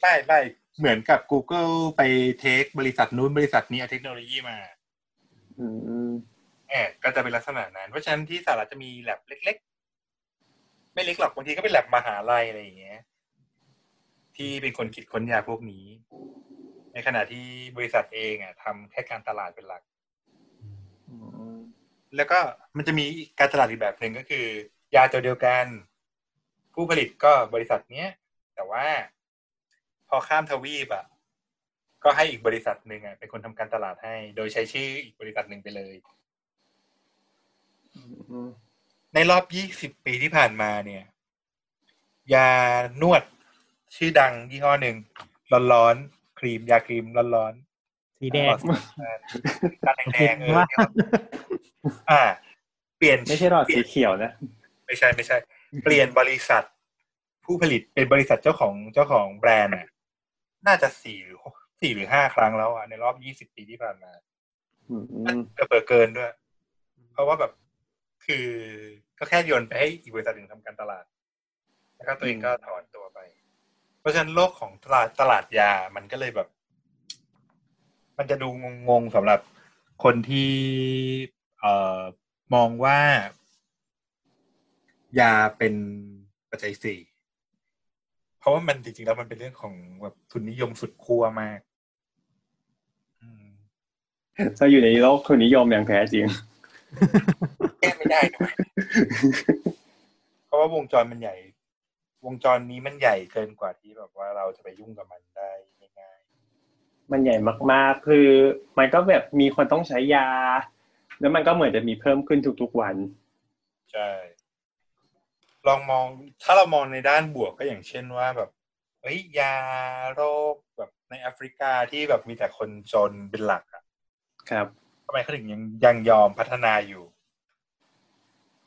ไม่ไม่เหมือนกับ Google ไปเทคบริษัทนู้นบริษัทนี้เอาเทคโนโลยีมา อืมแอบก็จะเป็นลักษณะนั้น เพราะฉะนั้นที่สหรัฐจะมีแลบเล็ก ๆ ไม่เล็กหรอกบางทีก็เป็นแลบมหาลัยอะไรอย่างเงี้ย ที่เป็นคนคิดค้นยาพวกนี้ ในขณะที่บริษัทเองอะทำแค่การตลาดเป็นหลักอืม แล้วก็มันจะมีการตลาดอีกแบบหนึ่งก็คือ ยาตัวเดียวกัน ผู้ผลิตก็บริษัทเนี้ย แต่ว่าพอข้ามทวีปอะ ก็ให้อีกบริษัทหนึ่งอะเป็นคนทำการตลาดให้ โดยใช้ชื่ออีกบริษัทหนึ่งไปเลยอืมในรอบ20ปีที่ผ่านมาเนี่ย ยานวดชื่อดังยี่ห้อหนึ่งร้อนๆครีม ยาครีมร้อน สีๆแดงการแดงๆเอออ่า เปลี่ยนไม่ใช่หลอดสีเขียวนะไม่ใช่ไม่ใช่ เปลี่ยนบริษัท ผู้ผลิตเป็นบริษัทเจ้าของเจ้าของแบรนด์อะน่าจะสี่หรือสี่หรือห้าครั้งแล้วอะในรอบ20ปีที่ผ่านมาอืมก็เปิดเกินด้วย เพราะว่าแบบคือก็แค่โยนไปให้อีกบริษัทหนึ่งทำการตลาด แล้วก็ตัวเองก็ถอนตัวไป เพราะฉะนั้นโลกของตลาดตลาดยามันก็เลยแบบ มันจะดูงงๆสำหรับคนที่เอ่อมองว่า ยาเป็นปัจจัยสี่เพราะว่ามันจริงๆแล้วมันเป็นเรื่องของแบบทุนนิยมสุดขั้วมากอืมเราอยู่ในโลกทุนนิยมอย่างแท้จริงแก้ไม่ได้ด้วยเพราะว่าวงจรมันใหญ่ วงจรนี้มันใหญ่เกินกว่าที่แบบว่าเราจะไปยุ่งกับมันได้ง่าย มันใหญ่มากๆ คือมันก็แบบมีคนต้องใช้ยา แล้วมันก็เหมือนจะมีเพิ่มขึ้นทุกๆวันๆใช่ ลองมองถ้าเรามองในด้านบวกก็อย่างเช่นว่าแบบเฮ้ยยาโรคแบบในแอฟริกาที่แบบมีแต่คนจนเป็นหลักอะครับทำไมเขาถึงยังยังยอมพัฒนาอยู่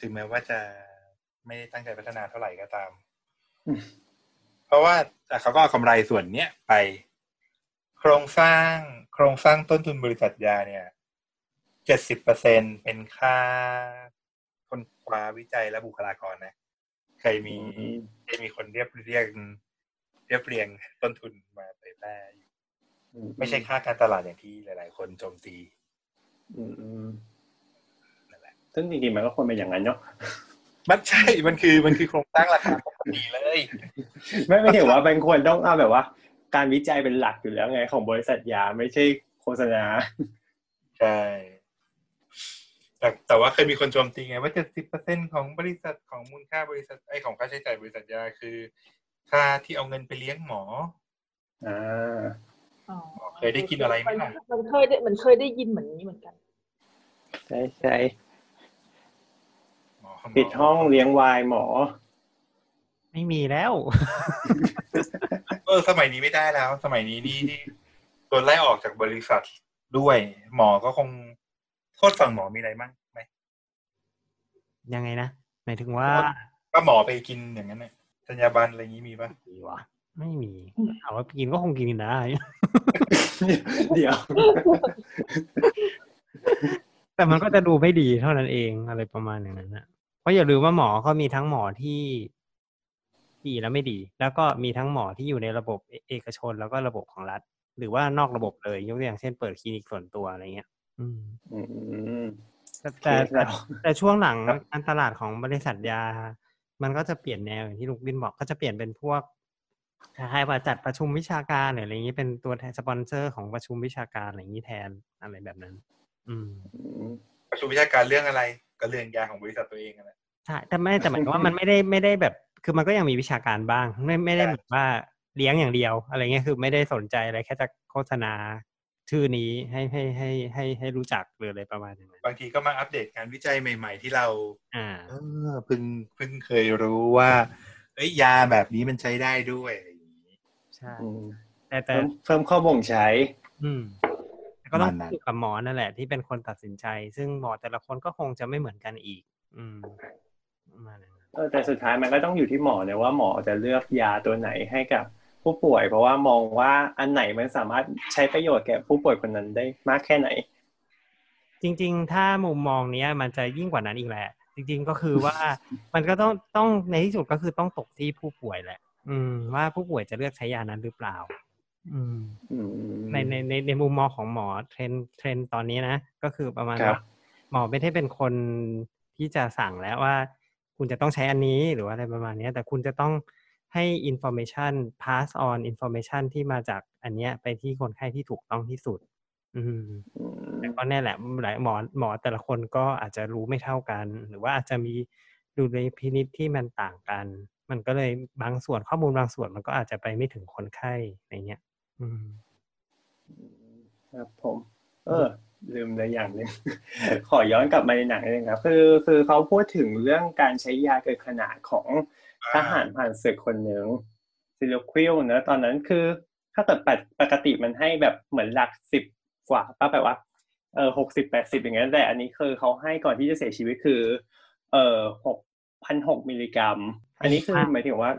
ถึงแม้ว่าจะไม่ได้ตั้งใจพัฒนาเท่าไหร่ก็ตามอืมเพราะว่าแต่เขาก็เอากำไรส่วนเนี้ยไป โครงสร้าง โครงสร้างต้นทุนบริษัทยาเนี่ยเจ็ดสิบเปอร์เซ็นเป็นค่าคนคว้าวิจัยและบุคลากรนะเคยมีเคยมีคนเรียบเรียงเรียบเรียงต้นทุนมาเผยแพร่อยู่ไม่ใช่ค่าการตลาดอย่างที่หลาย ๆ คนโจมตีอืมอืมนั่นแหละซึ่งจริงๆมันก็ควรเป็นอย่างนั้นเนาะมันใช่ มันคือ มันคือโครงสร้างราคาปกติเลย ไม่ไม่ถือว่าเป็นควรต้องเอาแบบว่า การวิจัยเป็นหลักอยู่แล้วไงของบริษัทยาไม่ใช่โฆษณา ใช่ แต่แต่ว่าเคยมีคนโจมตีไง ว่าเจ็ดสิบเปอร์เซ็นของบริษัทของมูลค่าบริษัทไอของค่าใช้จ่ายบริษัทยาคือค่าที่เอาเงินไปเลี้ยงหมออ่าอ๋อเคยได้กินอะไรไหมล่ะมันเคยได้มันเคยได้ยินเหมือนนี้เหมือนกัน ใช่ใช่หมอปิดห้องเลี้ยงวายหมอ ไม่มีแล้วเออสมัยนี้ไม่ได้แล้ว สมัยนี้นี่นี่โดนไล่ออกจากบริษัทด้วย หมอก็คงโทษฝั่งหมอมีอะไรบ้างไหมยังไงนะหมายถึงว่าก็หมอไปกินอย่างนั้นเนี่ยสัญญาบันอะไรอย่างนี้มีปะมีวะไม่มีถามว่ากินก็คงกินได้เดี๋ยว แต่มันก็จะดูไม่ดีเท่านั้นเองอะไรประมาณอย่างนั้นนะเพราะอย่าลืมว่าหมอเขามีทั้งหมอที่ ดีและไม่ดี แล้วก็มีทั้งหมอที่อยู่ในระบบเอเอกชนแล้วก็ระบบของรัฐ หรือว่านอกระบบเลยยกตัวอย่างเช่นเปิดคลินิกส่วนตัวอะไรเงี้ย อืมอืมแต่แต่เคสเราแต่ช่วงหลังการตลาดของบริษัทยา มันก็จะเปลี่ยนแนวอย่างที่ลุงบินบอกก็จะเปลี่ยนเป็นพวกคล้ายๆว่าจัดประชุมวิชาการหรืออะไรอย่างนี้เป็นตัวแทนสปอนเซอร์ของประชุมวิชาการอะไรอย่างนี้แทนอะไรแบบนั้น อืมอืมประชุมวิชาการเรื่องอะไร ก็เรื่องยาของบริษัทตัวเองนั่นแหละใช่แต่ไม่แต่หมายถึงว่ามันไม่ได้ไม่ได้แบบ คือมันก็ยังมีวิชาการบ้าง ไม่ไม่ได้แบบว่าเลี้ยงอย่างเดียว อะไรเงี้ยคือไม่ได้สนใจอะไรแค่จะโฆษณาชื่อนี้ให้ให้ให้ให้ให้รู้จักหรืออะไรประมาณนั้นบางทีก็มาอัปเดตงานวิจัยใหม่ ๆ ที่เราอ่าเออเพิ่งเพิ่งเคยรู้ว่า เอ้ยยาแบบนี้มันใช้ได้ด้วยอะไรอย่างนี้ใช่อืมแต่แต่เพิ่มเพิ่มข้อบ่งใช้ อืมแต่ก็ต้องประมาณนั้นอยู่กับหมอนั่นแหละ ที่เป็นคนตัดสินใจ ซึ่งหมอแต่ละคนก็คงจะไม่เหมือนกันอีก อืมประมาณนั้น เออแต่สุดท้ายมันก็ต้องอยู่ที่หมอเนี่ยว่าหมอจะเลือกยาตัวไหนให้กับผู้ป่วย เพราะว่ามองว่าอันไหนมันสามารถใช้ประโยชน์แก่ผู้ป่วยคนนั้นได้มากแค่ไหน จริง ๆ ถ้ามุมมองเนี้ยมันจะยิ่งกว่านั้นอีกแหละ จริง ๆ ก็คือว่ามันก็ต้องต้องในที่สุดก็คือต้องตกที่ผู้ป่วยแหละ อืม ว่าผู้ป่วยจะเลือกใช้ยานั้นหรือเปล่า อืมอืมในในในในมุมมองของหมอ trend trend ตอนนี้นะก็คือประมาณครับว่าหมอไม่ได้เป็นคนที่จะสั่งแล้วว่า คุณจะต้องใช้อันนี้หรือว่าอะไรประมาณนี้แต่คุณจะต้องให้ information pass on information ที่มาจากอันเนี้ยไปที่คนไข้ที่ถูกต้องที่สุด อืมแต่ก็แน่แหละหลายหมอหมอแต่ละคนก็อาจจะรู้ไม่เท่ากัน หรือว่าอาจจะมีดุลยพินิจที่มันต่างกัน มันก็เลยบางส่วนข้อมูลบางส่วนมันก็อาจจะไปไม่ถึงคนไข้อะไรเงี้ย อืมครับผม เออ ลืมเลยอย่างหนึงขอย้อนกลับมาในหนังนิดนึงครับคือคือเขาพูดถึงเรื่องการใช้ยาเกินขนาดของทหารผ่านศึกคนหนึ่งซิลิควิลเนอะตอนนั้นคือ ถ้าเกิดปกปกติมันให้แบบเหมือนหลักสิบกว่าป้าแบบว่าเออหกสิบแปดสิบอย่างเงี้ยแต่อันนี้คือเขาให้ก่อนที่จะเสียชีวิตคือ เออหกพันหกมิลลิกรัม อันนี้คือหมายถึงว่า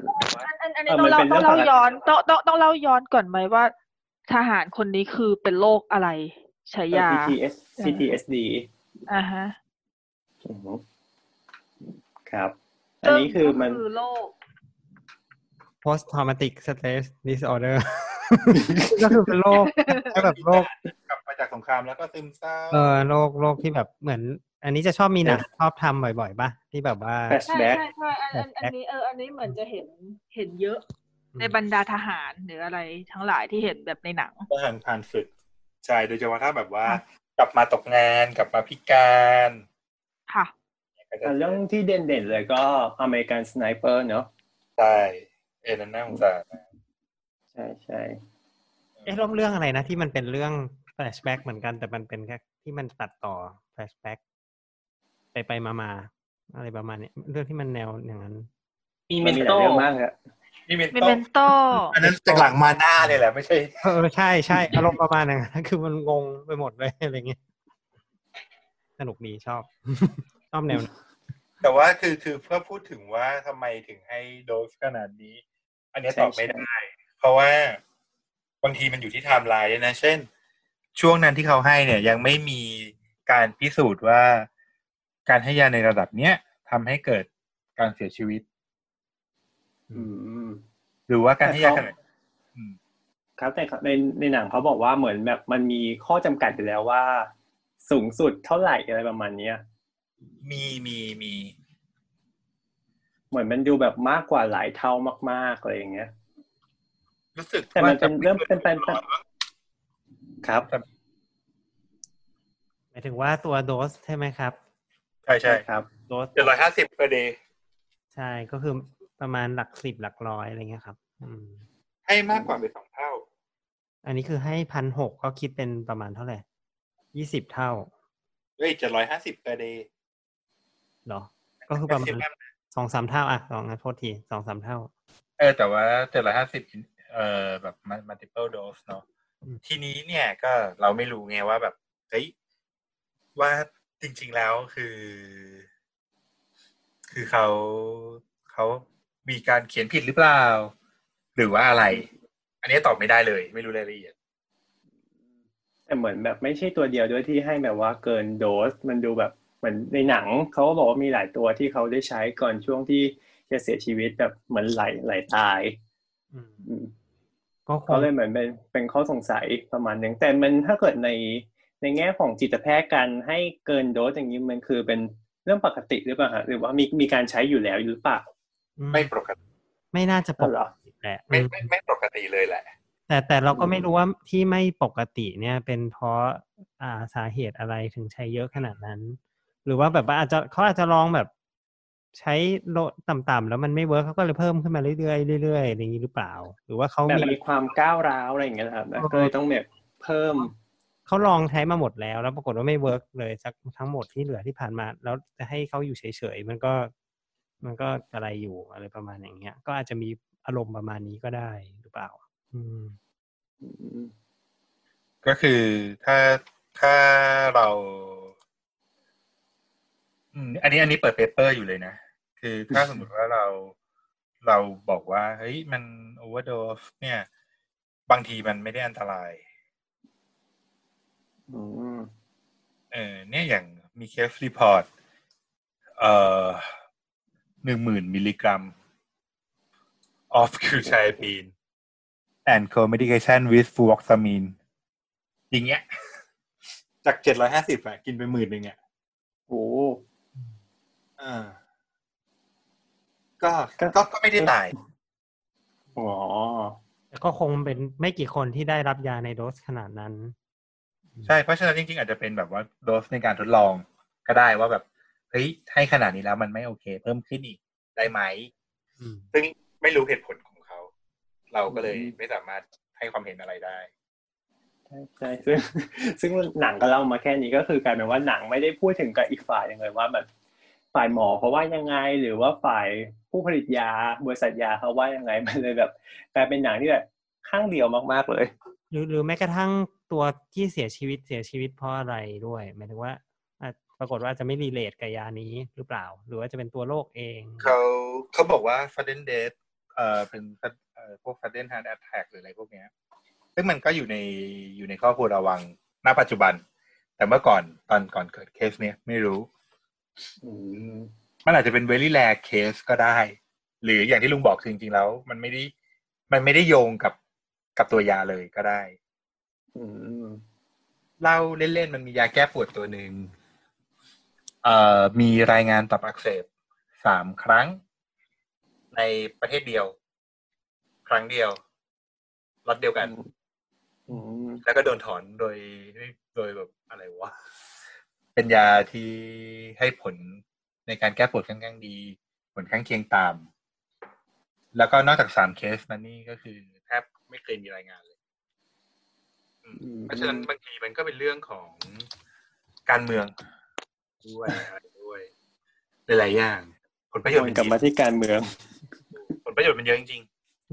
อันอันอันนี้เออต้องมันเล่าเป็นต้องเรื่องเล่าปกติย้อนต้องต้องต้องเล่าย้อนก่อนไหมว่า ทหารคนนี้คือเป็นโรคอะไร ใช้ยา PTS PTSD อ่าฮะอือฮึครับ อันนี้คือมันก็คือโรค post traumatic stress disorder ก็คือเป็นโรคแบบโรคกลับมาจากสงครามแล้วก็ซึมเศร้าเออโรคโรคที่แบบเหมือน อันนี้จะชอบมีหนังชอบทำบ่อยๆป่ะที่แบบว่าใช่ flashback ใช่ใช่อันอันอันนี้เอออันนี้เหมือนจะเห็นเห็นเยอะ ในบรรดาทหารหรืออะไรทั้งหลายที่เห็นแบบในหนังทหารผ่านศึก ใช่โดยเฉพาะถ้าแบบว่า กลับมาตกงานกลับมาพิการค่ะก็จะอะเรื่องที่เด่นๆเลยก็ American Sniperเนอะใช่เอ็นนน่าสงสารนะใช่ใช่เอ๊ะเรื่องเรื่องอะไรนะที่มันเป็นเรื่อง flashback เหมือนกัน แต่มันเป็นแค่ที่มันตัดต่อ flashback ไปไปมามาอะไรประมาณเนี้ยเรื่องที่มันแนวอย่างนั้นมีเมมันนมีหโตลายเรื่องมากเลยอะ นี่เป็นเมต้เมนนโตอันนั้นจากหลังมาหน้าเลยแหละไม่ใช่เออใช่ใช่อารมณ์ประมาณนั้นคือมันงงไปหมดเลยอะไรเงี้ยสนุกดีชอบชอบแนวนั้นแต่ว่าคือคือเพื่อพูดถึงว่าทำไมถึงให้โดสขนาดนี้ อันเนี้ยตอบไม่ได้ เพราะว่าบางทีมันอยู่ที่ไทม์ไลน์ด้วยนะ เช่น ช่วงนั้นที่เขาให้เนี่ย ยังไม่มีการพิสูจน์ว่าการให้ยาในระดับเนี้ยทำให้เกิดการเสียชีวิตอืม หรือว่าการให้ยาขนาดครับแต่ในในหนังเขาบอกว่าเหมือนแบบมันมีข้อจำกัดอยู่แล้วว่า สูงสุดเท่าไหร่อะไรประมาณเนี้ยมีมีมี เหมือนมันดูแบบมากกว่าหลายเท่ามากๆอะไรอย่างเงี้ย รู้สึกแต่มันว่าจะเป็นเรื่องเป็นเป็นเป็นครับหมายถึงว่าตัวโดสใช่ไหมครับ ใช่ใช่ครับโดสเจ็ดร้อยห้าสิบ per day ใช่ก็คือ ประมาณหลักสิบหลักร้อยอะไรเงี้ยครับ อืม ให้มากกว่าไปสองเท่า อันนี้คือให้พันหกก็คิดเป็นประมาณเท่าไหร่ยี่สิบเท่าเฮ้ยเจ็ดร้อยห้าสิบ per day เหรอ ก็คือประมาณ maximum สองสามเท่า อะสองนะโทษทีสองสามเท่า เออ แต่ว่าเจ็ดร้อยห้าสิบเอ่อแบบ multiple dose เนาะอืมทีนี้เนี่ยก็เราไม่รู้ไงว่าแบบเฮ้ยว่าจริง ๆแล้วคือ คือเขาเขา มีการเขียนผิดหรือเปล่า หรือว่าอะไร อันนี้ตอบไม่ได้เลย ไม่รู้รายละเอียดแต่เหมือนแบบไม่ใช่ตัวเดียวด้วยที่ให้แบบว่าเกินโดส มันดูแบบเหมือนในหนังเขาก็บอกว่ามีหลายตัวที่เขาได้ใช้ก่อนช่วงที่จะเสียชีวิตแบบเหมือนไหลไหลตายอืมอืมก็คเขางเลยเหมือนเป็นเป็นข้อสงสัยประมาณหนึ่งแต่มันถ้าเกิดในในแง่ของจิตแพทย์การให้เกินโดสอย่างนี้มันคือเป็นเรื่องปกติหรือเปล่าฮะหรือว่ามีมีการใช้อยู่แล้วหรือเปล่าอืม ไม่ปกติ ไม่น่าจะปอ๋อกเหรอติแหละไม่อืมไม่ไม่ปกติเลยแหละ แต่แต่เราก็ไม่รู้ว่าที่ไม่ปกติเนี่ย เป็นเพราะอ่าสาเหตุอะไรถึงใช้เยอะขนาดนั้น หรือว่าแบบว่าอาจจะเขาอาจจะลองแบบ ใช้โลต่ำๆแล้วมันไม่ work เขาก็เลยเพิ่มขึ้นมาเรื่อยๆเรื่อยๆอย่างนี้หรือเปล่า หรือว่าเขาแบบมีมีความก้าวร้าวอะไรอย่างเงี้ยนะครับแล้วก็เลยต้องแบบเพิ่มเขาลองใช้มาหมดแล้ว แล้วปรากฏว่าไม่ work เลยสักทั้งหมดที่เหลือที่ผ่านมา แล้วจะให้เขาอยู่เฉยๆมันก็ มันก็อะไรอยู่อะไรประมาณอย่างเงี้ย ก็อาจจะมีอารมณ์ประมาณนี้ก็ได้หรือเปล่า อืม ก็คือถ้าถ้าเรา อืม อันนี้อันนี้เปิด paper อยู่เลยนะ คือถ้าสมมติว่าเราเราบอกว่า เฮ้ยมันโอเวอร์ e สเนี่ย บางทีมันไม่ได้อันตรายอืมเออเนี่ยอย่างมี case report เอ่อ หนึ่งหมื่นมิลลิกรัม of c u t i p i n and co-medication with fluvoxamine อย่างเงี้ย จากเจ็ดร้อยห้าสิบอะกินไปหมื่นหนึ่งอะโอ้อ่าก็ก็ก็ไม่ได้ตายอ๋อแต่ก็คงเป็นไม่กี่คนที่ได้รับยาในโดสขนาดนั้น ใช่ เพราะฉะนั้นจริงๆ อาจจะเป็นแบบว่าโดสในการทดลองก็ได้ว่าแบบ เฮ้ยให้ขนาดนี้แล้วมันไม่โอเค เพิ่มขึ้นอีกได้ไหมอืมซึ่งไม่รู้เหตุผลของเขา เราก็เลยไม่สามารถให้ความเห็นอะไรได้ใช่ใช่ซึ่งซึ่งหนังก็เล่ามาแค่นี้ก็คือกลายเป็นว่าหนังไม่ได้พูดถึงกับอีกฝ่ายยังเลยว่าแบบฝ่ายหมอเขาว่ายังไง หรือว่าฝ่ายผู้ผลิตยาบริษัทยาเขาว่ายังไงมันเลยแบบกลายเป็นหนังที่แบบข้างเดียวมากๆเลย หรือหรือแม้กระทั่งตัวที่เสียชีวิตเสียชีวิตเพราะอะไรด้วยหมายถึงว่าอะ ปรากฏว่าจะไม่รีเลทกับยานี้หรือเปล่า หรือว่าจะเป็นตัวโรคเอง เขาเขาบอกว่า sudden death เอ่อเป็นเอ่อพวก sudden heart attack หรืออะไรพวกเนี้ยซึ่งมันก็อยู่ในอยู่ในข้อควรระวังณปัจจุบัน แต่เมื่อก่อนตอนก่อนเกิดเคสเนี้ยไม่รู้อืมมันอาจจะเป็น very rare case ก็ได้ หรืออย่างที่ลุงบอกคือจริงๆแล้ว มันไม่ได้มันไม่ได้โยงกับกับตัวยาเลยก็ได้อืมเล่าเล่นๆมันมียาแก้ปวดตัวหนึ่งเอ่อ มีรายงานตับอักเสบสามครั้ง ในประเทศเดียว ครั้งเดียวล็อตเดียวกันอืมแล้วก็โดนถอนโดยโดยแบบอะไรวะ เป็นยาที่ให้ผลในการแก้ปวดค่อนข้างดี ผลข้างเคียงตาม แล้วก็นอกจากสามเคสนั้นนี่ก็คือแทบไม่เคยมีรายงานเลยอืมอืมเพราะฉะนั้นบางทีมันก็เป็นเรื่องของการเมือง ด้วยอะไรด้วยหลายๆอย่าง ผลประโยชน์วมันนกลับมาที่การเมือง ผลประโยชน์มันเยอะจริง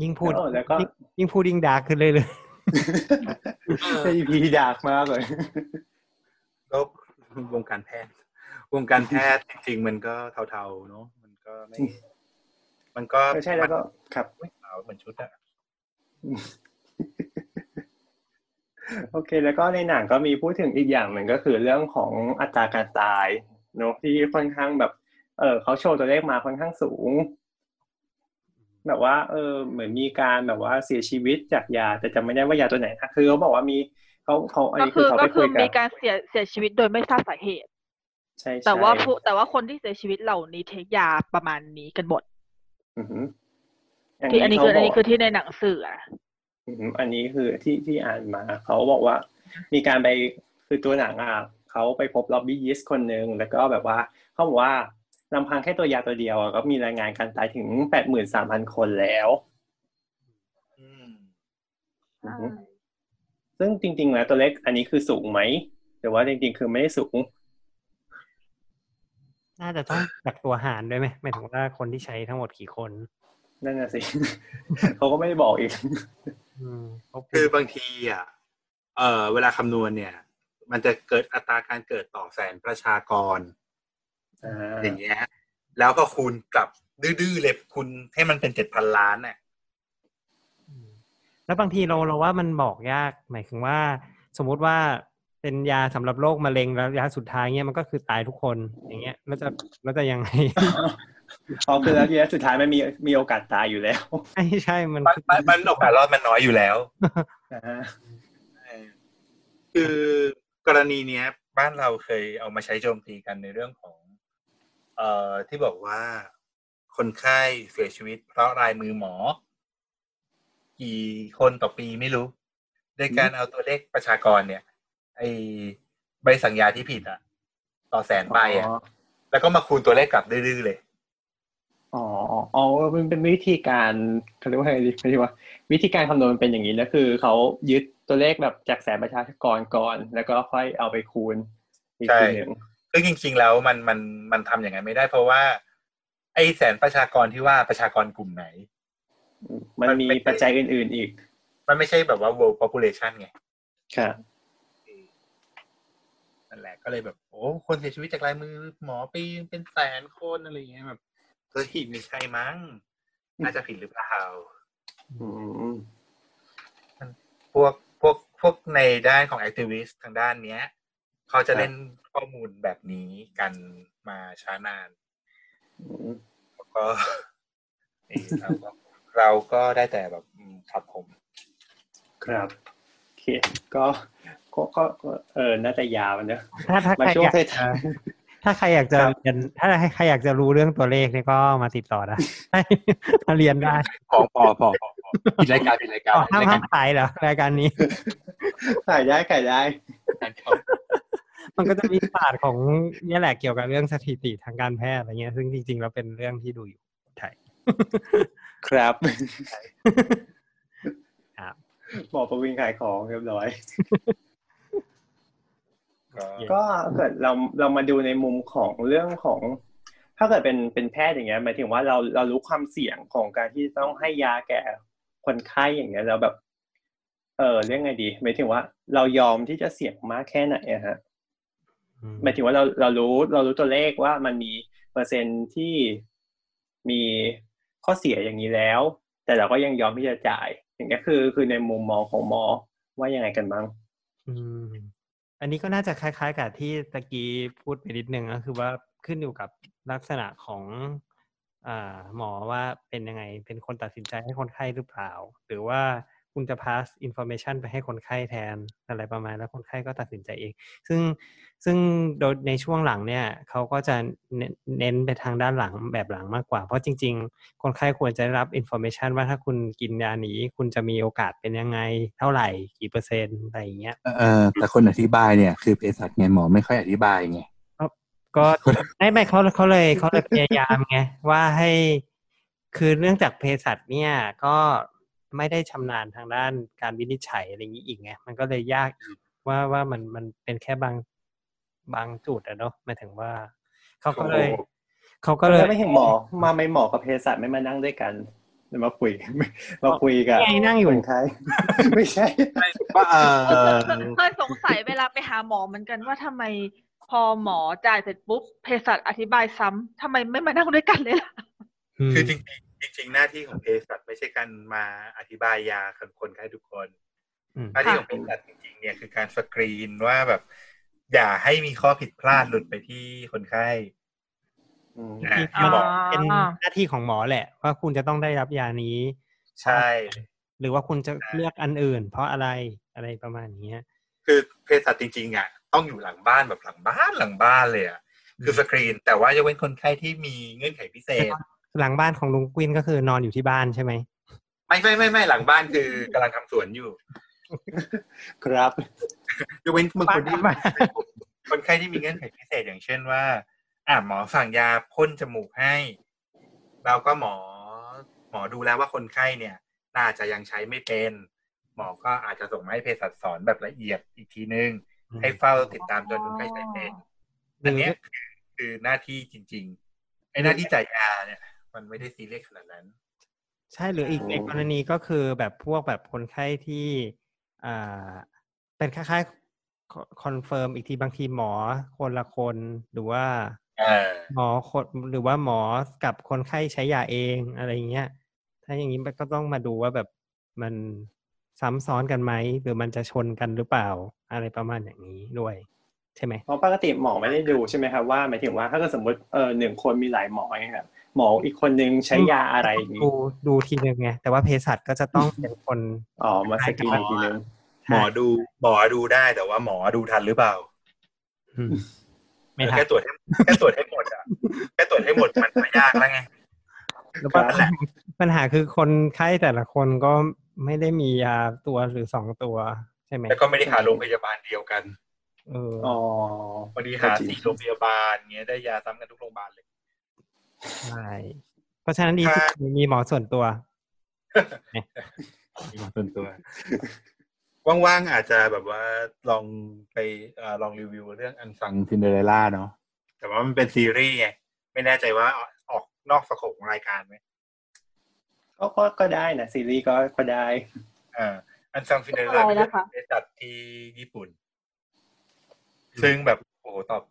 ยิ่งพูดโอ้แล้วก็ยิ่งยิ่งพูดยิ่งดาร์กขึ้นเลยเลยๆไอพีดากมากเลยโลกวงการแพทย์ วงการแพทย์จริง ๆ มันก็เทาๆเนาะมันก็ไม่ มันก็ไม่ใช่แล้วก็ครับไม่ขาวเหมือนชุดอะ โอเค แล้วก็ในหนังก็มีพูดถึงอีกอย่างหนึ่งก็คือเรื่องของอัตราการตายเนอะที่ค่อนข้างแบบ เออเขาโชว์ตัวเลขมาค่อนข้างสูง แบบว่า เออ เหมือนมีการแบบว่าเสียชีวิตจากยา แต่จำไม่ได้ว่ายาตัวไหนนะคือเขาบอกว่ามีเขาเขาอันก็นี้คืคืออเขาก็ไปคืคุอยกัมีนการเสียเสียชีวิตโดยไม่ทราบสาเหตุใช่ใช่แต่ว่าผู้แต่ว่าคนที่เสียชีวิตเหล่านี้เทคยาประมาณนี้กันหมดอือหือที่อันนี้คือเขาอันบนี้กคือที่ในหนังสือ อะอืมอันนี้คือที่ที่อ่านมาเขาบอกว่า มีการไปคือตัวหนังอะเขาไปพบล็อบบี้ยิสคนหนึ่งแล้วก็แบบว่าเขาบอกว่าลำพังแค่ตัวยาตัวเดียวอะก็มีรายงานการตายถึงแปดหมื่นสามพันคนแล้วอืมอือฮึซึ่งจริง ๆ แล้วตัวเลขอันนี้คือสูงไหมหรือว่าจริง ๆ คือไม่ได้สูง น่าจะต้องจากตัวหารด้วยไหมหมายถึงว่าคนที่ใช้ทั้งหมดกี่คน นั่นน่ะสิ เขาก็ไม่ได้บอกอีกอืมเขาพูด คือบางทีอะเอ่อเวลาคำนวณเนี่ย มันจะเกิดอัตราการเกิดต่อแสนประชากรอ่าอย่างเงี้ย แล้วก็คูณกลับดื้อๆเลยคูณให้มันเป็นเจ็ดพันล้านน่ะมแล้วบางทีเราเราว่ามันบอกยาก หมายถึงว่า สมมุติว่าเป็นยาสำหรับโรคมะเร็งแล้วยาสุดท้ายเงี้ยมันก็คือตายทุกคนอย่างเงี้ยแล้วจะแล้วจะยังไง อ๋อคือแล้วทีนี้สุดท้ายมันมีมีโอกาสตายอยู่แล้วใช่ใช่มันมันมันมันโอกาสรอดมันน้อยอยู่แล้วอ่าคือกรณีเนี้ย บ้านเราเคยเอามาใช้โจมตีกันในเรื่องของ เอ่อที่บอกว่าคนไข้เสียชีวิต เพราะลายมือหมอ กี่คนต่อปีไม่รู้โดยการเอาตัวเลขประชากรเนี่ย ไอใบสั่งยาที่ผิดอะต่อแสนใบอะแล้วก็มาคูณตัวเลขกลับดื้อๆเลย อ๋ออ๋อมันเป็นวิธีการเขาเรียกว่าไงดีไม่ใช่ว่า วิธีการคำนวณมันเป็นอย่างนี้แล้วคือเขายึดตัวเลขแบบจากแสนประชากรก่อน แล้วก็ค่อยเอาไปคูณอีกใช่ทีหนึ่งซึ่งจริง ๆ แล้วมันมันมันทำอย่างนั้นไม่ได้ เพราะว่า ไอแสนประชากรที่ว่าประชากรกลุ่มไหน มันมีปัจจัยอื่น ๆ อีก มันไม่ใช่แบบว่า world population ไงครับนั่นแหละก็เลยแบบ โอ้คนเสียชีวิตจากลายมือหมอปีเป็นแสนคนอะไรอย่างเงี้ยแบบ เฮ้ยไม่ใช่มั้ง น่าจะผิดหรือเปล่าอืมพวกพวกพวกในด้านของ activist ทางด้านเนี้ย เขาจะเล่นข้อมูลแบบนี้กันมาช้านานอืมแล้วก็นี่เราก็เราก็ได้แต่แบบอืมครับผม ครับโอเคก็ก็ก็ก็เออน่าจะยาวเนอะถ้าถ้ามาใครช่วงอยากท้าจะย ถ้าใครอยากจะครับเรียนถ้าใครอยากจะรู้เรื่องตัวเลขเนี่ยก็มาติดต่อได้มาเรียนได้พอพอพอพอพอปิดรายการปิดรายการอ๋อห้ามรายกาห้ารมขายเหรอรายการนี้ขายได้ขายได้มันก็จะมีศาสตร์ของเนี่ยแหละเกี่ยวกับเรื่องสถิติทางการแพทย์อะไรเงี้ย ซึ่งจริงๆแล้วเป็นเรื่องที่ดูอยู่ไทยครับครับบอกประวินขายของเรียบร้อย ก็ก็เกิดเราเรามาดูในมุมของเรื่องของ ถ้าเกิดเป็นเป็นแพทย์อย่างเงี้ยหมายถึงว่าเราเรารู้ความเสี่ยงของการที่ต้องให้ยาแก่คนไข้อย่างเงี้ยแล้วแบบ เออเรียกไงดีหมายถึงว่า เรายอมที่จะเสี่ยงมากแค่ไหนอะฮะอืมหมายถึงว่าเราเรารู้เรารู้ตัวเลขว่ามันมีเปอร์เซ็นต์ที่มีข้อเสียอย่างนี้แล้ว แต่เราก็ยังยอมที่จะจ่าย อย่างเงี้ยคือคือในมุมมองของหมอว่ายังไงกันบ้าง อันนี้ก็น่าจะคล้ายๆ กับที่ตะกี้พูดไปนิดนึงก็คือว่าขึ้นอยู่กับลักษณะของอหมอว่าเป็นยังไงเป็นคนตัดสินใจให้คนไข้หรือเปล่า หรือว่า คุณจะ pass information ไปให้คนไข้แทนอะไรประมาณ แล้วคนไข้ก็ตัดสินใจเอง ซึ่งซึ่งโดยในช่วงหลังเนี่ยเขาก็จะเน้นเน้นไปทางด้านหลังแบบหลังมากกว่า เพราะจริง ๆ คนไข้ควรจะได้รับ information ว่าถ้าคุณกินยานี้ คุณจะมีโอกาสเป็นยังไงเท่าไหร่กี่เปอร์เซ็นต์อะไรอย่างเงี้ยเออแต่คนอธิบายเนี่ยคือเภสัชไงหมอไม่ค่อยอธิบายไงก็ไม่ไม่เขาเขาเลยเขาเลยพยายามไงว่าให้คือเนื่องจากเภสัชเนี่ยก็ ไม่ได้ชำนาญทางด้านการวินิจฉัยอะไรอย่างนี้อีกไงมันก็เลยยากอีกว่าว่ามันมันเป็นแค่บางบางจุดอะเนาะหมายถึงว่าเขาก็เลยเขาก็ก็เลเลยยไม่เห็นหมอมาไม่หมอกับเภสัชไม่มานั่งด้วยกันมาคุยมาคุยกับไงนั่งอยู่คนไข้ไม่ใช่ว่าเออเคยสงสัยเวลาไปหาหมอเหมือนกันว่าทำไมพอหมอจ่ายเสร็จปุ๊บเภสัชอธิบายซ้ำทำไมไม่มานั่งด้วยกันเลยล่ะมคือจริงๆ จริงๆ หน้าที่ของเภสัชไม่ใช่การมาอธิบายยากับคนไข้ทุกคนอืมหน้าที่ของเภสัชจริงๆ เนี่ยคือการสกรีนว่าแบบ อย่าให้มีข้อผิดพลาดหลุดไปที่คนไข้อืมอะที่บอกอ่าเป็นหน้าที่ของหมอแหละ ว่าคุณจะต้องได้รับยานี้ ใช่ หรือว่าคุณจะเลือกอันอื่น เพราะอะไรอะไรประมาณนี้คือเภสัชจริงๆอะต้องอยู่หลังบ้านแบบหลังบ้านหลังบ้านเลยอะคือสกรีน แต่ว่ายกเว้นคนไข้ที่มีเงื่อนไขพิเศษ หลังบ้านของลุงกวินก็คือนอนอยู่ที่บ้านใช่ไหมไม่ไม่ไม่ไม่หลังบ้านคือกำลังทำสวนอยู่ ครับยกเว้นบางคนที่บ้านคนไข้ที่มีเงื่อนไขพิเศษอย่างเช่นว่า อะหมอสั่งยาพ่นจมูกให้ เราก็หมอ หมอดูแล้วว่าคนไข้เนี่ย น่าจะยังใช้ไม่เป็น หมอก็อาจจะส่งมาให้เภสัชสอนแบบละเอียดอีกทีนึง ให้เฝ้าติดตามจนคนไข้ใช้เป็นอันเนี้ยคือคือหน้าที่จริง ๆ ไอ้หน้าที่จ่ายยาเนี่ย มันไม่ได้ซีเรียสขนาดนั้น ใช่หรืออีกอืมอีกกรณีก็คือแบบพวกแบบคนไข้ที่อ่าเป็นคล้ายๆ confirm อีกทีบางทีหมอคนละคนหรือว่าเออหมอคนหรือว่าหมอกับคนไข้ใช้ยาเองอะไรอย่างเงี้ย ถ้าอย่างนี้มันก็ต้องมาดูว่าแบบมันซ้ำซ้อนกันไหมหรือมันจะชนกันหรือเปล่า อะไรประมาณอย่างนี้ด้วย ใช่ไหมเพราะปกติหมอไม่ได้ดูใช่ไหมครับว่าหมายถึงว่าถ้าเกิดสมมติเออหนึ่งคนมีหลายหมออย่างเงี้ยครับ หมออีกคนนึงใช้ยาอะไรอย่างงี้ดูดูทีนึงไงแต่ว่าเภสัชก็จะต้องเป็นคนอ๋อมาสกรีนอีกทีนึงหมอดูหมอดูได้แต่ว่าหมอดูทันหรือเปล่าอืมไม่ทันแค่ตรวจให้แค่ตรวจให้หมดอะแค่ตรวจให้หมดมันก็ยากแล้วไงแล้วปัญนั่นแหหาละปัญหาคือคนไข้แต่ละคนก็ไม่ได้มียาตัวหรือสองตัวใช่ไหมแล้วก็ไม่ได้หาโรงพยาบาลเดียวกันเอออ๋อพอดีหาสี่โรงพยาบาลเงี้ยได้ยาซ้ำกันทุกโรงพยาบาลเลย ใช่ก็ราะฉะนั้นดีสุดมีหมอส่วนตัวมีหมอส่วนตัว ว่างๆอาจจะแบบว่าลองไปเอ่อลองรีวิวเรื่องอันซังซินเดอเรลล่าเนาะแต่ว่ามันเป็นซีรีส์ไงไม่แน่ใจว่าออกออกนอก scope ของรายการไหมก็ก็ก็ได้นะซีรีส์ก็ก็ได้อ่า Unsung Cinderella อะไรเป็นนะคะบริษัทที่ญี่ปุ่น ซึ่งแบบโอ้โหตอบ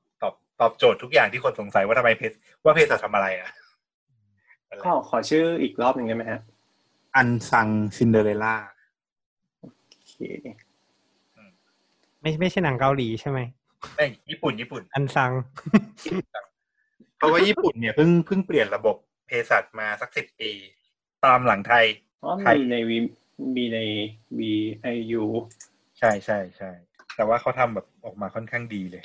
ตอบตอบโจทย์ทุกอย่างที่คนสงสัยว่าทำไมเภสัชว่าเภสัชทำอะไรอะขอขอชื่ออีกรอบหนึ่งได้ไหมฮะ Unsung Cinderella โอเคไม่ไม่ใช่หนังเกาหลีใช่ไหมไม่ญี่ปุ่นญี่ปุ่น Unsung เพราะว่าญี่ปุ่นเนี่ยเพิ่งเพิ่งเปลี่ยนระบบเภสัชมาสักสิบปี ตามหลังไทยอ๋อใครมีในวีมีในบีไอยูใช่ใช่ใช่แต่ว่าเขาทำแบบออกมาค่อนข้างดีเลย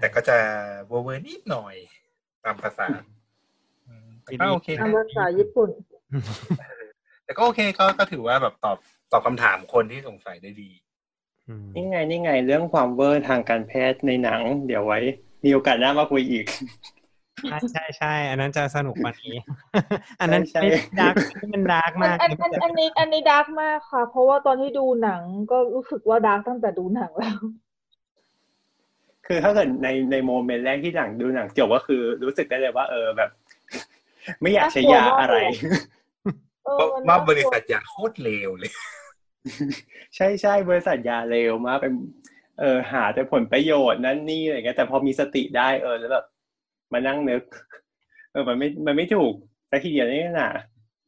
แต่ก็จะเวอร์เวอร์นิดหน่อยตามภาษาอืมแต่ก็โอเคตามภาษาญี่ปุ่น แต่ก็โอเคก็ก็ถือว่าแบบตอบตอบคำถามคนที่สงสัยได้ดีอืมนี่ไงนี่ไง เรื่องความเวอร์ทางการแพทย์ในหนัง เดี๋ยวไว้ มีโอกาสหน้ามาคุยอีก ใช่ใช่ใช่อันนั้นจะสนุกกว่านี้ อันนั้นใช่ไม่ใช่ dark มัน dark อัมานกอันอันอันนี้อันนี้ dark มากค่ะ เพราะว่าตอนที่ดูหนังก็รู้สึกว่า dark ตั้งแต่ดูหนังแล้ว คือถ้าเกิดในใน moment แรกที่หนังดูหนังจบก็คือรู้สึกได้เลยว่า เออแบบ ไม่อยากใช้ยาอะไรเออเพราะมันว่าน่กลับริษัทยาโคตรเลวเลย ใช่ใช่บริษัทยาเร็วมากเป็นเออหาแต่ผลประโยชน์นั่นนี่อะไรเงี้ยแต่พอมีสติได้เออแล้วแบบมานั่งนึก เออมันไม่มันไม่ถูกแต่ทีเดียวนี่น่ะ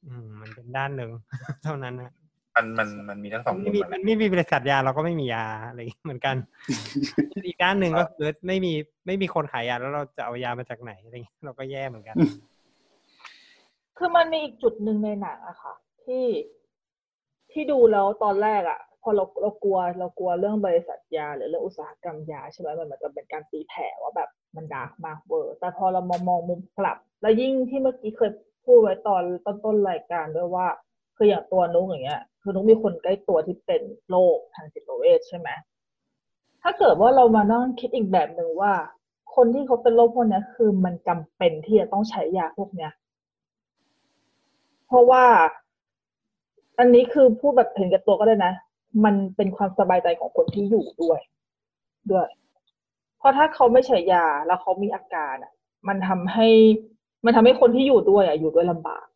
อืม มันเป็นด้านหนึ่งเท่านั้นนะ มันมันมันมีทั้งสองไม่มุมมีอะมันไม่มีบริษัทยาเราก็ไม่มียาอะไรอย่างเงี้ยเหมือนกัน อีกด้านหนึ่งก็คือไม่มีไม่มีคนขายยาแล้วเราจะเอายามาจากไหนอะไรอย่างเงี้ยเราก็แย่เหมือนกัน คือมันมีอีกจุดหนึ่งในหนังอะค่ะ ที่ที่ดูแล้วตอนแรกอะพอเราเรากลัวเรากลัวเรื่องบริษัทยา หรือเรื่องอุตสาหกรรมยาใช่ไหมมันเหมือนกับเป็นการตีแผ่ว่าแบบมัน dark มากเวอร์แต่พอเรามองมองมุมกลับ แล้วยิ่งที่เมื่อกี้เคยพูดไว้ตอนต้นต้นรายการด้วยว่า คืออย่างตัวนุ๊กอย่างเงี้ย คือนุ๊กมีคนใกล้ตัวที่เป็นโรคทางจิตเวชใช่ไหมถ้าเกิดว่าเรามานั่งคิดอีกแบบหนึ่งว่า คนที่เขาเป็นโรคพวกนี้คือมันจำเป็นที่จะต้องใช้ยาพวกเนี้ยเพราะว่า อันนี้คือพูดแบบเห็นแกับตัวก็ได้นะ มันเป็นความสบายใจของคนที่อยู่ด้วย ด้วย เพราะถ้าเขาไม่ใช้ยาแล้วเขามีอาการอะ มันทำให้ มันทำให้คนที่อยู่ด้วยอะอยู่ด้วยลำบาก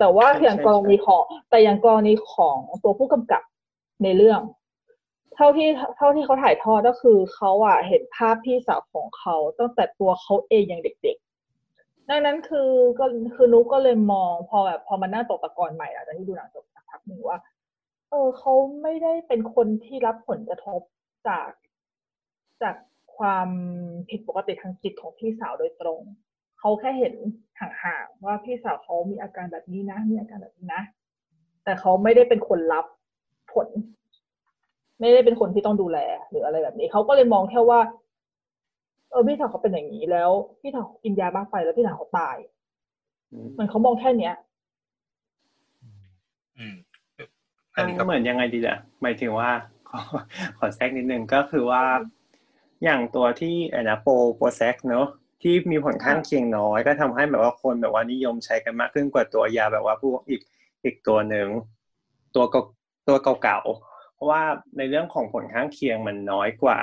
แต่ว่าใช่อย่างใช่กรณีของ แต่อย่างกรณีของตัวผู้กำกับในเรื่อง เท่าที่เท่าที่เขาถ่ายทอดก็คือเขาอะเห็นภาพพี่สาวของเขาตั้งแต่ตัวเขาเองยังเด็กๆ ดังนั้นคือก็คือนุกก็เลยมองพอแบบพอมานั่งตกตะกอนใหม่หลังจากที่ดูหนังจบสักพักหนึ่งว่า เออเขาไม่ได้เป็นคนที่รับผลกระทบจากจากความผิดปกติทางจิตของพี่สาวโดยตรง เขาแค่เห็นห่างๆว่าพี่สาวเขามีอาการแบบนี้นะ มีอาการแบบนี้นะ แต่เขาไม่ได้เป็นคนรับผล ไม่ได้เป็นคนที่ต้องดูแล หรืออะไรแบบนี้ เขาก็เลยมองแค่ว่า เออพี่สาวเขาเป็นอย่างนี้แล้ว พี่สาวเขากินยามากไปแล้วพี่สาวเขาตายอืมเหมือนเขามองแค่เนี้ย อืมอันนี้ก็เหมือนยังไงดีล่ะหมายถึงว่า ขอขอแทรกนิดนึงก็คือว่า อย่างตัวที่ไอ้นะโปรโปรแซกเนอะ ที่มีผลข้างเคียงน้อย ก็ทำให้แบบว่าคนแบบว่านิยมใช้กันมากขึ้นกว่าตัวยาแบบว่าพวกอีกอีกตัวหนึ่งตัวเก่าตัวเก่าๆเพราะว่าในเรื่องของผลข้างเคียงมันน้อยกว่า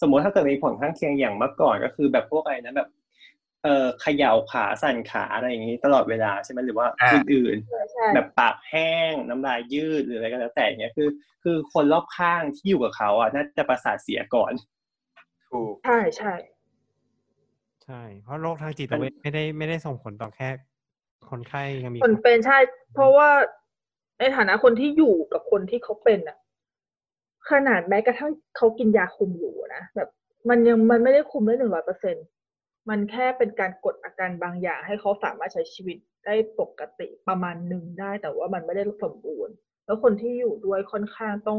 สมมุติถ้าเกิดมีผลข้างเคียงอย่างเมื่อก่อนก็คือแบบพวกอะไรนะแบบเอ่อเขย่าขาสั่นขาอะไรอย่างนี้ตลอดเวลาใช่ไหมหรือว่าอ่าอื่นๆใช่ใช่แบบปากแห้งน้ำลายยืดหรืออะไรก็แล้วแต่เนี้ยคือ คือคนรอบข้างที่อยู่กับเขาอะน่าจะประสาทเสียก่อนถูกใช่ใช่ใช่ เพราะโรคทางจิตเวชไม่ได้ไม่ได้ส่งผลต่อแค่ คนไข้ยังมีคนเป็นใช่ เพราะว่าในฐานะคนที่อยู่กับคนที่เขาเป็นอะขนาดแม้กระทั่งเขากินยาคุมอยู่นะแบบ มันยังมันไม่ได้คุมได้หนึ่งร้อยเปอร์เซ็นมันแค่เป็นการกดอาการบางอย่าง ให้เขาสามารถใช้ชีวิตได้ปกติประมาณหนึ่งได้ แต่ว่ามันไม่ได้สมบูรณ์ แล้วคนที่อยู่ด้วยค่อนข้างต้อง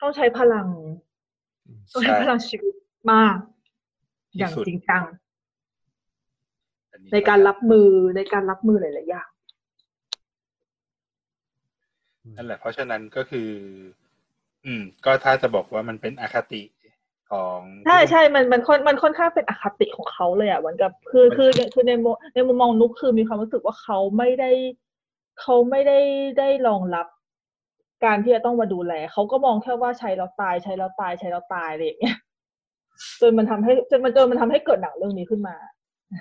ต้องใช้พลัง ต้องใช้พลังชีวิตมากที่ อย่างสุดจริงจังอันนี้ในการรับมือในการรับมือหลายๆอย่างนั่นแหละ เพราะฉะนั้นก็คือ อืม ก็ถ้าจะบอกว่ามันเป็นอคติของใช่ใช่มันมันค่อนมันค่อนข้างเป็นอคติของเขาเลยอะเหมือนกับคือคือคือในมุมในมุมมองนุกคือมีความรู้สึกว่าเขาไม่ได้เขาไม่ได้ได้รองรับ การที่จะต้องมาดูแลเขาก็มองแค่ว่าใช้แล้วตายใช้แล้วตายใช้แล้วตายอะไรอย่างเงี้ย จนมันทำให้จนมันจนมันทำให้เกิดหนังเรื่องนี้ขึ้นมา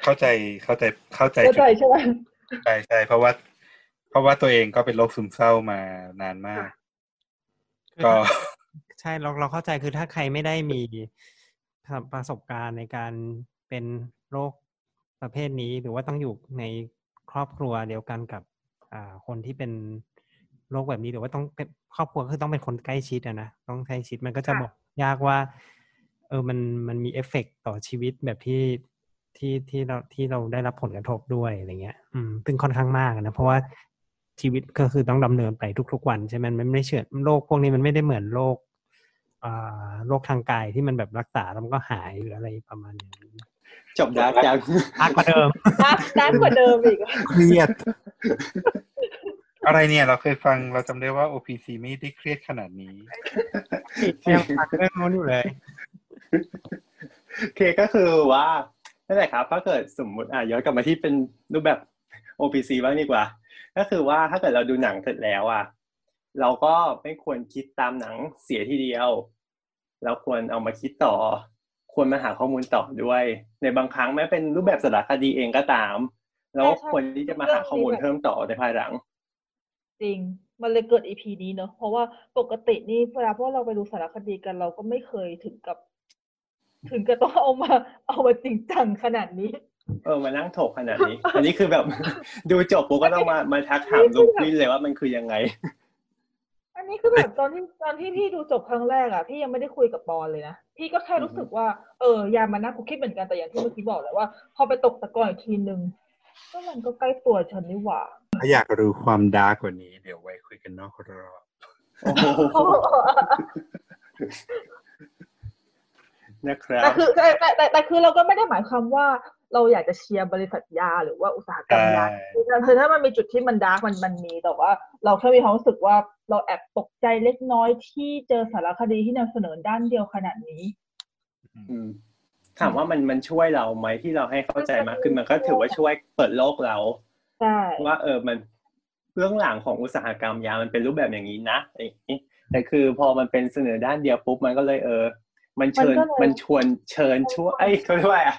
เข้าใจเข้าใจเข้าใจเข้าใจใช่ไหมใช่ใช่เพราะว่า เพราะว่าตัวเองก็เป็นโรคซึมเศร้ามานานมาก ก็ใช่เราเราเข้าใจคือถ้าใครไม่ได้มีประสบการณ์ในการเป็นโรคประเภทนี้ หรือว่าต้องอยู่ในครอบครัวเดียวกันกับอ่าคนที่เป็นโรคแบบนี้หรือว่าต้องเป็นครอบครัวคือต้องเป็นคนใกล้ชิดอะนะต้องใกล้ชิดมันก็จะบอกยากว่า เออมันมันมีเอฟเฟกต์ต่อชีวิตแบบที่ที่ที่เราที่เราได้รับผลกระทบด้วยอะไรเงี้ย อืมซึ่งค่อนข้างมากนะ เพราะว่าชีวิตก็คือต้องดำเนินไปทุกๆวันใช่ไหมมันไม่เชื่อโรคพวกนี้มันไม่ได้เหมือนโรคอ่าโรคทางกายที่มันแบบรักษาแล้วมันก็หายหรืออะไรประมาณนี้จบดาร์กจังมากกว่าเดิมดักดักกว่าเดิมอีกเครียด อะไรเนี่ยเราเคยฟังเราจำได้ว่า OPC ไม่ได้เครียดขนาดนี้ยังฟังเรื่องนู้นอยู่เลยโอ เคก็คือว่านั่นแหละครับ ถ้าเกิดสมมุติอะย้อนกลับมาที่เป็นรูปแบบ OPC บ้างดีกว่า ก็คือว่าถ้าเกิดเราดูหนังเสร็จแล้วอะเราก็ไม่ควรคิดตามหนังเสียทีเดียว เราควรเอามาคิดต่อ ควรมาหาข้อมูลต่อด้วย ในบางครั้งแม้เป็นรูปแบบสารคดีเองก็ตามเราก็ควรที่จะมาหาข้อมูลเพิ่มต่อในภายหลัง จริง มันเลยเกิดอีพีนี้เนอะเพราะว่าปกตินี่เวลาพวกเราไปดูสารคดีกันเราก็ไม่เคยถึงกับ ถึงกับต้องเอามาเอามาจริงจังขนาดนี้ เออมานั่งถกขนาดนี้ อันนี้คือแบบ ดูจบปุ๊บก็ต้องมามาทักถามลูกวินเลยว่ามันคือยังไง อันนี้คือแบบตอนที่ตอนที่พี่ดูจบครั้งแรกอะพี่ยังไม่ได้คุยกับปอนเลยนะพี่ก็แค่รู้สึกว่าเออยามานะกูคิดเหมือนกันแต่อย่างที่เมื่อกี้บอกแหละว่า พอไปตกตะกอนอีกทีนึงก็มันก็ใกล้ตัวฉันนี่หว่าถ้าอยากรู้ความดาร์กกว่านี้ เดี๋ยวไว้คุยกันนอกรอบโอ้โห นะครับแต่คือแต่แต่แต่แต่คือเราก็ไม่ได้หมายความว่าเราอยากจะเชียร์บริษัทยาหรือว่าอุตสาหกรรมยาใช่คือถ้ามันมีจุดที่มันดาร์กมันมันมีแต่ว่า เราแค่มีความรู้สึกว่าเราแอบตกใจเล็กน้อยที่เจอสารคดีที่นำเสนอด้านเดียวขนาดนี้อืมถามว่ามันมันช่วยเราไหมที่เราให้เข้าใจมากขึ้นมันก็ถือว่าช่วยเปิดโลกเราใช่ว่าเออมันเรื่องหลังของอุตสาหกรรมยามันเป็นรูปแบบอย่างนี้นะอะไรอย่างนี้แต่คือพอมันเป็นเสนอด้านเดียวปุ๊บมันก็เลยเออ มันเชิญมันชวนเชิญช่วยไอ้ยเขาเรียกว่าอะไรอะ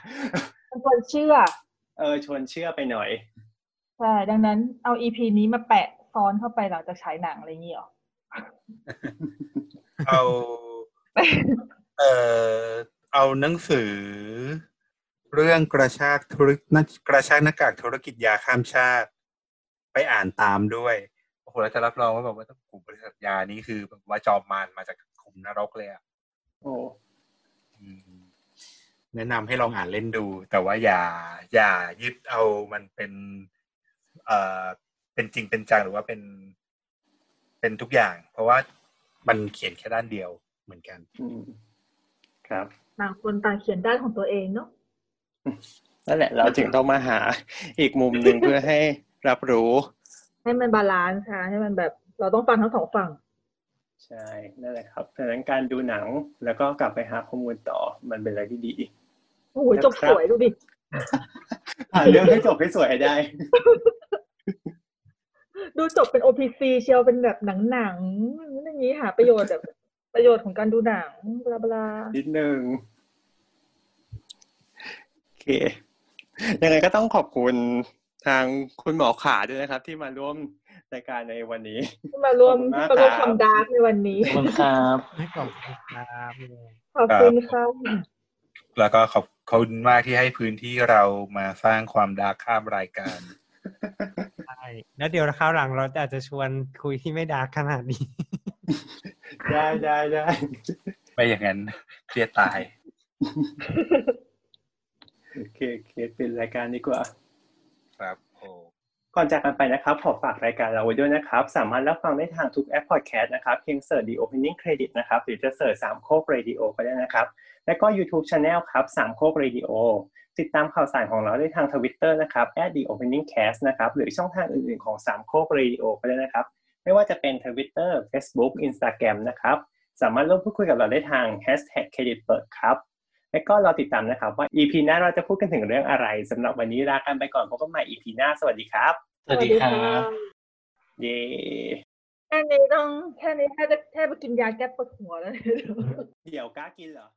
มันควรเชื่อ เออชวนเชื่อไปหน่อยใช่ดังนั้นเอาอีพีนี้มาแปะซ้อนเข้าไปหลังจากฉายหนังอะไรอย่างนี้หรอเอาเอ่อเอาหนังสือ เรื่องกระชากธุรกิจกระชากหน้ากากธุรกิจยาข้ามชาติ ไปอ่านตามด้วยโอ้โหเราจะรับรองว่าแบบว่าต้องกลุ่มบริษัทยานี้คือแบบว่าจอมมารมาจากขุมนรกเลยอะโอ้อืม แนะนำให้ลองอ่านเล่นดู แต่ว่าอย่า อย่ายึดเอามันเป็นเอ่อเป็นจริงเป็นจังหรือว่าเป็น เป็นทุกอย่าง เพราะว่ามันเขียนแค่ด้านเดียวเหมือนกันอืมครับต่างคนต่างเขียนด้านของตัวเองเนาะนั่นแหละ เราถึงต้องมาหาอีกมุมหนึ่งเพื่อให้รับรู้ ให้มัน balance ค่ะให้มันแบบเราต้องฟังทั้งสองฝั่ง ใช่นั่นแหละครับดังนั้นการดูหนังแล้วก็กลับไปหาข้อมูลต่อมันเป็นอะไรที่ดีโอ้โหจบสวยดูดิหาเรื่องให้จบให้สวยให้ได้ ดูจบเป็น OPC เชียวเป็นแบบหนังหนังๆอย่างนี้หาประโยชน์แบบประโยชน์ของการดูหนัง blah blahนิดนึงโอเค ยังไงก็ต้องขอบคุณทางคุณหมอขาด้วยนะครับ ที่มาร่วม รายการในวันนี้ที่มารวมขอบคุณมากมารวมครับความ dark ในวันนี้ขอบคุณครับให้ขอบคุณครับขอบคุณค่ะแล้วก็ขอบคุณมากที่ให้พื้นที่เรามาสร้างความ dark ข้ามรายการใช่แล้วเดี๋ยวคราวหลังเราอาจจะชวนคุยที่ไม่ dark ขนาดนี้ ได้ได้ได้ไม่อย่างนั้นเครียดตายโอเคโอเคเป็นรายการดีกว่า ครับโอ้ ก่อนจากกันไปนะครับ ขอฝากรายการเราไว้ด้วยนะครับ สามารถรับฟังได้ทางทุกแอปพอดแคสต์นะครับ เพียง search The Opening Credit นะครับ หรือจะ search สามโคกเรดิโอก็ได้นะครับ และก็ YouTube Channel ครับสามโคกเรดิโอติดตามข่าวสารของเราได้ทางทวิตเตอร์นะครับ the opening cast นะครับหรือช่องทางอื่นๆของสามโคกเรดิโอก็ได้นะครับ ไม่ว่าจะเป็นทวิตเตอร์ Facebook Instagram นะครับ สามารถร่วมพูดคุยกับเราได้ทาง hashtag credit เปิดครับและก็เราติดตามนะครับว่า EP หน้าเราจะพูดกันถึงเรื่องอะไรสำหรับวันนี้ลากันไปก่อนพบกันใหม่ EP หน้าสวัสดีครับ สวัสดีค่ะเย่แค่นี้ต้องแค่นี้แค่จะแค่ไปกินยาแก้ปวดหัวแล้ว เดี๋ยวกล้ากินเหรอ